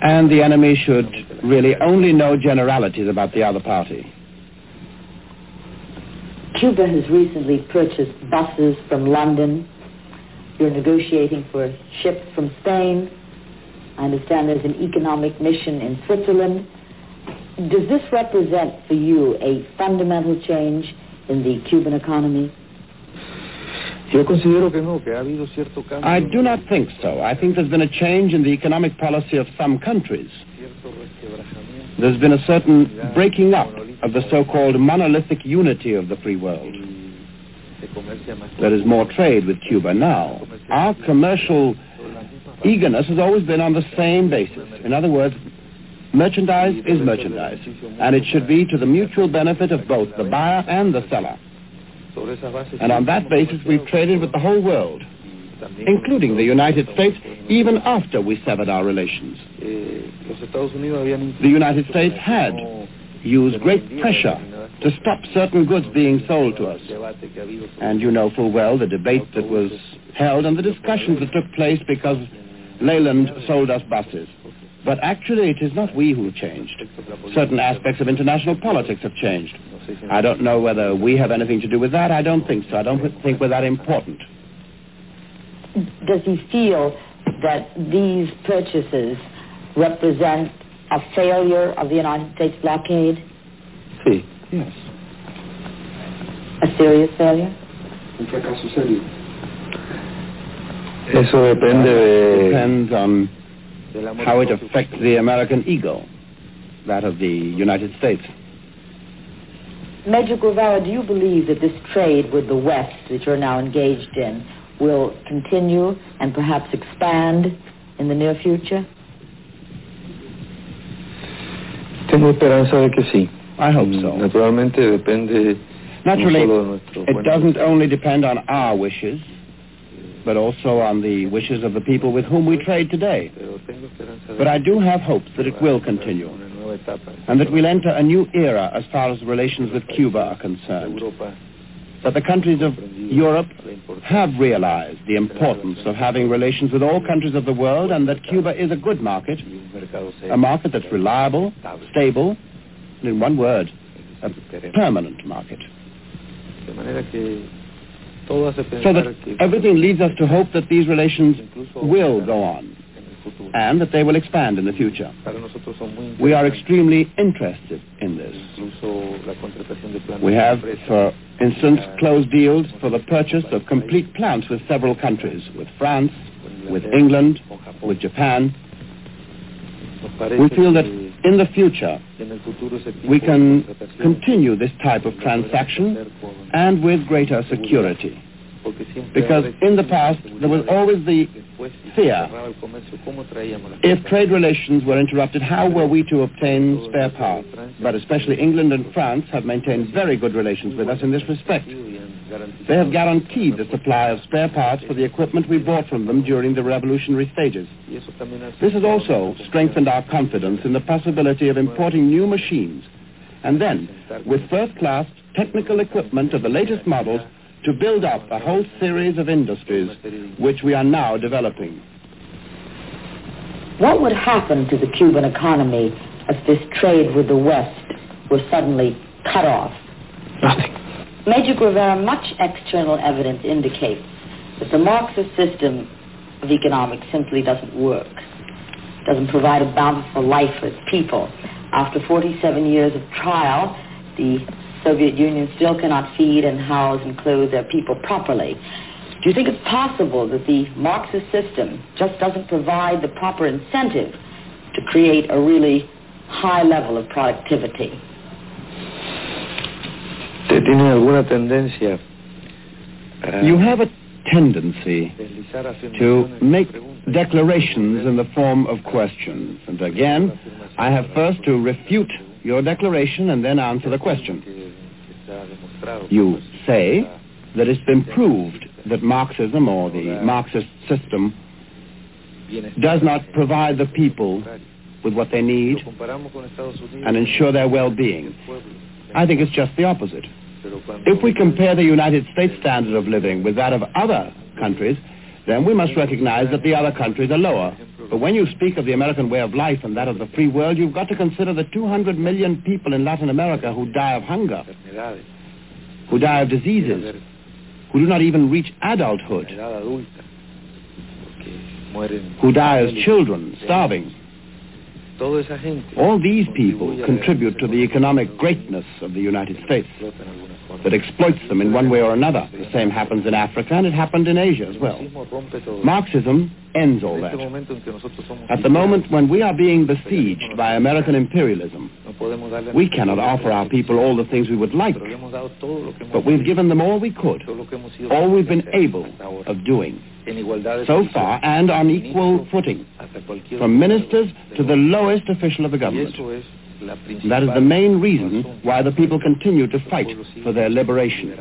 And the enemy should really only know generalities about the other party. Cuba has recently purchased buses from London. You're negotiating for ships from Spain. I understand there's an economic mission in Switzerland. Does this represent for you a fundamental change in the Cuban economy? Yo considero que no, que ha habido cierto cambio. I do not think so. I think there's been a change in the economic policy of some countries. There's been a certain breaking up of the so-called monolithic unity of the free world. There is more trade with Cuba now. Our commercial eagerness has always been on the same basis. In other words, merchandise is merchandise, and it should be to the mutual benefit of both the buyer and the seller. And on that basis, we've traded with the whole world. including the United States, even after we severed our relations. The United States had used great pressure to stop certain goods being sold to us. debate que ha habido sobre And you know full well the debate that was held and the discussions that took place because Leyland sold us buses. But actually, it is not we who changed. Certain aspects of international politics have changed. I don't know whether we have anything to do with that. I don't think so. I don't think we're that important. Does he feel that these purchases represent a failure of the United States blockade? Sí, Yes. A serious failure? un fracaso serio. Eso depende de, Depends on how it affects the American ego, that of the United States. Major Guevara, do you believe that this trade with the West that you're now engaged in will continue and perhaps expand in the near future? Tengo esperanza de que sí. I hope so. Mm, naturalmente depende Naturally, no solo de nuestro it doesn't only depend on our wishes, but also on the wishes of the people with whom we trade today. pero tengo esperanza de But I do have hopes that it will continue, una nueva etapa and that we'll enter a new era as far as relations with Cuba are concerned. That the countries of Europe have realized the importance of having relations with all countries of the world, and that Cuba is a good market, y un mercado a market that's reliable, stable, in one word, a permanent market. De manera que todo hace So that everything leads us to hope that these relations will go on en el futuro. and that they will expand in the future. Para nosotros son muy We are extremely interested in this. Incluso la contratación de planes We have, for instance, closed deals for the purchase of complete plants with several countries, with France, with England, with Japan. We feel that in the future en el futuro ese tipo we can continue this type of transaction and with greater security. Because in the past there was always the después, si se fear cerraba el comercio, ¿cómo traíamos las If trade relations were interrupted, how were we to obtain spare parts? But especially England and France have maintained very good relations with us in this respect. Y han garantizado They have guaranteed the supply of spare parts for the equipment we bought from them during the revolutionary stages. y eso también hace This has also strengthened our confidence in the possibility of importing new machines and then, with first-class technical equipment of the latest models, to build up a whole series of industries which we are now developing. What would happen to the Cuban economy if this trade with the West were suddenly cut off? Nothing. Major Guevara, much external evidence indicates that the Marxist system of economics simply doesn't work. Doesn't provide a bountiful life for its people. After 47 years of trial, the Soviet Union still cannot feed and house and clothe their people properly. Do you think it's possible that the Marxist system just doesn't provide the proper incentive to create a really high level of productivity? ¿Usted tiene alguna tendencia You have a tendency to make declarations in the form of questions. And again, I have first to refute your declaration and then answer the question. Que está demostrado que You say that it's been proved that Marxism or the Marxist system does not provide the people with what they need Lo comparamos con Estados Unidos, and ensure their well-being. I think it's just the opposite. If we compare the United States standard of living with that of other countries, then we must recognize that the other countries are lower. But when you speak of the American way of life and that of the free world, you've got to consider the 200 million people in Latin America who die of hunger, who die of diseases, who do not even reach adulthood, edad adulta, porque mueren who die as children, starving. Toda esa gente All these people contribuye a la contribute to the economic greatness of the United States explota en alguna forma. that exploits them in one way or another. The same happens in Africa and it happened in Asia as well. marxismo rompe todo. Marxism ends all that. este momento en que nosotros somos At the moment when we are being besieged by American imperialism, no podemos darle a we cannot offer our people all the things we would like, pero le hemos dado todo lo que hemos but we've given them all we could, todo lo que hemos sido all we've been capaces de hacer able of doing, en igualdad de so far and on equal footing, from ministers to the lowest official of the government. eso es la And that is the main reason why the people continue to fight por el pueblo sigue for their liberation.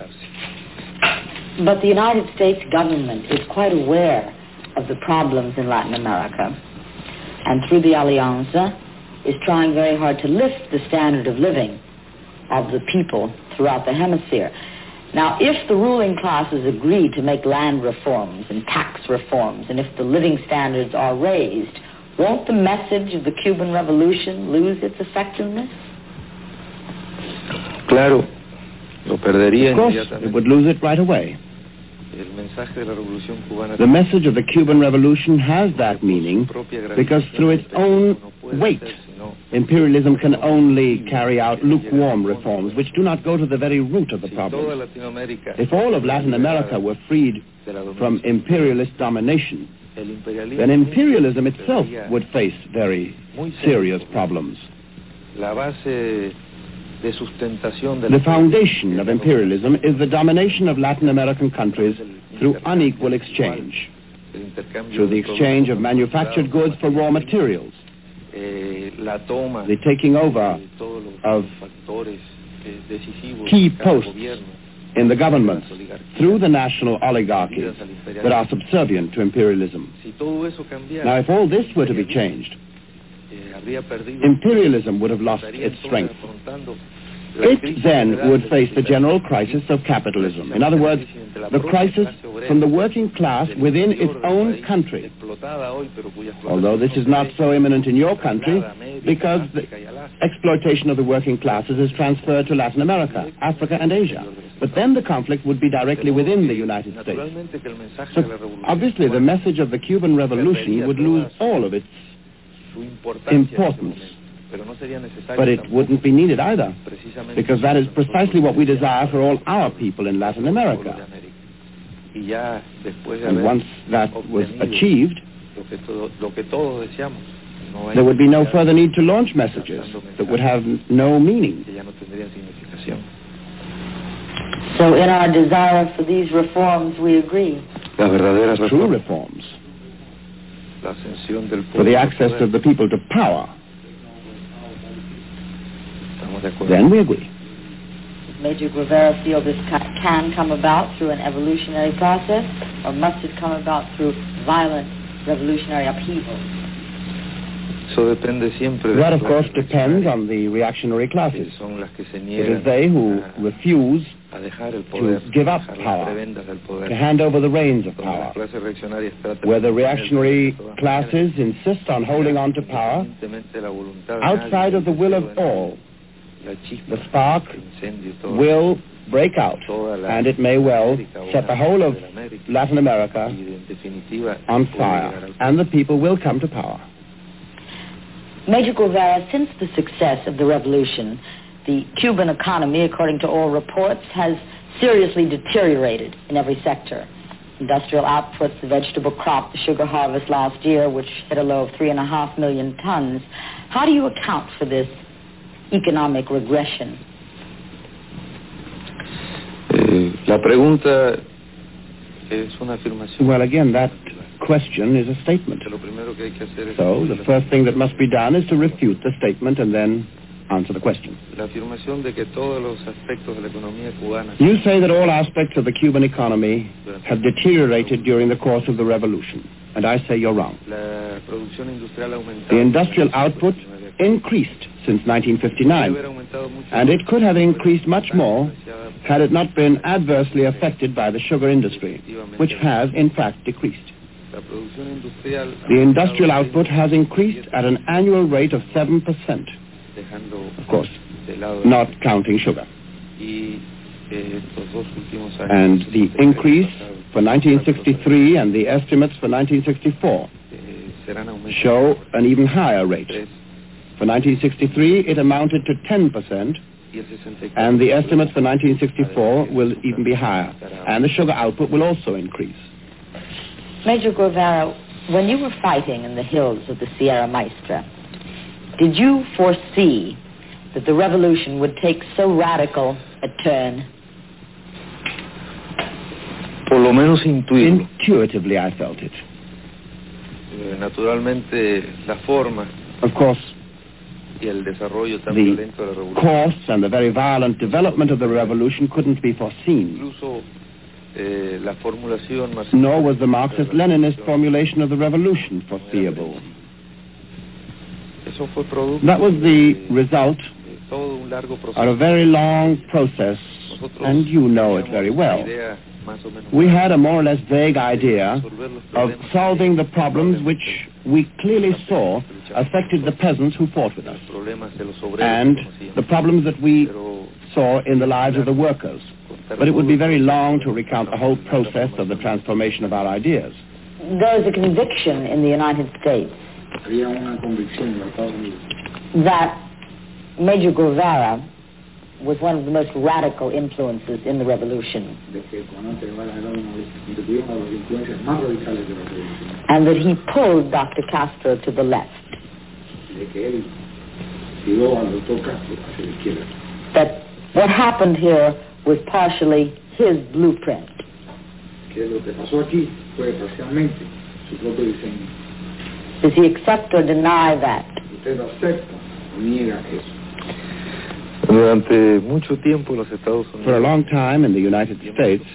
But the United States government is quite aware of the problems in Latin America, and through the Alianza is trying very hard to lift the standard of living of the people throughout the hemisphere. Now, if the ruling classes agree to make land reforms and tax reforms, and if the living standards are raised, won't the message of the Cuban Revolution lose its effectiveness? Claro, lo perdería Of course, it would lose it right away. El mensaje de la revolución cubana The message of the Cuban Revolution has that meaning because through its own weight, imperialism can only carry out lukewarm reforms which do not go to the very root of the problem. If all of Latin America were freed from imperialist domination, then imperialism itself would face very serious problems. la base de sustentación del The foundation of imperialism is the domination of Latin American countries through unequal exchange, through the exchange of manufactured goods for raw materials, the taking over de todos los of eh, decisivos key posts in the governments through the national oligarchies that are subservient to imperialism. si todo eso cambiara Now, if all this were to be changed, eh, perdido imperialism would have lost its strength. It then would face the general crisis of capitalism. In other words, the crisis from the working class within its own country. Although this is not so imminent in your country, because the exploitation of the working classes is transferred to Latin America, Africa, and Asia. But then the conflict would be directly within the United States. So obviously the message of the Cuban Revolution would lose all of its importance. Momento, pero no sería necesario But it wouldn't be needed either, because that is precisely what we desire for all our people in Latin America. y ya después de And once that was achieved, lo que, todo- lo que todos deseamos no hay there would be no further need to launch messages that would have no meaning. que ya no tendrían significación So in our desire for these reforms, we agree. las True reforms la ascensión del for the access of the people to power, estamos de acuerdo then we agree. Major Guevara feel this can come about through an evolutionary process, or must it come about through violent revolutionary upheaval? eso depende That, of course, depends on the reactionary classes. son las que se It niegan is they who refuse a dejar el poder to give up power, prebendas del poder to hand over the reins of power. clases reaccionarias tratan Where the reactionary classes insist on holding on to power independientemente de la voluntad de outside of the will of del deseo de all, nadie, la chispa, the spark will break out, and it may well set the whole of Latin America on fire, and the people will come to power. Major Guevara, since the success of the revolution, the Cuban economy, according to all reports, has seriously deteriorated in every sector. Industrial output, the vegetable crop, the sugar harvest last year, which hit a low of three and a half million tons. How do you account for this economic regression? Eh, la pregunta es una afirmación. Well, again, that question is a statement. Lo primero que hay que hacer es So the first thing that must be done is to refute the statement and then answer the question. la afirmación de que todos los aspectos de la economía cubana You say that all aspects of the Cuban economy have deteriorated during the course of the revolution, and I say you're wrong. la producción industrial. The industrial output increased since 1959, haber aumentado mucho and it could have increased much more had it not been adversely affected by the sugar industry, which has in fact decreased. The industrial output has increased at an annual rate of 7%, of course, not counting sugar. And the increase for 1963 and the estimates for 1964 eh, serán aumentos show an even higher rate. Tres For 1963, it amounted to 10%, y el 64 and the estimates for 1964 will even be higher. And the sugar output will also increase. Major Guevara, when you were fighting in the hills of the Sierra Maestra, did you foresee that the revolution would take so radical a turn? por lo menos intuirlo Intuitively, I felt it. Eh, naturalmente la forma Of course, The violento de la revolución course and the very violent development of the revolution couldn't be foreseen. eh, la formulación más nor was the Marxist-Leninist formulation of the revolution foreseeable. Eso fue producto That was the result de todo un largo of a very long process, and you know it very well. Idea más o menos We had a more or less vague idea of solving the problems which we clearly saw affected the peasants who fought with us, problemas de los obreros and the problems that we saw in the lives of the workers. But it would be very long to recount the whole process of the transformation of our ideas. There is a conviction in the United States Había una convicción en los Estados Unidos that Major Guevara was one of the most radical influences in the revolution and that he pulled Dr. Castro to the left. That what happened here was partially his blueprint. Does he accept or deny that? Durante mucho tiempo los Estados Unidos For a long time in the United States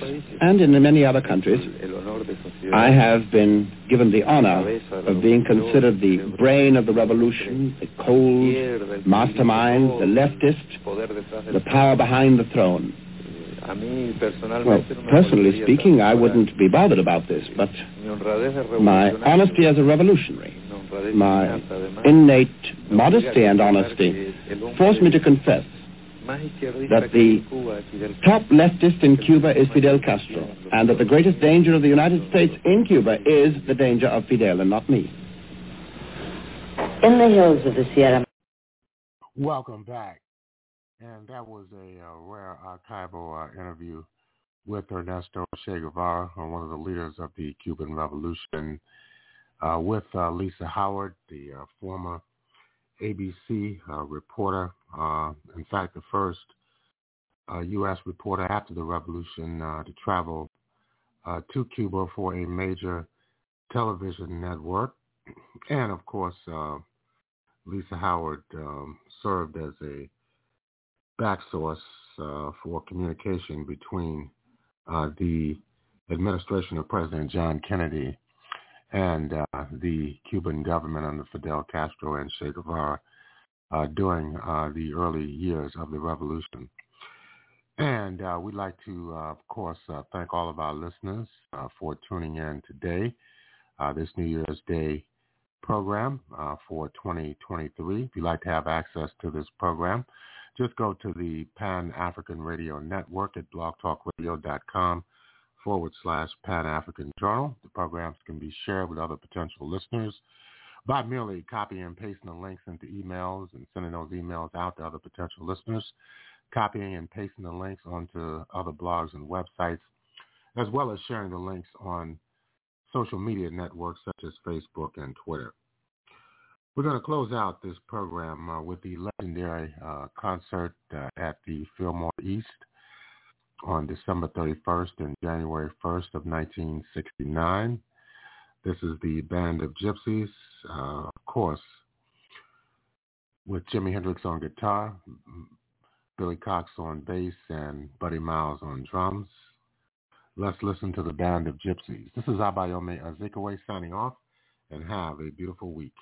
and in many other countries, el honor de considerar I have been given the honor of being considered the brain of the revolution, the cold mastermind, the leftist, poder detrás del the power behind the throne. Eh, well, no me personally speaking, I wouldn't be bothered about this, eh, but honradez de my honesty as a revolutionary, my innate me obliga a modesty and honesty que el hombre forced me to confess that the Cuba es Fidel top leftist in Cuba is Fidel Castro, and that the greatest danger of the United States in Cuba is the danger of Fidel and not me. In the hills of the Sierra Welcome back. And that was a uh, rare archival uh, interview with Ernesto Che Guevara, one of the leaders of the Cuban Revolution, uh, with uh, Lisa Howard, the uh, former ABC uh, reporter. Uh, in fact, the first uh, U.S. reporter after the revolution uh, to travel uh, to Cuba for a major television network. And of course, uh, Lisa Howard um, served as a back source for communication between the administration of President John Kennedy and uh, the Cuban government under Fidel Castro and Che Guevara uh, during uh, the early years of the revolution. And uh, we'd like to, uh, of course, uh, thank all of our listeners for tuning in today, this New Year's Day program for 2023. If you'd like to have access to this program, just go to the Pan-African Radio Network at blogtalkradio.com forward slash Pan-African Journal. The programs can be shared with other potential listeners by merely copying and pasting the links into emails and sending those emails out to other potential listeners, copying and pasting the links onto other blogs and websites, as well as sharing the links on social media networks such as Facebook and Twitter. We're going to close out this program uh, with the legendary uh, concert uh, at the Fillmore East on December 31st and January 1st of 1969. This is the Band of Gypsys, uh, of course, with Jimi Hendrix on guitar, Billy Cox on bass, and Buddy Miles on drums. Let's listen to the Band of Gypsys. This is Abayomi Azikiwe signing off, and have a beautiful week.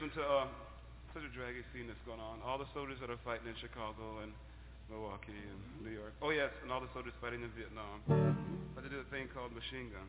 One to uh, such a draggy scene that's going on. All the soldiers that are fighting in Chicago and Milwaukee and New York. Oh, yes, and all the soldiers fighting in Vietnam. But they do a thing called machine gun.